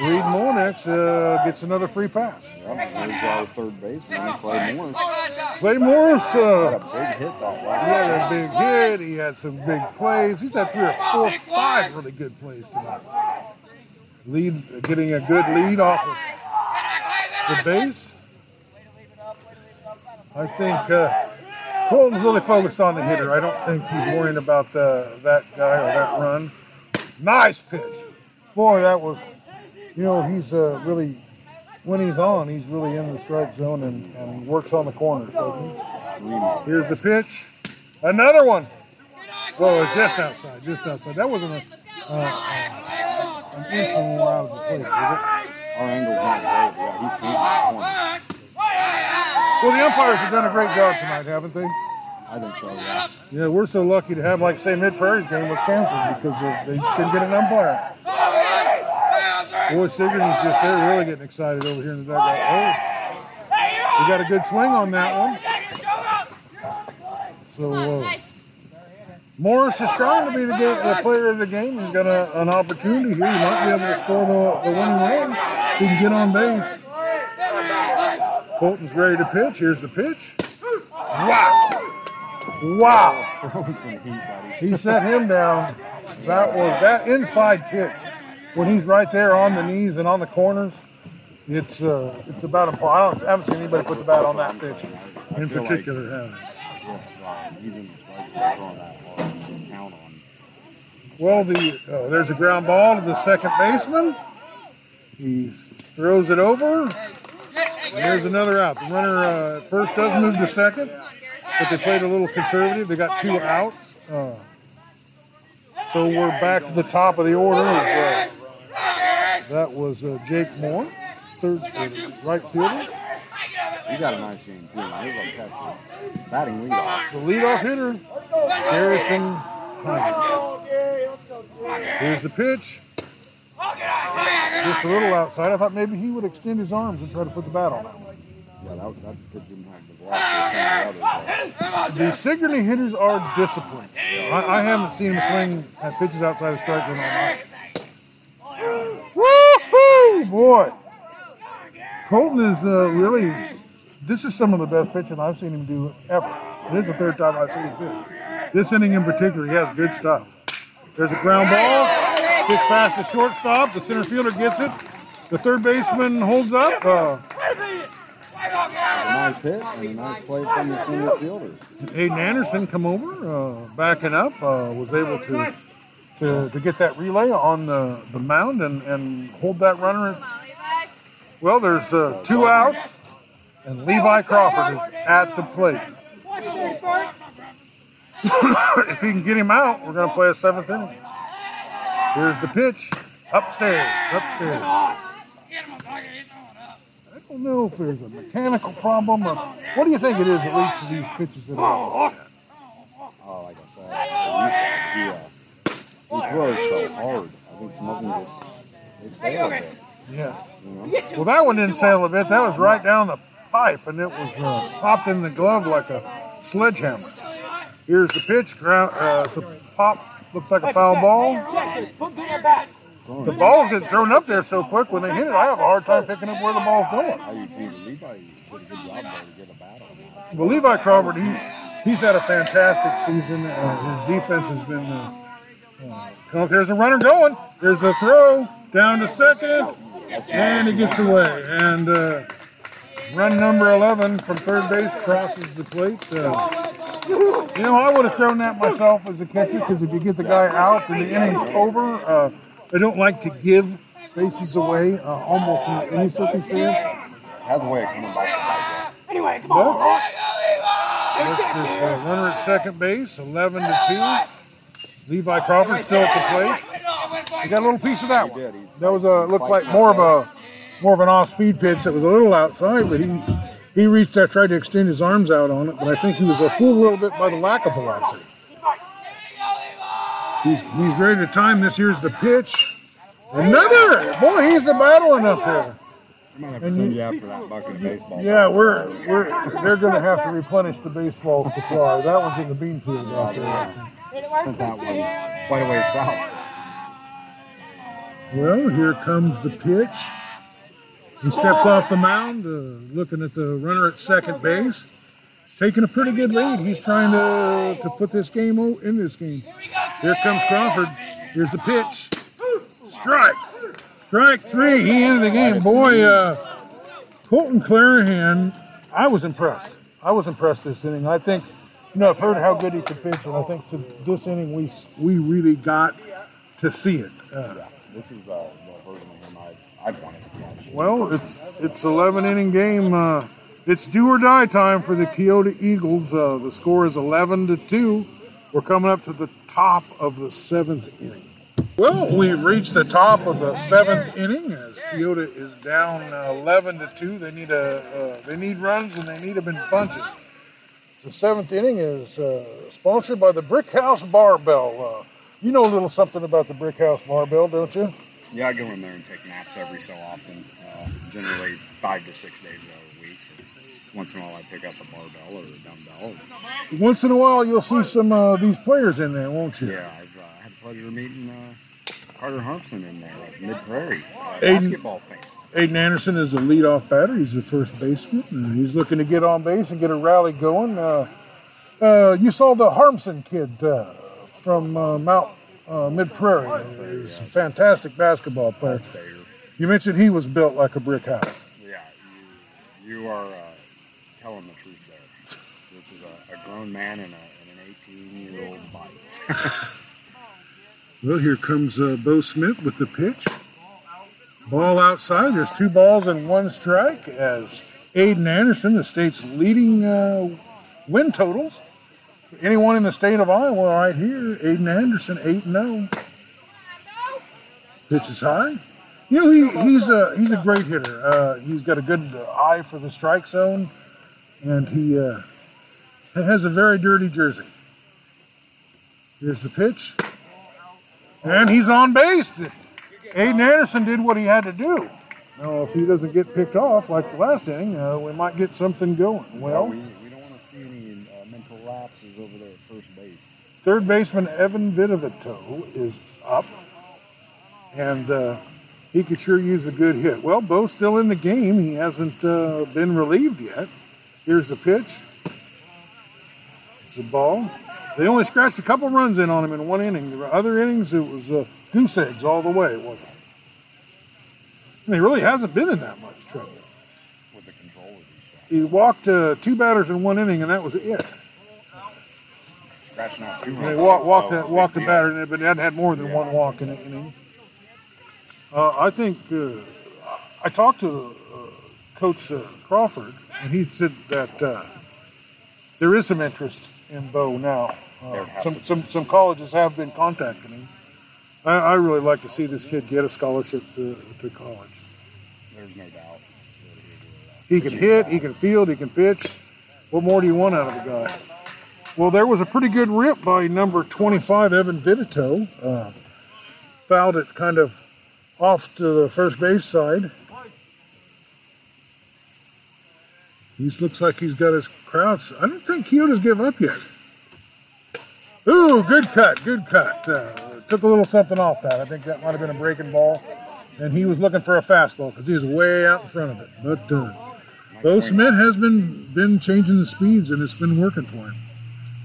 [SPEAKER 1] Reed Molinix uh, gets another free pass.
[SPEAKER 4] Yep, there's our third baseman, Clay Morris.
[SPEAKER 1] Clay Morris, uh,
[SPEAKER 4] Had a big hit that
[SPEAKER 1] he had a big hit. He had some big plays. He's had three or four, five really good plays tonight. Lead, getting a good lead off of the base. I think uh, Colton's really focused on the hitter. I don't think he's worrying about the, that guy or that run. Nice pitch. Boy, that was, you know, he's uh, really, when he's on, he's really in the strike zone and, and works on the corners, he? Here's the pitch. Another one. Well, just outside, just outside. That wasn't a, uh, uh, an inch from where I was the plate, was
[SPEAKER 4] Our angle's not great. Yeah, he's corner.
[SPEAKER 1] Well, the umpires have done a great job tonight, haven't they?
[SPEAKER 4] I think so, yeah.
[SPEAKER 1] Yeah, we're so lucky to have, like, say, Mid Prairie's game was canceled because of, they just couldn't get an umpire. Boy, Sigourney's just, they're really getting excited over here in the dugout. Oh, we got a good swing on that one. So, uh, Morris is trying to be the, ga- the player of the game. He's got a, an opportunity here. He might be able to score the, the winning run. He can get on base. Colton's ready to pitch. Here's the pitch. Wow. Wow.
[SPEAKER 4] Some heat, buddy.
[SPEAKER 1] He set him down. That was that inside pitch when he's right there on the knees and on the corners. It's uh, it's about impossible. I, don't, I haven't seen anybody put the bat on that pitch in particular. have they?
[SPEAKER 4] If he's in the strike zone that hard, you can count on.
[SPEAKER 1] Well, the uh, there's a ground ball to the second baseman. He throws it over. There's another out. The runner uh, first does move to second, but they played a little conservative. They got two outs. Uh, so we're back to the top of the order. Uh, that was uh, Jake Moore, third uh, right fielder.
[SPEAKER 4] He's got a nice game, too. He's a catcher. Batting leadoff.
[SPEAKER 1] The leadoff hitter, Harrison Hines. Here's the pitch. Just a little outside. I thought maybe he would extend his arms and try to put the bat on.
[SPEAKER 4] Yeah, that, that could the
[SPEAKER 1] Sigourney hitters are disciplined. I, I haven't seen them swing at pitches outside the strike zone all night. Woo-hoo, boy! Colton is uh, really. This is some of the best pitching I've seen him do ever. This is the third time I've seen him pitch. This inning in particular, he has good stuff. There's a ground ball. Gets past the shortstop. The center fielder gets it. The third baseman holds up. Uh,
[SPEAKER 4] nice hit and a nice play from the center fielder.
[SPEAKER 1] Aiden Anderson come over, uh, backing up, uh, was able to, to to get that relay on the, the mound and, and hold that runner. Well, there's uh, two outs, and Levi Crawford is at the plate. if he can get him out, we're going to play a seventh inning. Here's the pitch, upstairs, upstairs. I don't know if there's a mechanical problem or what do you think it is that leads to these pitches that are.
[SPEAKER 4] Oh, like I said, he, uh, he throws so hard. I think some of them just they stay a bit.
[SPEAKER 1] Yeah.
[SPEAKER 4] You know?
[SPEAKER 1] Well, that one didn't sail a bit. That was right down the pipe, and it was uh, popped in the glove like a sledgehammer. Here's the pitch. Ground, uh, it's a pop. Looks like a foul ball. The balls get thrown up there so quick when they hit it. I have a hard time picking up where the ball's going.
[SPEAKER 4] How you see Levi did a good job there to get a bat.
[SPEAKER 1] Well, Levi Crawford, he, he's had a fantastic season. Uh, his defense has been. Uh, uh, there's a runner going. There's the throw down to second, and it gets away. And uh, run number 11 from third base crosses the plate. Uh, you know, I would have thrown that myself as a catcher because if you get the guy out and the inning's over, uh, I don't like to give bases away uh, almost in any circumstance.
[SPEAKER 4] That's the way of coming back to bite
[SPEAKER 1] But what's this? Uh, runner at second base, 11 to 2. Levi Crawford still at the plate. He got a little piece of that one. That was a looked like more of a more of an off-speed pitch that was a little outside, but he he reached out, tried to extend his arms out on it, but I think he was a fooled a little bit by the lack of velocity. He's he's ready to time this. Here's the pitch. Another boy, he's a battling up there.
[SPEAKER 4] I might have to send you after that bucket of baseball.
[SPEAKER 1] Yeah, we're we're they're going to have to replenish the baseball supply. That one's in the bean field out there.
[SPEAKER 4] Sent that one quite a ways south.
[SPEAKER 1] Well, here comes the pitch. He steps off the mound, uh, looking at the runner at second base. Taking a pretty good lead. He's trying to to put this game in this game. Here comes Crawford. Here's the pitch. Strike. Strike three. He ended the game. Boy, uh, Colton Clarahan, I was impressed. I was impressed this inning. I think, you know, I've heard how good he could pitch, and I think to this inning we we really got to see it. Uh,
[SPEAKER 4] This is the, the version of him I, I'd wanted to catch.
[SPEAKER 1] well, it's it's 11 inning game. Uh, it's do or die time for the Keota Eagles. Uh, the score is 11 to two. We're coming up to the top of the seventh inning. Well, we've reached the top of the seventh inning as Keota is down uh, 11 to two. They need a uh, they need runs and they need them in bunches. The seventh inning is uh, sponsored by the Brick House Barbell. Uh, you know a little something about the Brick House Barbell, don't you?
[SPEAKER 4] Yeah, I go in there and take naps every so often. Uh, generally five to six days out week. Once in a while, I pick up a barbell or a dumbbell.
[SPEAKER 1] Once in a while, you'll see some uh, these players in there, won't you?
[SPEAKER 4] Yeah, I've uh, had the pleasure of meeting uh, Carter Harmson in there at Mid Prairie, basketball fan.
[SPEAKER 1] Aiden Anderson is the leadoff batter. He's the first baseman. and he's looking to get on base and get a rally going. Uh, uh, you saw the Harmson kid uh, from uh, Mount uh, Mid Prairie. He's a fantastic basketball player. You mentioned he was built like a brick house.
[SPEAKER 4] Yeah, you, you are uh, telling the truth there. This is a, a grown man and, a, and an 18 year old bike.
[SPEAKER 1] Well, here comes uh, Bo Schmidt with the pitch. Ball outside. There's two balls and one strike as Aiden Anderson, the state's leading uh, win totals. Anyone in the state of Iowa right here, Aiden Anderson, 8 0. Pitch is high. You know, he, he's, a, he's a great hitter. Uh, he's got a good eye for the strike zone, and he uh, has a very dirty jersey. Here's the pitch. And he's on base. Aiden Anderson did what he had to do. Now, if he doesn't get picked off like the last inning, uh, we might get something going. Well,
[SPEAKER 4] we, we don't want to see any uh, mental lapses over there at first base.
[SPEAKER 1] third baseman Evan Vidovito is up, and uh, he could sure use a good hit. Well, Bo's still in the game. He hasn't uh, been relieved yet. Here's the pitch. It's a ball. They only scratched a couple runs in on him in one inning. The other innings, it was uh, goose eggs all the way, wasn't it? And he really hasn't been in that much trouble.
[SPEAKER 4] with the control of these.
[SPEAKER 1] He walked uh, two batters in one inning, and that was it.
[SPEAKER 4] Scratching out two runs.
[SPEAKER 1] walked, walked,
[SPEAKER 4] so
[SPEAKER 1] the, walked the
[SPEAKER 4] big deal.
[SPEAKER 1] batter, but he hadn't had more than one walk in an inning. Uh, I think uh, I talked to uh, Coach uh, Crawford, and he said that uh, there is some interest in Bo now. Uh, some, some some colleges have been contacting him. I, I really like to see this kid get a scholarship to, to college.
[SPEAKER 4] There's no doubt.
[SPEAKER 1] He can hit, he can field, he can pitch. What more do you want out of the guy? Well, there was a pretty good rip by number 25, Evan Vidito. Uh, fouled it kind of off to the first base side. He looks like he's got his crouch. I don't think Keota's give up yet. Ooh, good cut, good cut. Uh, took a little something off that. I think that might have been a breaking ball. And he was looking for a fastball because he was way out in front of it. But uh, Bo Schmidt has been been changing the speeds and it's been working for him.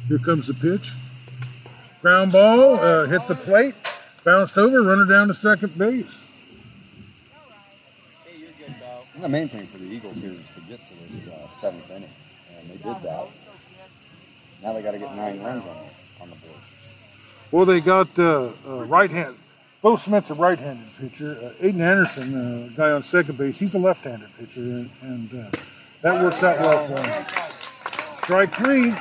[SPEAKER 1] Here comes the pitch. Ground ball, uh, hit the plate, bounced over, runner down to second base.
[SPEAKER 4] The main thing for the Eagles here is to get to uh, seventh inning, and they did that. Now they got to get nine runs on the, on the board.
[SPEAKER 1] Well, they got uh, uh, right hand. Bo Schmidt's a right-handed pitcher. Uh, Aiden Anderson, uh, guy on second base, he's a left-handed pitcher, and, and uh, that works out well for him. Strike three.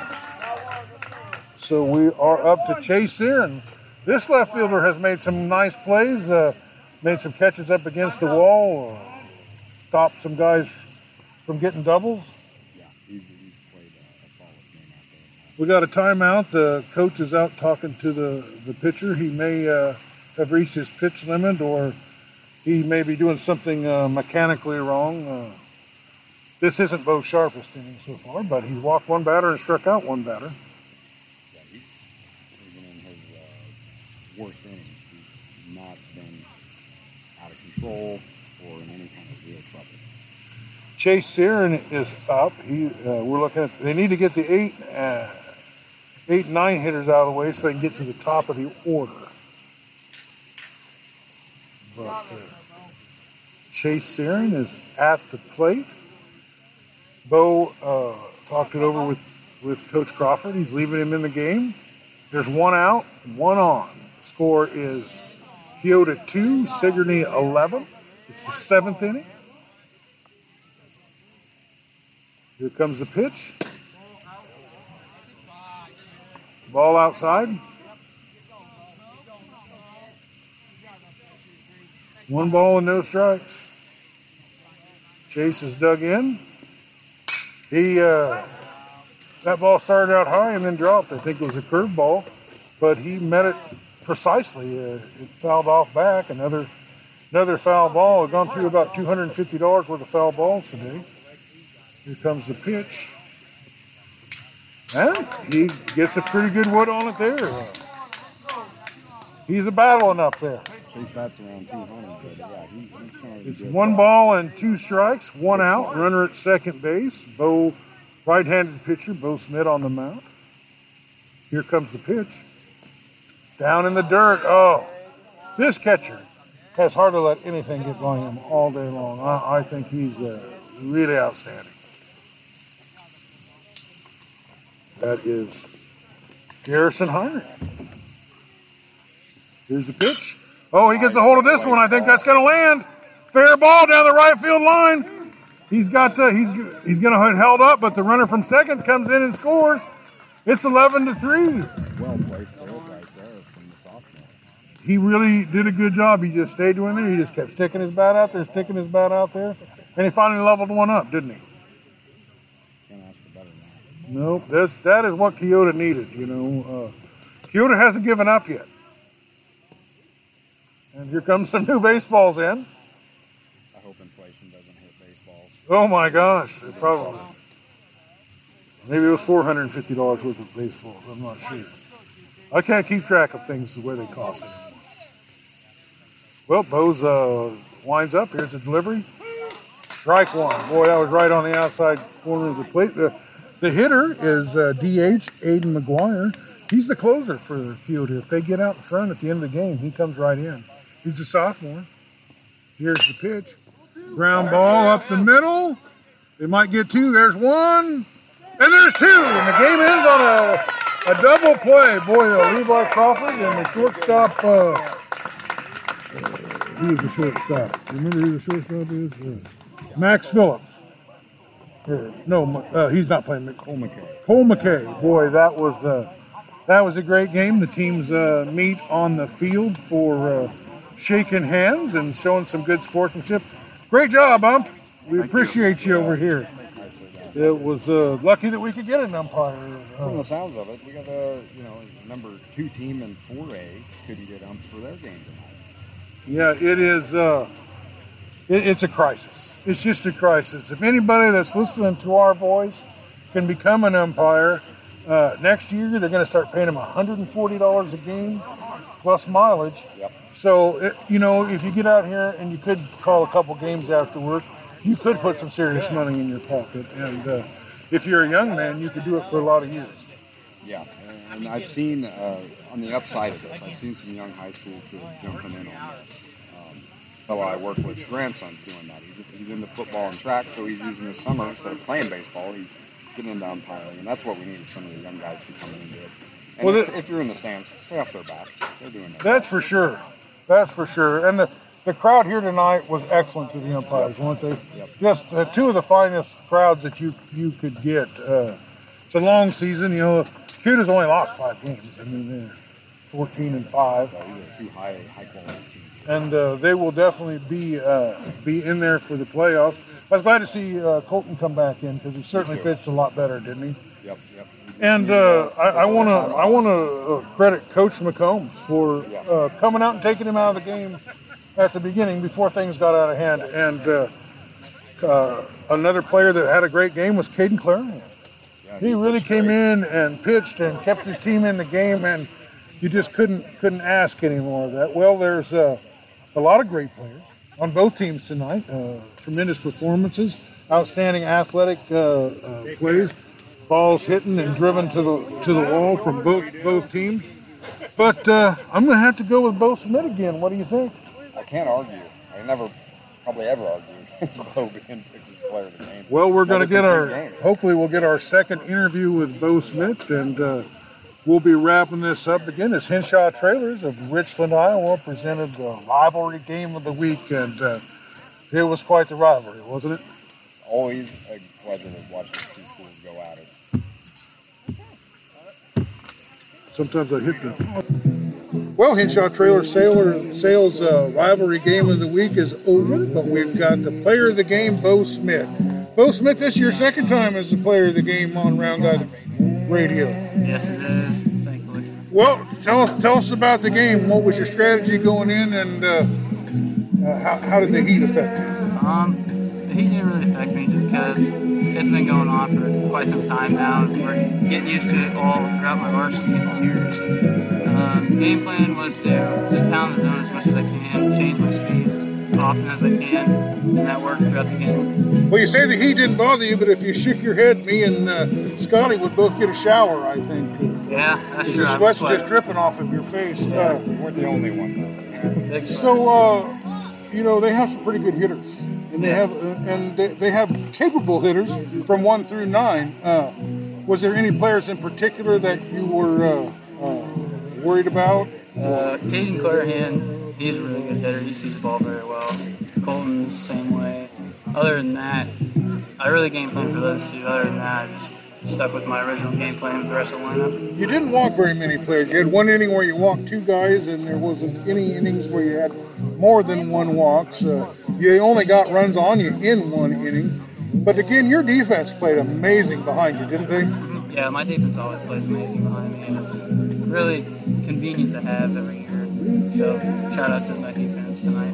[SPEAKER 1] So we are up to Chase and this left fielder has made some nice plays, uh, made some catches up against the wall, stopped some guys from getting doubles.
[SPEAKER 4] Yeah, he's, he's played a, a flawless game out there.
[SPEAKER 1] We got a timeout. The coach is out talking to the, the pitcher. He may uh, have reached his pitch limit or he may be doing something uh, mechanically wrong. Uh, this isn't Bo's sharpest inning so far, but he's walked one batter and struck out one batter.
[SPEAKER 4] Yeah, he's even in his uh, worst innings, he's not been out of control or in any kind of real trouble.
[SPEAKER 1] Chase Searin is up. He, uh, we're looking at. They need to get the eight, uh, eight, nine hitters out of the way so they can get to the top of the order. But uh, Chase Searin is at the plate. Bo uh, talked it over with with Coach Crawford. He's leaving him in the game. There's one out, one on. Score is Keota two, Sigourney eleven. It's the seventh inning. Here comes the pitch. Ball outside. One ball and no strikes. Chase is dug in. He uh, that ball started out high and then dropped. I think it was a curveball, but he met it precisely. Uh, it fouled off back. Another another foul ball. Gone through about two hundred and fifty dollars worth of foul balls today. Here comes the pitch. And he gets a pretty good wood on it there. He's a battling up there.
[SPEAKER 4] Chase bats around 200, but yeah, he's, he's trying to
[SPEAKER 1] It's
[SPEAKER 4] get
[SPEAKER 1] one ball and two strikes, one out, runner at second base. Bo, right-handed pitcher, Bo Schmidt on the mound. Here comes the pitch. Down in the dirt. Oh, this catcher has hardly let anything get by him all day long. I, I think he's uh, really outstanding. That is Garrison Heineck. Here's the pitch. Oh, he gets a hold of this one. I think that's going to land. Fair ball down the right field line. He's got uh, he's he's going to held up, but the runner from second comes in and scores. It's 11 to three.
[SPEAKER 4] well placed there from the sophomore.
[SPEAKER 1] He really did a good job. He just stayed in there. He just kept sticking his bat out there, sticking his bat out there, and he finally leveled one up, didn't he?
[SPEAKER 4] Can't ask for better than that.
[SPEAKER 1] Nope. That's that is what Keota needed. You know, uh, Keota hasn't given up yet. And here comes some new baseballs in.
[SPEAKER 4] I hope inflation doesn't hit baseballs.
[SPEAKER 1] Oh my gosh, it probably. Maybe it was four hundred and fifty dollars worth of baseballs. I'm not sure. I can't keep track of things the way they cost anymore. Well, Bose uh, winds up. Here's the delivery. Strike one. Boy, that was right on the outside corner of the plate. The, the hitter is uh, DH Aiden McGuire. He's the closer for Keota. If they get out in front at the end of the game, he comes right in. He's a sophomore. Here's the pitch. Ground ball up the middle. They might get two. There's one. And there's two. And the game ends on a, a double play. Boy, uh, Levi Crawford and the shortstop. Uh, who is the shortstop? Remember who the shortstop is? Uh, Max Phillips. Or, no, uh, he's not playing.
[SPEAKER 4] Cole McKay.
[SPEAKER 1] Cole McKay, boy, that was uh, that was a great game. The teams uh, meet on the field for uh, shaking hands and showing some good sportsmanship. Great job, ump. We appreciate you. over here. It was uh, lucky that we could get an umpire.
[SPEAKER 4] From the sounds of it, we got a you know number two team in 4A couldn't get umps for their game tonight.
[SPEAKER 1] yeah, it is. Uh, it, it's a crisis. It's just a crisis. If anybody that's listening to our voice can become an umpire, uh, next year they're going to start paying them $140 a game plus mileage.
[SPEAKER 4] Yep.
[SPEAKER 1] So, it, you know, if you get out here and you could call a couple games after work, you could put some serious money in your pocket. And uh, if you're a young man, you could do it for a lot of years.
[SPEAKER 4] Yeah, and I've seen uh, on the upside of this, I've seen some young high school kids jumping in on this. Fellow I work with's grandson's doing that. He's, he's into football and track, so he's using his summer instead of playing baseball. He's getting into umpiring, and that's what we need is some of the young guys to come in and do it. And
[SPEAKER 1] Well,
[SPEAKER 4] if,
[SPEAKER 1] the-
[SPEAKER 4] if you're in the stands, stay off their backs. They're doing that.
[SPEAKER 1] That's for sure. That's for sure. And the, the crowd here tonight was excellent to the umpires, weren't they?
[SPEAKER 4] Yep.
[SPEAKER 1] Just uh, two of the finest crowds that you you could get. Uh, it's a long season, you know. Keota's only lost five games. I mean, they're 14 and five,
[SPEAKER 4] these two high, high quality teams.
[SPEAKER 1] and uh, they will definitely be uh, be in there for the playoffs. I was glad to see uh, Colton come back in because he certainly pitched a lot better, didn't he?
[SPEAKER 4] Yep, yep.
[SPEAKER 1] And uh, I want to I want to credit Coach McCombs for uh, coming out and taking him out of the game at the beginning before things got out of hand. And uh, uh, another player that had a great game was Caden
[SPEAKER 4] Clarahan.
[SPEAKER 1] He really came in and pitched and kept his team in the game, and you just couldn't couldn't ask any more of that. Well, there's uh, a lot of great players on both teams tonight. Uh, tremendous performances, outstanding athletic uh, uh, plays, balls hitting and driven to the to the wall from both both teams. But uh, I'm going to have to go with Bo Schmidt again. What do you think?
[SPEAKER 4] I can't argue. I never, probably ever argue against Bo being picked as player of the game.
[SPEAKER 1] Well, we're going to get our, hopefully, we'll get our second interview with Bo Schmidt, and uh, we'll be wrapping this up again. It's Henshaw Trailers of Richland, Iowa, presented the rivalry game of the week, and uh, it was quite the rivalry, wasn't it?
[SPEAKER 4] Always a pleasure to watch these two schools go at it.
[SPEAKER 1] Sometimes I hit them. Well, Henshaw Trailer Sailor Sales uh, rivalry game of the week is over, but we've got the player of the game, Bo Schmidt. Bo Schmidt, this is your second time as the player of the game on Round Guy Radio.
[SPEAKER 6] Yes, it is. Thankfully.
[SPEAKER 1] Well, tell us tell us about the game. What was your strategy going in, and uh, uh, how, how did the heat affect you?
[SPEAKER 6] Um, the heat didn't really affect me just because it's been going on for quite some time now. We're getting used to it all throughout my varsity years. Um, game plan was to just pound the zone as much as I can, change my speed often as I can, and that worked throughout the game.
[SPEAKER 1] Well, you say the heat didn't bother you, but if you shook your head, me and uh, Scotty would both get a shower. I think
[SPEAKER 6] Yeah, that's true.
[SPEAKER 1] your sweat's
[SPEAKER 6] sweating.
[SPEAKER 1] just dripping off of your face. Uh,
[SPEAKER 4] We're the only one.
[SPEAKER 6] Big
[SPEAKER 1] so, uh, you know, they have some pretty good hitters, and they have uh, and they, they have capable hitters from one through nine. Uh, was there any players in particular that you were uh, uh, worried about?
[SPEAKER 6] Uh, Caden Clarahan, he's a really good hitter. He sees the ball very well. Colton's the same way. Other than that, I really game plan for those two. Other than that, I just stuck with my original game plan with the rest of the lineup.
[SPEAKER 1] You didn't walk very many players. You had one inning where you walked two guys, and there wasn't any innings where you had more than one walk. So you only got runs on you in one inning. But again, your defense played amazing behind you, didn't they?
[SPEAKER 6] Yeah, my defense always plays amazing behind me, and it's really convenient to have every. So shout out to my defense tonight.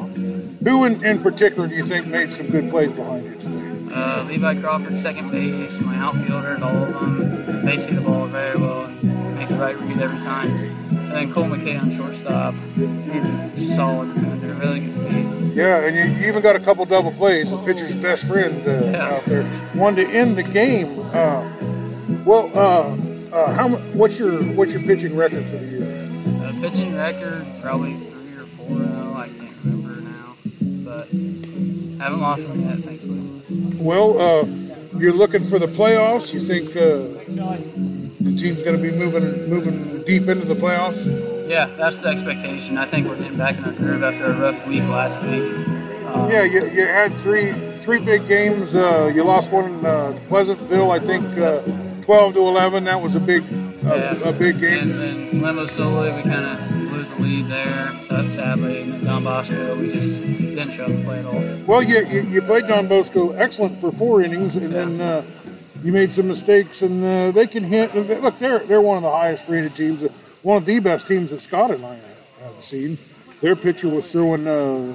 [SPEAKER 1] Who in, in particular do you think made some good plays behind you today?
[SPEAKER 6] Uh, Levi Crawford, second base, my outfielders, all of them, they see the ball very well and make the right read every time. And then Cole McKay on shortstop, he's a solid defender, really good feet.
[SPEAKER 1] Yeah, and you, you even got a couple double plays. The pitcher's best friend uh,
[SPEAKER 6] Yeah.
[SPEAKER 1] out there. One to end the game. Uh, well, uh, uh, how what's your what's your pitching record for the year?
[SPEAKER 6] Uh, pitching record, probably three or four now, I can't remember now. But I haven't lost one yet, thankfully.
[SPEAKER 1] Well, uh, you're looking for the playoffs. You think uh, the team's going to be moving moving deep into the playoffs?
[SPEAKER 6] Yeah, that's the expectation. I think we're getting back in our groove after a rough week last week. Um,
[SPEAKER 1] Yeah, you, you had three three big games. Uh, you lost one in uh, Pleasantville, I think, uh, 12 to 11. That was a big
[SPEAKER 6] Yeah.
[SPEAKER 1] a big game.
[SPEAKER 6] And then Lynnville-Sully, we kind of blew the lead there, sadly. And then Don Bosco, we just didn't show up to play at all.
[SPEAKER 1] Well, you, you, you played Don Bosco excellent for four innings, and then uh, you made some mistakes, and uh, they can hit. Look, they're they're one of the highest rated teams, one of the best teams that Scott and I have seen. Their pitcher was throwing uh,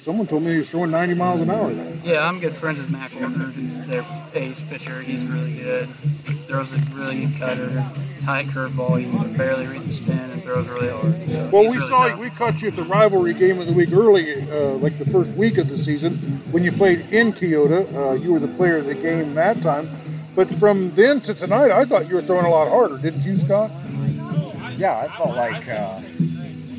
[SPEAKER 1] someone told me he was throwing 90 miles an hour. There.
[SPEAKER 6] Yeah, I'm good friends with Mac Order, who's their ace pitcher. He's really good. Throws a really good cutter, tight curveball. You can barely read the spin and throws really hard. So
[SPEAKER 1] Well, we
[SPEAKER 6] really
[SPEAKER 1] saw
[SPEAKER 6] tough.
[SPEAKER 1] we caught you at the rivalry game of the week early, uh, like the first week of the season when you played in Kyoto. Uh, you were the player of the game that time. But from then to tonight, I thought you were throwing a lot harder, didn't you, Scott?
[SPEAKER 4] Yeah, I felt like, uh,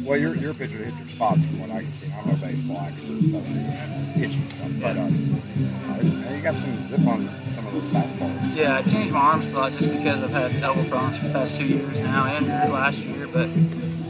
[SPEAKER 4] well, you're, you're pitcher to hit your spots from what I can see. I'm no baseball expert, especially pitching stuff, but um, uh, you got some zip on some of those fastballs.
[SPEAKER 6] Yeah, I changed my arm slot just because I've had elbow problems for the past two years now and last year, but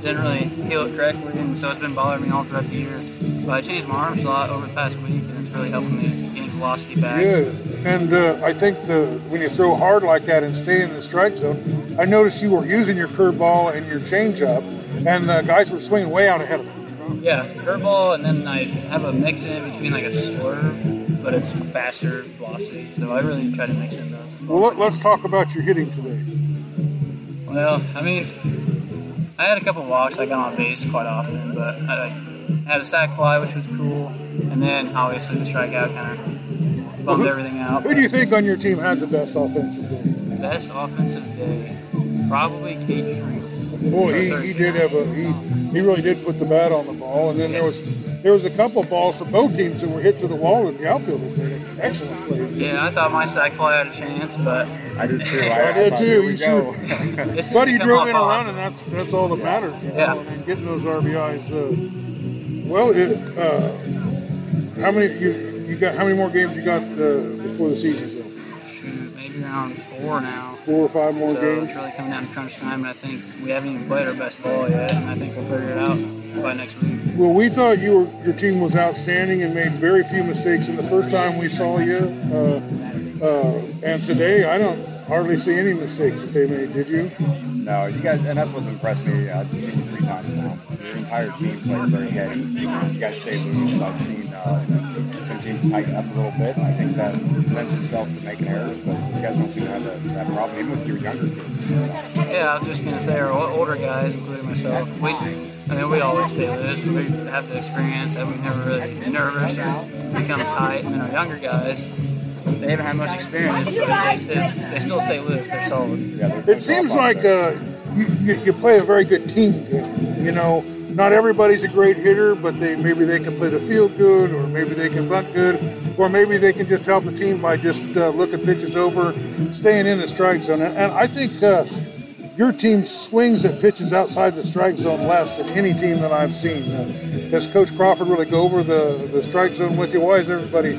[SPEAKER 6] didn't really heal it correctly, and so it's been bothering me all throughout the year. But I changed my arm slot over the past week, and it's really helping me gain velocity back.
[SPEAKER 1] Yeah, and uh, I think the when you throw hard like that and stay in the strike zone, I noticed you were using your curveball and your changeup, and the guys were swinging way out ahead of them.
[SPEAKER 6] Yeah, curveball, and then I have a mix in it between like a swerve, but it's faster velocity. So I really try to mix in those.
[SPEAKER 1] Well, let, let's talk about your hitting today.
[SPEAKER 6] Well, I mean, I had a couple walks. I got on base quite often, but I had a sac fly, which was cool, and then obviously the strikeout kind of bummed
[SPEAKER 1] who-
[SPEAKER 6] everything out.
[SPEAKER 1] Who do you think on your team had the best offensive day?
[SPEAKER 6] Best offensive day, probably Cade Striegel.
[SPEAKER 1] Boy, he, he did have a he he really did put the bat on the ball, and then there was there was a couple of balls for both teams that were hit to the wall, and the outfielders made an excellent play.
[SPEAKER 6] Yeah, I thought my sac fly had a chance, but
[SPEAKER 4] I did too.
[SPEAKER 1] I
[SPEAKER 4] I,
[SPEAKER 1] did too. You
[SPEAKER 4] we go.
[SPEAKER 6] it seemed
[SPEAKER 1] But
[SPEAKER 6] to
[SPEAKER 1] he drove in a run, and that's that's all that matters. you
[SPEAKER 6] Yeah.
[SPEAKER 1] know, and getting those RBIs. Uh, well, it, uh, how many you you got? How many more games you got uh, before the season? over?
[SPEAKER 6] Shoot, maybe around four now.
[SPEAKER 1] Four or five more
[SPEAKER 6] so
[SPEAKER 1] games.
[SPEAKER 6] it's really coming down to crunch time, and I think we haven't even played our best ball yet, and I think we'll figure it out by next week.
[SPEAKER 1] Well, we thought you were, your team was outstanding and made very few mistakes in the first time we saw you. Uh, uh, and today, I don't hardly see any mistakes that they made. Did you?
[SPEAKER 4] No, you guys, and that's what's impressed me. I've seen you three times now. Your entire team plays very heavy. You guys stay loose. I've seen uh, some teams tighten up a little bit. I think that lends itself to making errors, but you guys don't seem to have that, that problem, even with your younger kids.
[SPEAKER 6] Yeah, I was just gonna say our older guys, including myself, we, I mean, we always stay loose. We have the experience that we never really get nervous or become tight. And then our younger guys, they haven't had much experience, but they still, they still stay loose. They're solid.
[SPEAKER 1] It seems like uh, you, you, you play a very good team game. You know, not everybody's a great hitter, but they maybe they can play the field good, or maybe they can bunt good, or maybe they can just help the team by just uh, looking pitches over, staying in the strike zone. And, and I think uh, your team swings at pitches outside the strike zone less than any team that I've seen. Uh, does Coach Crawford really go over the, the strike zone with you? Why is everybody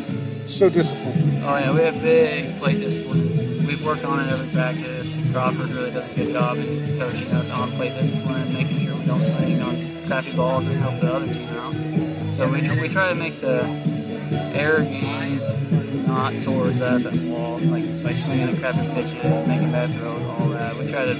[SPEAKER 1] so disciplined?
[SPEAKER 6] Oh yeah, we have big plate discipline. We work on it every practice. Crawford really does a good job in coaching us on play discipline, making sure we don't swing on crappy balls and help the other team out. So we, tr- we try to make the air game not towards us at all, like by swinging at crappy pitches, making bad throws, all that. We try to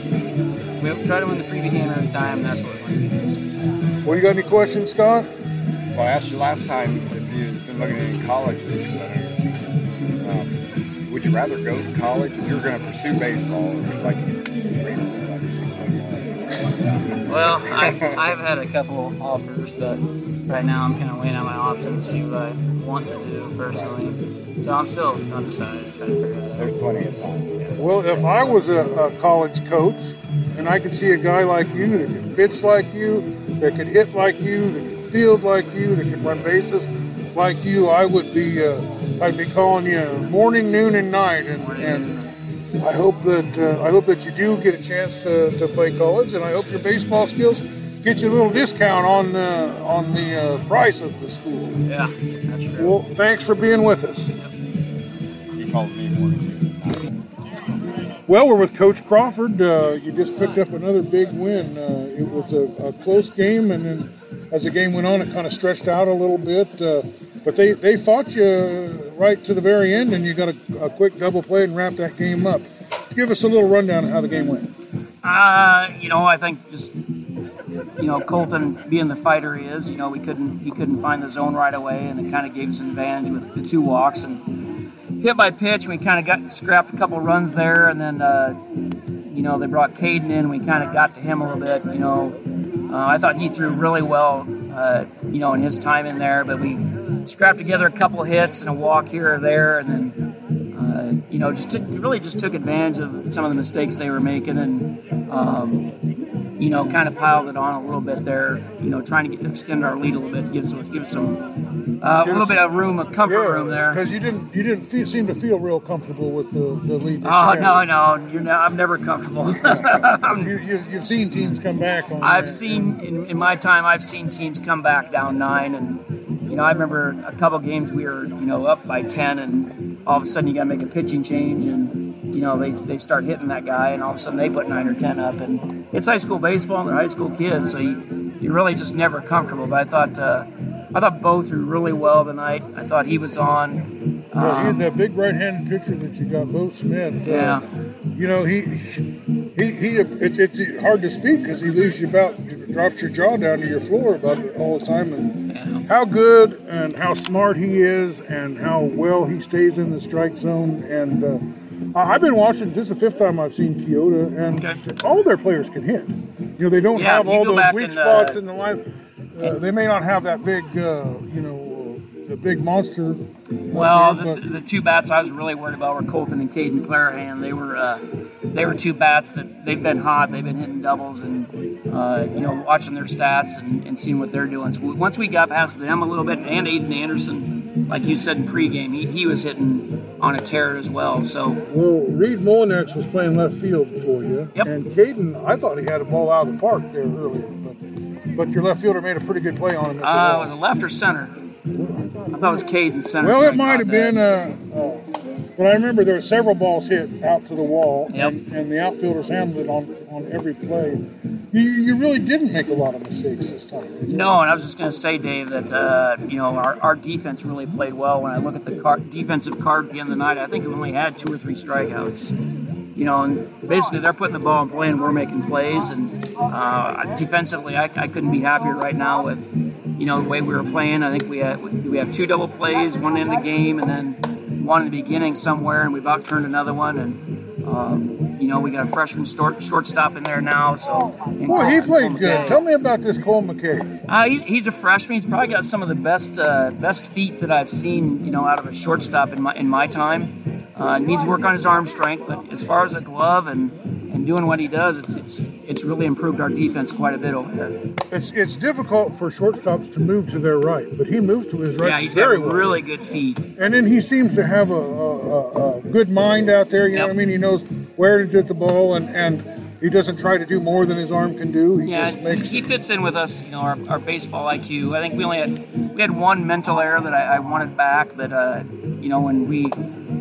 [SPEAKER 6] we try to win the freebie game every time, and that's what we want to do.
[SPEAKER 1] Well, you got any questions, Scott?
[SPEAKER 4] Well, I asked you last time if you'd been looking at any colleges, because I know you're. Um, would you rather go to college if you were going to pursue baseball, or would you like to straight up like single
[SPEAKER 6] Well, I, I've had a couple offers, but right now I'm kind of weighing out my options to see what I want to do personally. So I'm still undecided, trying to figure that out.
[SPEAKER 4] There's plenty of time.
[SPEAKER 1] Well, if I was a, a college coach and I could see a guy like you that could pitch like you, that could hit like you, that could field like you, that could run bases like you, I would be uh, I'd be calling you morning, noon, and night. And, and I hope that uh, I hope that you do get a chance to, to play college, and I hope your baseball skills get you a little discount on uh, on the uh, price of the school.
[SPEAKER 6] Yeah, that's true.
[SPEAKER 1] Well, thanks for being with us.
[SPEAKER 4] He called me morning.
[SPEAKER 1] Well, we're with Coach Crawford. Uh, you just picked up another big win. Uh, it was a, a close game, and then as the game went on, it kind of stretched out a little bit. But they, they fought you right to the very end, and you got a, a quick double play and wrapped that game up. Give us a little rundown of how the game went.
[SPEAKER 2] Uh, you know, I think just you know Colton being the fighter he is, you know, we couldn't he couldn't find the zone right away, and it kind of gave us an advantage with the two walks and hit by pitch. We kind of got scrapped a couple runs there, and then uh, you know they brought Caden in. We kind of got to him a little bit. You know, uh, I thought he threw really well. Uh, you know, in his time in there. But we scrapped together a couple hits and a walk here or there, and then, uh, you know, just took, really just took advantage of some of the mistakes they were making and, um, you know, kind of piled it on a little bit there. You know, trying to get, extend our lead a little bit, give some give us some uh, a little bit of room, a comfort room there.
[SPEAKER 1] because you didn't you didn't feel, seem to feel real comfortable with the, the lead.
[SPEAKER 2] Oh no, no, you're not, I'm never comfortable.
[SPEAKER 1] You, you, you've seen teams come back on.
[SPEAKER 2] I've
[SPEAKER 1] that.
[SPEAKER 2] seen in, in my time, I've seen teams come back down nine, and you know, I remember a couple games we were you know up by ten, and all of a sudden you got to make a pitching change, and you know they, they start hitting that guy, and all of a sudden they put nine or ten up, and it's high school baseball, and they're high school kids, so you you're really just never comfortable. But I thought uh, I thought Bo threw really well tonight. I thought he was on.
[SPEAKER 1] Yeah, he had that big right-handed pitcher that you got, Bo Schmidt. uh,
[SPEAKER 2] Yeah.
[SPEAKER 1] you know he he he. It's, it's hard to speak because he leaves you about drops your jaw down to your floor about it all the time and how good and how smart he is and how well he stays in the strike zone and. Uh, I've been watching. This is the fifth time I've seen Keota, and
[SPEAKER 2] Okay.
[SPEAKER 1] all their players can hit. You know, they don't
[SPEAKER 2] Yeah,
[SPEAKER 1] have all those weak spots in the line. Uh, they may not have that big, uh, you know, the big monster.
[SPEAKER 2] Well,
[SPEAKER 1] there,
[SPEAKER 2] the, the two bats I was really worried about were Colton and Caden Clarahan. They were uh, they were two bats that they've been hot. They've been hitting doubles, and uh, you know watching their stats and, and seeing what they're doing. So once we got past them a little bit, and Aiden Anderson, like you said in pregame, he, he was hitting on a tear as well. So
[SPEAKER 1] Well, Reed Molinix was playing left field for you.
[SPEAKER 2] Yep.
[SPEAKER 1] And Caden, I thought he had a ball out of the park there earlier, but, but your left fielder made a pretty good play on him.
[SPEAKER 2] Uh, was it left or center? I thought it was Caden center.
[SPEAKER 1] well, it might have
[SPEAKER 2] that.
[SPEAKER 1] been. Uh, uh, but I remember there were several balls hit out to the wall,
[SPEAKER 2] Yep.
[SPEAKER 1] and, and the outfielders handled it on, on every play. You, you really didn't make a lot of mistakes this time.
[SPEAKER 2] No, and I was just going to say, Dave, that uh, you know our, our defense really played well. When I look at the card, defensive card at the end of the night, I think we only had two or three strikeouts. You know, and basically they're putting the ball in play and we're making plays. And uh, defensively, I, I couldn't be happier right now with you know the way we were playing. I think we had we have two double plays, one in the game, and then one in the beginning somewhere, and we've out turned another one. And um, you know we got a freshman short, shortstop in there now. So
[SPEAKER 1] Boy, he
[SPEAKER 2] Cole-
[SPEAKER 1] played
[SPEAKER 2] Cole
[SPEAKER 1] good.
[SPEAKER 2] McKay.
[SPEAKER 1] Tell me about this Cole McKay.
[SPEAKER 2] Uh, he, he's a freshman. He's probably got some of the best uh, best feet that I've seen, you know, out of a shortstop in my in my time. Uh, needs to work on his arm strength, but as far as a glove and, and doing what he does, it's it's it's really improved our defense quite a bit over there.
[SPEAKER 1] It's it's difficult for shortstops to move to their right, but he moves to his right
[SPEAKER 2] yeah, he's got
[SPEAKER 1] very well.
[SPEAKER 2] really good feet.
[SPEAKER 1] And then he seems to have a, a, a, good mind out there. You know what I mean? He knows where to get the ball, and, and he doesn't try to do more than his arm can do. He
[SPEAKER 2] Yeah,
[SPEAKER 1] just makes.
[SPEAKER 2] he fits in with us. You know, our, our baseball IQ. I think we only had we had one mental error that I, I wanted back, but uh, you know when we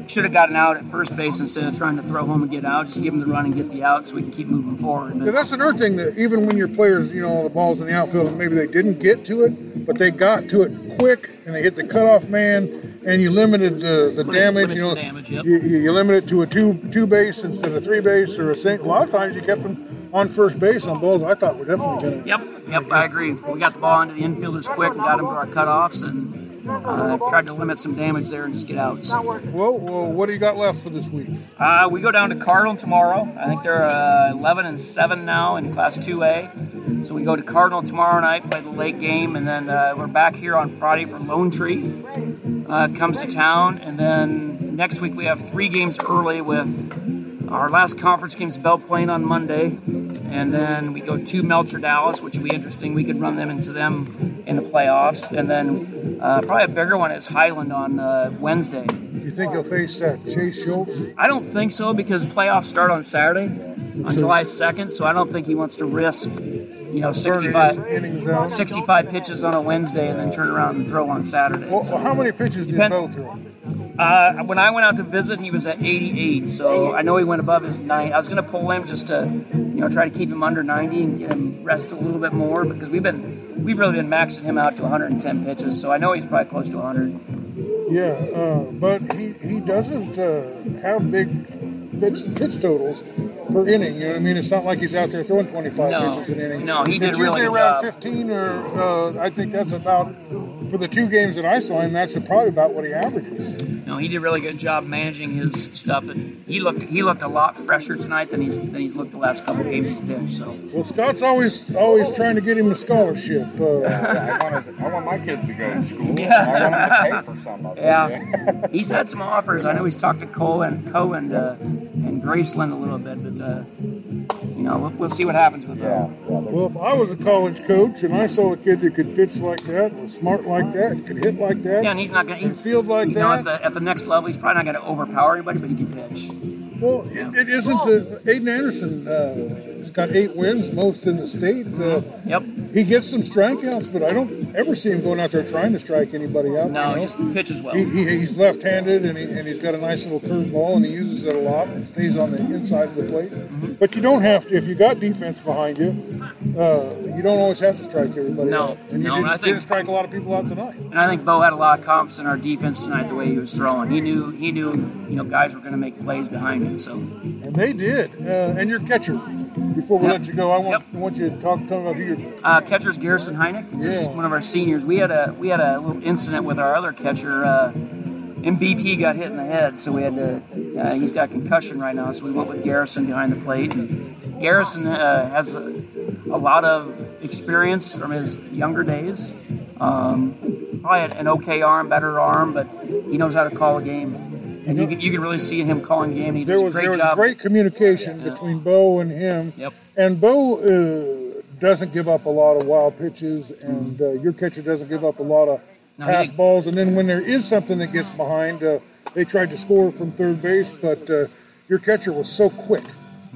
[SPEAKER 2] should have gotten out at first base instead of trying to throw home and get out, just give him the run and get the out so we can keep moving forward.
[SPEAKER 1] Yeah, that's another thing that even when your players, you know, the balls in the outfield, and maybe they didn't get to it, but they got to it quick, and they hit the cutoff man, and you limited the, the damage. You know,
[SPEAKER 2] the damage, yep.
[SPEAKER 1] you, you you limit it to a two two base instead of three base or a single. A lot of times you kept them on first base on balls I thought were definitely going to.
[SPEAKER 2] Yep, yep, I agree. We got the ball into the infielders quick and got them to our cutoffs and uh, tried to limit some damage there and just get.
[SPEAKER 1] Well, well, what do you got left for this week?
[SPEAKER 2] Uh, we go down to Cardinal tomorrow. I think they're uh, 11 and 7 now in Class 2A. So we go to Cardinal tomorrow night, play the late game, and then uh, we're back here on Friday for Lone Tree. Uh, comes to town, and then next week we have three games early with our last conference game's Belle Plaine on Monday, and then we go to Melcher Dallas, which will be interesting. We could run them into them in the playoffs, and then uh, probably a bigger one is Highland on uh, Wednesday.
[SPEAKER 1] You think you'll face that Chase Schultz?
[SPEAKER 2] I don't think so because playoffs start on Saturday, on July 2nd. So I don't think he wants to risk, you know, 65, 65 pitches on a Wednesday and then turn around and throw on Saturday.
[SPEAKER 1] Well,
[SPEAKER 2] So,
[SPEAKER 1] how many pitches did
[SPEAKER 2] Depend-
[SPEAKER 1] Bo throw?
[SPEAKER 2] uh, when I went out to visit, he was at 88. So I know he went above his 90. I was going to pull him just to, you know, try to keep him under 90 and get him rest a little bit more because we've been, we've really been maxing him out to 110 pitches. So I know he's probably close to 100.
[SPEAKER 1] Yeah, uh, but he, he doesn't uh, have big pitch, pitch totals per inning. You know what I mean? It's not like he's out there throwing 25
[SPEAKER 2] No.
[SPEAKER 1] pitches an inning.
[SPEAKER 2] No, he did
[SPEAKER 1] it's
[SPEAKER 2] really
[SPEAKER 1] around
[SPEAKER 2] job.
[SPEAKER 1] 15 or uh, I think that's about for the two games that I saw him. That's probably about what he averages.
[SPEAKER 2] No, he did a really good job managing his stuff, and he looked he looked a lot fresher tonight than he's than he's looked the last couple games he's pitched. So
[SPEAKER 1] Well, Scott's always always trying to get him a scholarship. Uh,
[SPEAKER 4] I want, his, I want my kids to go to school.
[SPEAKER 2] Yeah.
[SPEAKER 4] I want them to pay for something.
[SPEAKER 2] yeah, he's had some offers. I know he's talked to Cole and Co and uh, and Graceland a little bit, but uh, you know we'll, we'll see what happens with
[SPEAKER 4] Yeah.
[SPEAKER 2] them.
[SPEAKER 4] yeah
[SPEAKER 1] well, if I was a college coach and I saw a kid that could pitch like that, was smart like that, could hit like that,
[SPEAKER 2] Yeah, and he's not gonna
[SPEAKER 1] and
[SPEAKER 2] he's
[SPEAKER 1] field like
[SPEAKER 2] you know at
[SPEAKER 1] that.
[SPEAKER 2] the at the next level he's probably not gonna overpower anybody, but he can pitch.
[SPEAKER 1] Well, it, it isn't the Aiden Anderson. Uh, he's got eight wins, most in the state. Uh,
[SPEAKER 2] Yep.
[SPEAKER 1] he gets some strikeouts, but I don't ever see him going out there trying to strike anybody out.
[SPEAKER 2] No,
[SPEAKER 1] you
[SPEAKER 2] he just pitches well.
[SPEAKER 1] He, he, he's left-handed and, he, and he's got a nice little curveball and he uses it a lot and stays on the inside of the plate.
[SPEAKER 2] Mm-hmm.
[SPEAKER 1] But you don't have to if you got defense behind you. Uh, you don't always have to strike everybody
[SPEAKER 2] No,
[SPEAKER 1] out. And you didn't,
[SPEAKER 2] I think-
[SPEAKER 1] didn't strike a lot of people out tonight.
[SPEAKER 2] And I think Bo had a lot of confidence in our defense tonight, the way he was throwing. He knew he knew you know guys were going to make plays behind him. So
[SPEAKER 1] And they did. Uh, and your catcher. Before we
[SPEAKER 2] Yep.
[SPEAKER 1] let you go, I want,
[SPEAKER 2] Yep.
[SPEAKER 1] I want you to talk tell me about who your
[SPEAKER 2] uh, catcher's Garrison Heineck, he's just
[SPEAKER 1] Yeah.
[SPEAKER 2] one of our seniors. We had a we had a little incident with our other catcher. Uh, MVP got hit in the head, so we had to. Uh, he's got concussion right now, so we went with Garrison behind the plate. And Garrison uh, has a, a lot of experience from his younger days. Um, probably an okay arm, better arm, but he knows how to call a game. And you can, you can really see him calling game. He
[SPEAKER 1] there was
[SPEAKER 2] a great
[SPEAKER 1] there was great communication between Bo and him.
[SPEAKER 2] Yep.
[SPEAKER 1] And Bo uh, doesn't give up a lot of wild pitches, and uh, your catcher doesn't give up a lot of
[SPEAKER 2] No,
[SPEAKER 1] pass balls. And then when there is something that gets behind, uh, they tried to score from third base, but uh, your catcher was so quick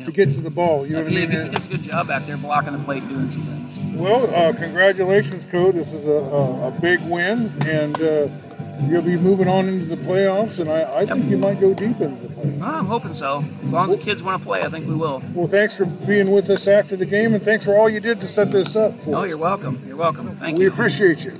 [SPEAKER 1] to get to the ball. You know what I mean?
[SPEAKER 2] he does a good job back there blocking the plate, doing some things.
[SPEAKER 1] Well, uh, congratulations, Code. This is a, a, a big win, and uh, you'll be moving on into the playoffs. And I, I think you might go deep into the playoffs.
[SPEAKER 2] Well, I'm hoping so. As long as the kids want to play, I think we will.
[SPEAKER 1] Well, thanks for being with us after the game, and thanks for all you did to set this up. For
[SPEAKER 2] Oh,
[SPEAKER 1] us.
[SPEAKER 2] you're welcome. You're welcome. Thank
[SPEAKER 1] We
[SPEAKER 2] you.
[SPEAKER 1] We appreciate you.